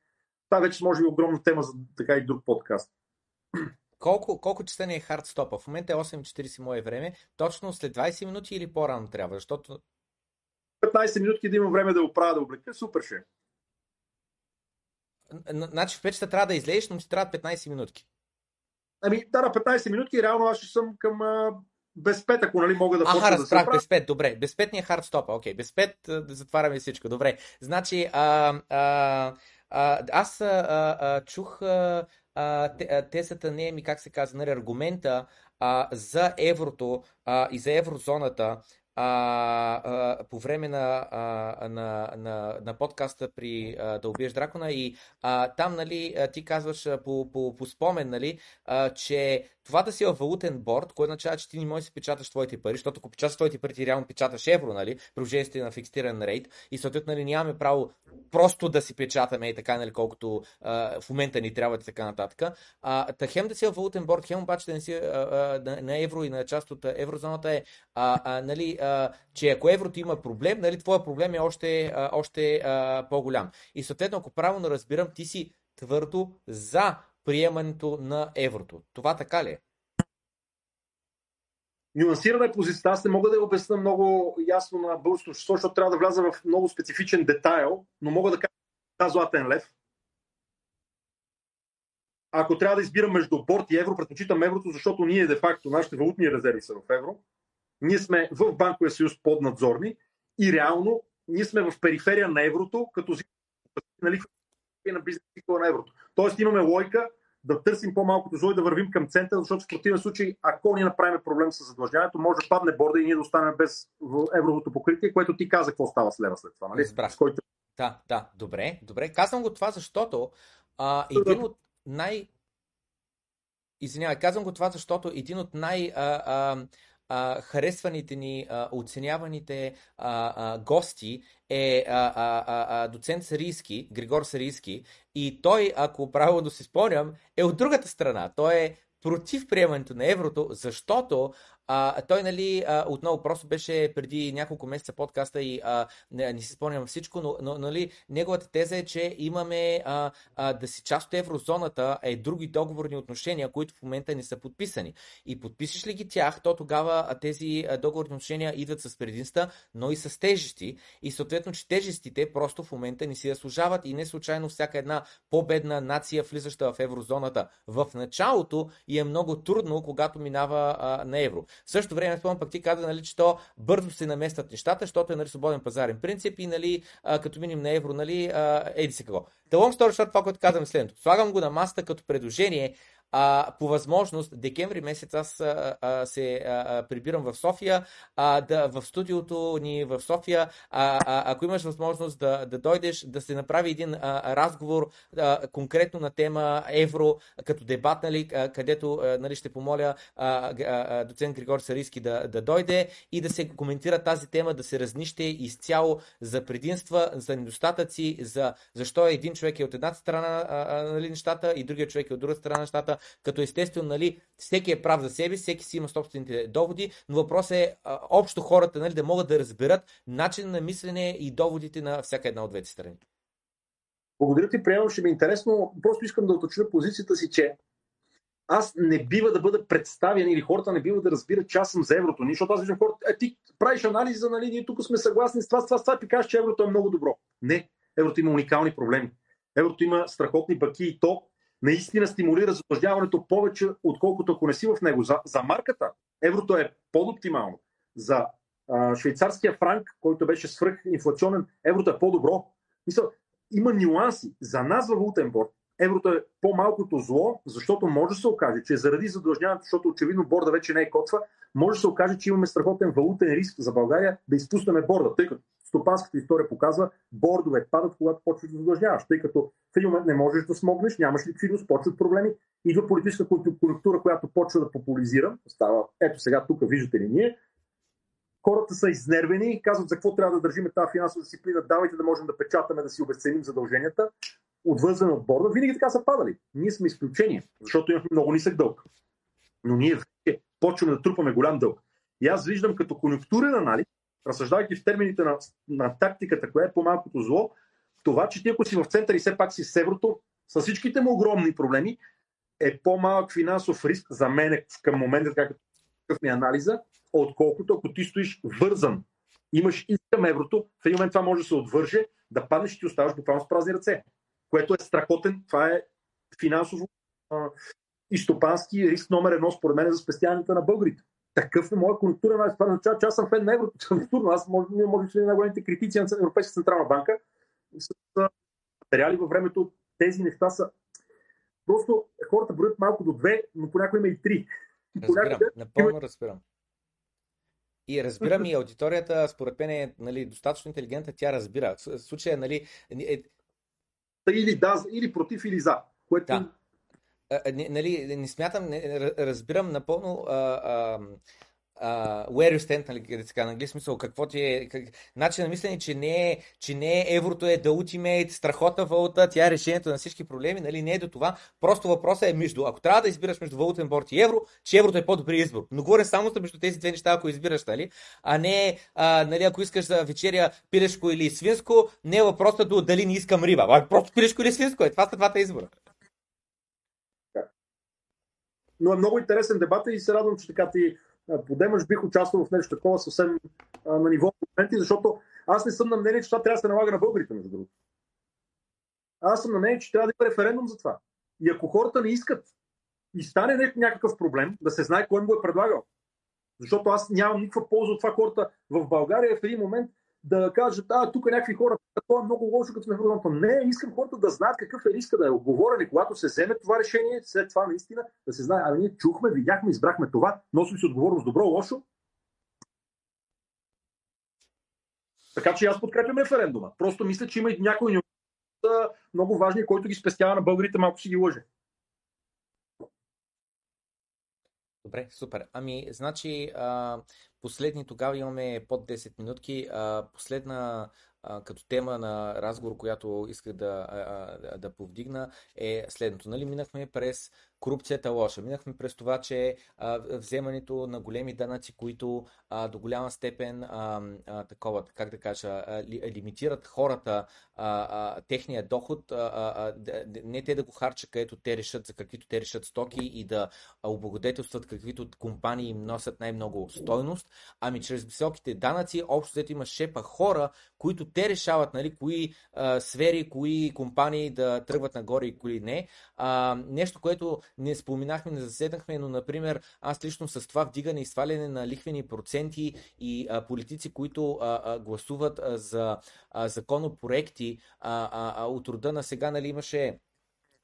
Това вече може би е огромна тема за така и друг подкаст. Колко, колко часа ни е хардстопа? В момента е 8.40 мое време. Точно след 20 минути или по-рано трябва? Защото 15 минути да има време да оправя да облека, супер ще. Значи в печата трябва да излезеш, но ти трябва 15 минутки. Ами, да, на 15 минутки реално аз ще съм към а, без 5, ако нали мога да Аха, разправях, да без 5, добре. Без 5 ни е хард стопа, окей. Без 5 да затваряме всичко, добре. Значи, а, а, аз а, а, чух а, а, тезата не ми, как се казва, нали, аргумента а, за еврото а, и за еврозоната, а, а, по време на, а, на, на, на подкаста при а, Да убиеш дракона и а, там нали, ти казваш по, по, по спомен, нали, а, че това да си във валутен борт, което означава, че ти не можеш да си печаташ твоите пари, защото ако печаташ твоите пари, ти реално печаташ евро, нали, при на фиксиран рейт и съответно нали, нямаме право просто да си печатаме и така, нали, колкото а, в момента ни трябва и така нататък. А, та хем да си във валутен борт, хем обаче да не си а, а, на, на евро и на част от еврозоната е, а, а, нали, а, че ако еврото има проблем, нали, твоя проблем е още, а, още а, по-голям. И съответно, ако правилно разбирам, ти си твърдо за приемането на еврото. Това така ли е? Нюансирана е позицията. Аз не мога да я обясня много ясно на българското общество, защото трябва да вляза в много специфичен детайл, но мога да кажа да, златен лев. Ако трябва да избирам между борт и евро, предпочитам еврото, защото ние де-факто, нашите валутни резерви са в евро. Ние сме в банковия съюз поднадзорни и реално ние сме в периферия на еврото, като нали, на бизнес на еврото. Тоест имаме лойка да търсим по-малкото зло и да вървим към центъра, защото в противен случай, ако ние направим проблем с задлъжняването, може да падне борда и ние да останем без евровото покритие, което ти каза какво става с лева след това. Нали? С който... Да, да, добре, добре. Казвам го това, защото а, един от най... Извинявай, казвам го това, защото един от най- а, а, харесваните ни, оценяваните гости е доцент Сарийски, Григор Сарийски, и той, ако правилно си спомням, е от другата страна. Той е против приемането на еврото, защото а, той, нали, а, отново просто беше преди няколко месеца подкаста и а, не, не си спомням всичко, но, но нали, неговата теза е, че имаме а, а, да си част от еврозоната, е други договорни отношения, които в момента не са подписани. И подпишеш ли ги тях, то тогава тези договорни отношения идват с предимства, но и с тежести. И съответно, че тежестите просто в момента не си заслужават и не случайно всяка една по-бедна нация, влизаща в еврозоната в началото, и е много трудно, когато минава а, на евро. В същото време, спомням, пък ти каза, нали, че то бързо се наместват нещата, защото е нали, свободен пазарен принцип и нали, а, като миним на евро, нали, еди се какво. The long това, което казвам следното. Слагам го на масата като предложение, а, по възможност, декември месец аз а, а, се а, прибирам в София, а, да, в студиото ни в София, а, а, ако имаш възможност да, да дойдеш, да се направи един а, разговор а, конкретно на тема евро, като дебат, нали, а, където а, нали, ще помоля а, а, доцент Григор Сариски да, да дойде и да се коментира тази тема, да се разнище изцяло за предимства, за недостатъци, за защо един човек е от една страна а, нали, нещата и другия човек е от друга страна нещата като естествено, нали, всеки е прав за себе, всеки си има собствените доводи, но въпросът е а, общо хората нали, да могат да разберат начин на мислене и доводите на всяка една от двете страни. Благодаря ти, приемам, ще ми е интересно. Просто искам да уточня позицията си, че аз не бива да бъда представен или хората не бива да разбират, че аз съм за еврото. Защото аз виждам хората, е, ти правиш анализа, нали, ние тук сме съгласни с това, с това, с това, и кажеш, че еврото е много добро. Не, еврото има уникални проблеми. Еврото има страхотни баки и то наистина стимулира задлъжняването повече, отколкото ако не си в него. За, за марката еврото е по-оптимално. За а, швейцарския франк, който беше свръхинфлационен, еврото е по-добро. Мисля, има нюанси. За нас във валутен борт еврото е по-малкото зло, защото може да се окаже, че заради задлъжняването, защото очевидно борда вече не е котва, може да се окаже, че имаме страхотен валутен риск за България да изпуснем борда, тъй като стопанската история показва, бордове падат, когато почваш да задлъжняваш, тъй като в един момент не можеш да смогнеш, нямаш ликвидност, почват проблеми, идва политическа конъюнктура, която почва да популизира, става, ето сега тук виждате ли ние, хората са изнервени и казват за какво трябва да държиме тази финансова дисциплина, давайте да можем да печатаме, да си обесценим задълженията, отвързани от борда. Винаги така са падали. Ние сме изключение, защото имахме много нисък дълг. Но ние вече почваме да трупаме голям дълг. И аз виждам като конъюнктурен анализ, разсъждайки в термините на, на тактиката, кое е по-малкото зло, това, че ти ако си в център и все пак си с еврото, с всичките му огромни проблеми, е по-малък финансов риск за мен към момента, какъв ми е анализа, отколкото ако ти стоиш вързан. Имаш искам еврото, в един момент това може да се отвърже, да паднеш и ти оставаш буквално с празни ръце. Което е страхотен, това е финансово а, и стопански риск номер едно, според мен, за спестяването на българите. Такъв е моя конъюнктура. Това означава, че аз съм фен на еврото. Аз може, може да съм най-големите критици на Европейска централна банка с материали във времето. Тези неща са Просто хората броят малко до две, но понякога има и три. Разбирам, напълно разбирам. И разбирам и аудиторията, според мен е нали, достатъчно интелигентна, тя разбира. В случая, нали... Е... Или да, или против, или за. Което... Да. Не, нали, не смятам, не, разбирам напълно а, а, uh, where you stand, нали, така, на английски смисъл, какво ти е, как, начин на мислене, че не, е, че не е еврото е the ultimate, страхотна валута, тя е решението на всички проблеми, нали, не е до това. Просто въпросът е между, ако трябва да избираш между валутен борт и евро, че еврото е по-добри избор. Но говоря само между тези две неща, ако избираш, нали, а не, а, нали, ако искаш за вечеря пилешко или свинско, не е въпросът до дали не искам риба, а просто пилешко или свинско е. Това са двата избора. Но е много интересен дебат и се радвам, че така ти подемаш, бих участвал в нещо такова съвсем на ниво моменти, защото аз не съм на мнение, че това трябва да се налага на българите, между другото. Аз съм на мнение, че трябва да има референдум за това. И ако хората не искат и стане някакъв проблем, да се знае кой му е предлагал. Защото аз нямам никаква полза от това хората в България в един момент да кажат, а, тук някакви хора, това е много лошо, като сме в Родонто. Не, искам хората да знаят какъв е риска да е оговорен когато се вземе това решение, след това наистина да се знае, ами ние чухме, видяхме, избрахме това, носим си отговорност добро, лошо. Така че аз подкрепям референдума. Просто мисля, че има и някои много важни, който ги спестява на българите, малко си ги лъже. Добре, супер. Ами, значи, а, последни тогава имаме под 10 минутки. А, последна а, като тема на разговор, която исках да, а, да повдигна е следното. Нали, минахме през корупцията лоша. Минахме през това, че а, вземането на големи данъци, които а, до голяма степен а, а, такова, как да кажа, ли, лимитират хората, а, а, техния доход, а, а, не те да го харчат, където те решат, за каквито те решат стоки и да облагодетелстват каквито компании им носят най-много стойност, ами чрез високите данъци, общо взето има шепа хора, които те решават, нали, кои а, сфери, кои компании да тръгват нагоре и кои не. А, нещо, което не споменахме, не заседнахме, но, например, аз лично с това вдигане и сваляне на лихвени проценти и а, политици, които а, а, гласуват а, за а, законопроекти а, а, от рода на сега, нали, имаше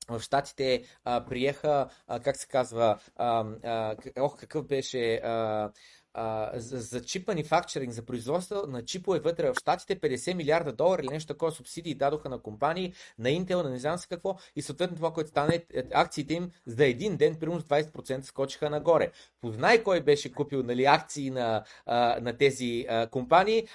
в Штатите приеха, а, как се казва, а, а, ох, какъв беше а, за, за чип манифакчеринг, за производство на чипове вътре в Штатите, 50 милиарда долара или нещо такова субсидии дадоха на компании, на Intel, на не знам си какво и съответно това, което стане, е, акциите им за един ден примерно с 20% скочиха нагоре. Познай кой беше купил нали, акции на, на тези компании.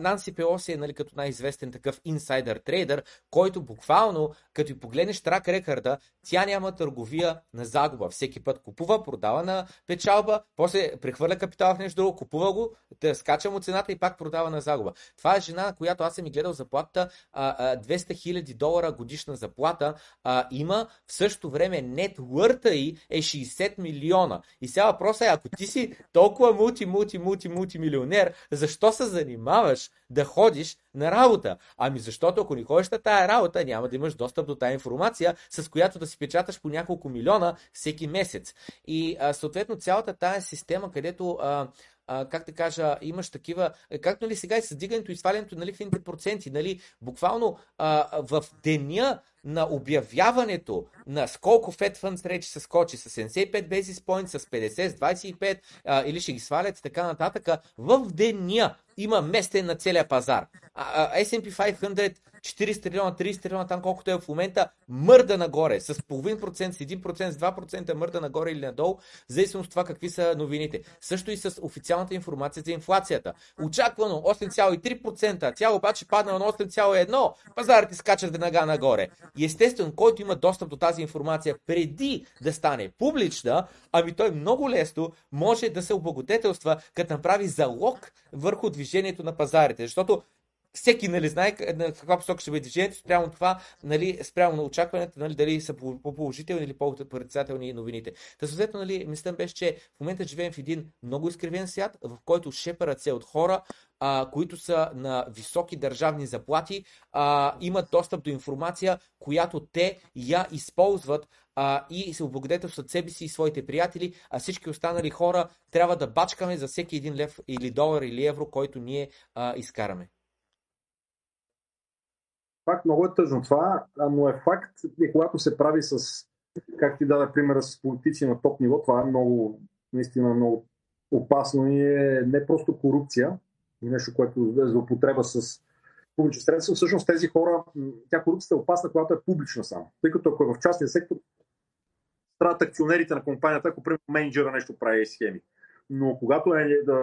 Нанси Пелоси е нали, като най-известен такъв инсайдър трейдър, който буквално, като погледнеш трак рекърда, тя няма търговия на загуба. Всеки път купува, продава на печалба, после прехвърля капитал в нещо друго, купува го, да скача му цената и пак продава на загуба. Това е жена, която аз съм ми гледал заплата 200 хиляди долара годишна заплата, а, има в същото време нетвърта и е 60 милиона. И сега въпросът е, ако ти си толкова мулти, мулти, мулти, мулти милионер, защо се занимаваш да ходиш на работа? Ами защото ако не ходиш на тая работа, няма да имаш достъп до тая информация, с която да си печаташ по няколко милиона всеки месец. И а, съответно цялата тая система, където а, а, как да кажа, имаш такива, е, както нали, сега и с дигането и свалянето на лихвените проценти, нали, буквално а, в деня на обявяването на сколко Fed Funds Rate ще се скочи с 75 basis points, с 50, с 25 а, или ще ги свалят и така нататък, в деня има местен на целия пазар. А, а, S&P 500 40 трилиона, 30 трилиона, там колкото е в момента, мърда нагоре, с половин процент, с 1%, с 2% мърда нагоре или надолу, в зависимост от това какви са новините. Също и с официалната информация за инфлацията. Очаквано 8,3%, тя обаче падна на 8,1%, пазарите скачат веднага нагоре. Естествено, който има достъп до тази информация преди да стане публична, ами той много лесно може да се облагодетелства, като направи залог върху движението на пазарите. Защото всеки нали, знае на каква посока ще бъде движението, спрямо това, нали, спрямо на очакването, нали, дали са по-положителни или по-отрицателни новините. Та съответно, нали, мислям беше, че в момента живеем в един много изкривен свят, в който шепарът се от хора, а, които са на високи държавни заплати, а, имат достъп до информация, която те я използват а, и се облагодетелстват себе си и своите приятели, а всички останали хора трябва да бачкаме за всеки един лев или долар или евро, който ние а, изкараме. Факт, много е тъжно това, но е факт, и когато се прави с, как ти даде примера с политици на топ ниво, това е много, наистина много опасно и е не просто корупция, нещо, което е за употреба с публични средства. Всъщност тези хора, тя корупцията е опасна, когато е публична само. Тъй като ако е в частния сектор, страдат акционерите на компанията, ако примерно менеджера нещо прави схеми. Но когато е да,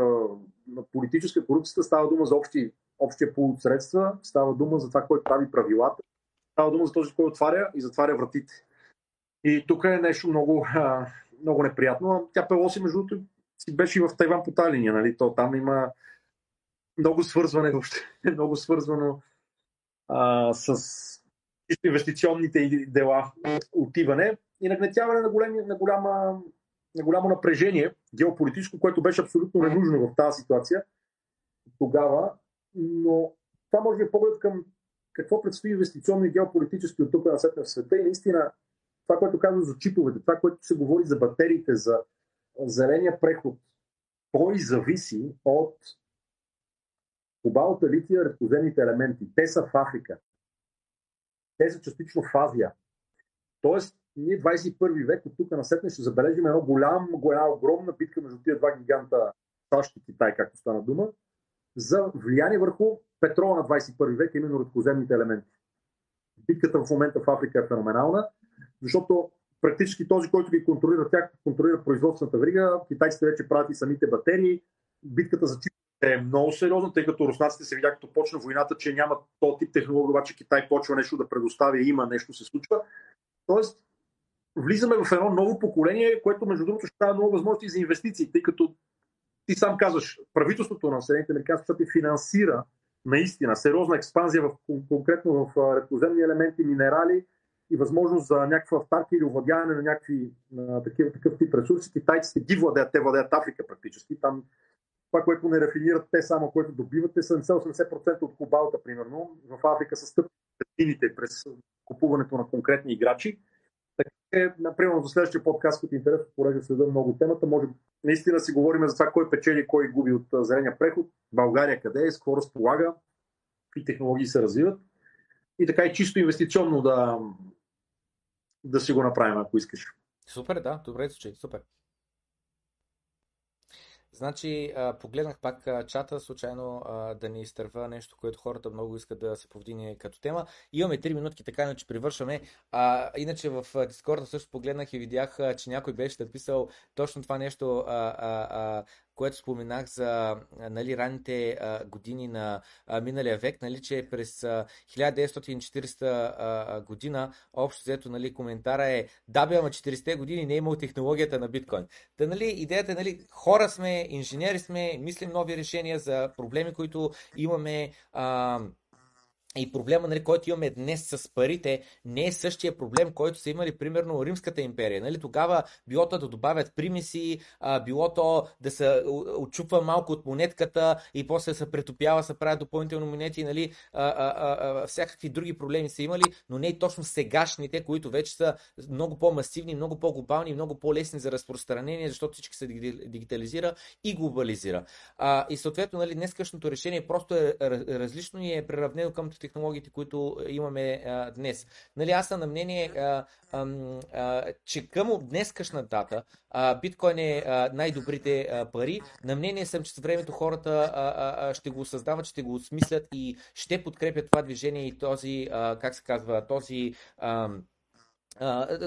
на политическа корупция, става дума за общи общия пул от средства, става дума за това, който прави правилата, става дума за този, който отваря и затваря вратите. И тук е нещо много, много неприятно. Тя Пелоси, между другото, си беше и в Тайван по тази линия. Нали? То, там има много свързване, въобще, много свързвано а, с инвестиционните дела отиване. И нагнетяване на, големи, на, голяма, на голямо напрежение геополитическо, което беше абсолютно ненужно в тази ситуация тогава. Но това може би е поглед към какво предстои инвестиционно и геополитически от тук на в света. И наистина това, което казвам за чиповете, това, което се говори за батериите, за зеления преход, той зависи от кобалта, лития, редкоземните елементи. Те са в Африка. Те са частично в Азия. Тоест, ние 21 век от тук на сетне ще забележим едно голям, голяма, огромна битка между тия два гиганта САЩ и Китай, както стана дума, за влияние върху петрола на 21 век, именно редкоземните елементи. Битката в момента в Африка е феноменална, защото практически този, който ги контролира тях, контролира производствената врига. Китайците вече правят и самите батерии. Битката за чиповете е много сериозна, тъй като руснаците се видя, като почна войната, че няма този тип технология, обаче Китай почва нещо да предоставя, има нещо се случва. Тоест, влизаме в едно ново поколение, което между другото ще дава много възможности за инвестиции, тъй като ти сам казваш, правителството на Съединените Американски щати финансира наистина сериозна експанзия в, конкретно в редкоземни елементи, минерали и възможност за някаква автарка или овладяване на някакви на такива, такъв тип ресурси. Китайците ги владеят, те владеят Африка практически. Там това, което не рафинират те само, което добиват, те 70-80% от кобалта, примерно, в Африка са стъпки през купуването на конкретни играчи. Така е, например, за следващия подкаст, е интерес, понеже следа много темата, може наистина си говорим за това кой печели, кой губи от зеления преход, България къде е, с какво разполага, какви технологии се развиват. И така и чисто инвестиционно да, да си го направим, ако искаш. Супер, да, добре звучи, супер. Значи, погледнах пак чата, случайно да ни изтърва нещо, което хората много искат да се повдигне като тема. Имаме 3 минутки, така иначе привършваме. А, иначе в Дискорда също погледнах и видях, че някой беше написал точно това нещо. А, а, а, което споменах за нали, ранните години на миналия век, нали, че през а, 1940 а, година общо взето нали, коментара е да бе, ама 40-те години не е имал технологията на биткоин. Та, нали, идеята е, нали, хора сме, инженери сме, мислим нови решения за проблеми, които имаме. А, и проблема, нали, който имаме днес с парите, не е същия проблем, който са имали, примерно, Римската империя. Нали? Тогава било то да добавят примеси, а, било то да се очупва малко от монетката и после се претопява, се правят допълнително монети, нали? а, а, а, всякакви други проблеми са имали, но не и точно сегашните, които вече са много по-масивни, много по-глобални, много по-лесни за разпространение, защото всички се дигитализира и глобализира. А, и съответно, нали, днескашното решение просто е различно и е преравнено към технологиите, които имаме а, днес. Нали, аз съм на мнение, а, а, че към днескашна дата биткоин е най-добрите пари. На мнение съм, че с времето хората ще го създават, ще го осмислят и ще подкрепят това движение и този, как се казва, този а,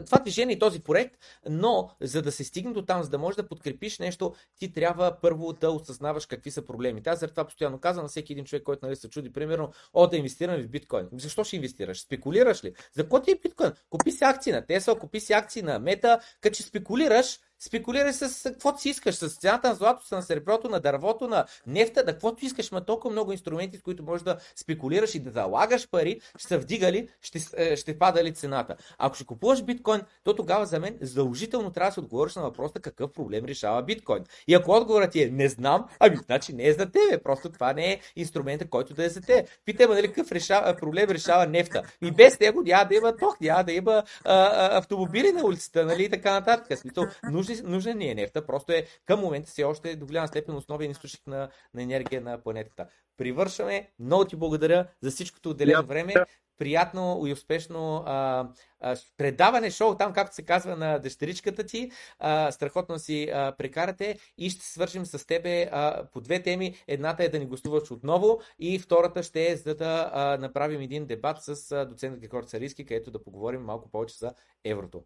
това движение и този проект, но за да се стигне до там, за да можеш да подкрепиш нещо, ти трябва първо да осъзнаваш какви са проблемите. Аз за това постоянно казвам на всеки един човек, който нали, се чуди, примерно, о, да инвестираме в биткоин. Защо ще инвестираш? Спекулираш ли? За какво ти е биткоин? Купи си акции на Tesla, купи си акции на Мета, като че спекулираш, Спекулирай с каквото си искаш, с цената на златото, на среброто, на дървото, на нефта, на каквото искаш. Има толкова много инструменти, с които можеш да спекулираш и да залагаш пари, ще са вдигали, ще, е, ще падали цената. Ако ще купуваш биткоин, то тогава за мен задължително трябва да се отговориш на въпроса какъв проблем решава биткоин. И ако отговорът ти е не знам, ами значи не е за тебе. Просто това не е инструмента, който да е за теб. Питай ме, нали какъв решава, проблем решава нефта. И без него няма да има ток, няма да има а, а, автомобили на улицата, нали, и така нататък. Смисъл, нужен, нужен ни е нефта, просто е към момента си още до голяма степен основен източник на, на енергия на планетата. Привършваме. Много ти благодаря за всичкото отделено време. Приятно и успешно а, а, предаване шоу, там както се казва на дъщеричката ти. А, страхотно си а, прекарате и ще свършим с тебе а, по две теми. Едната е да ни гостуваш отново и втората ще е за да а, направим един дебат с а, доцент Григор Цариски, където да поговорим малко повече за еврото.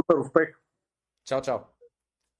Супер успех! Tchau, tchau.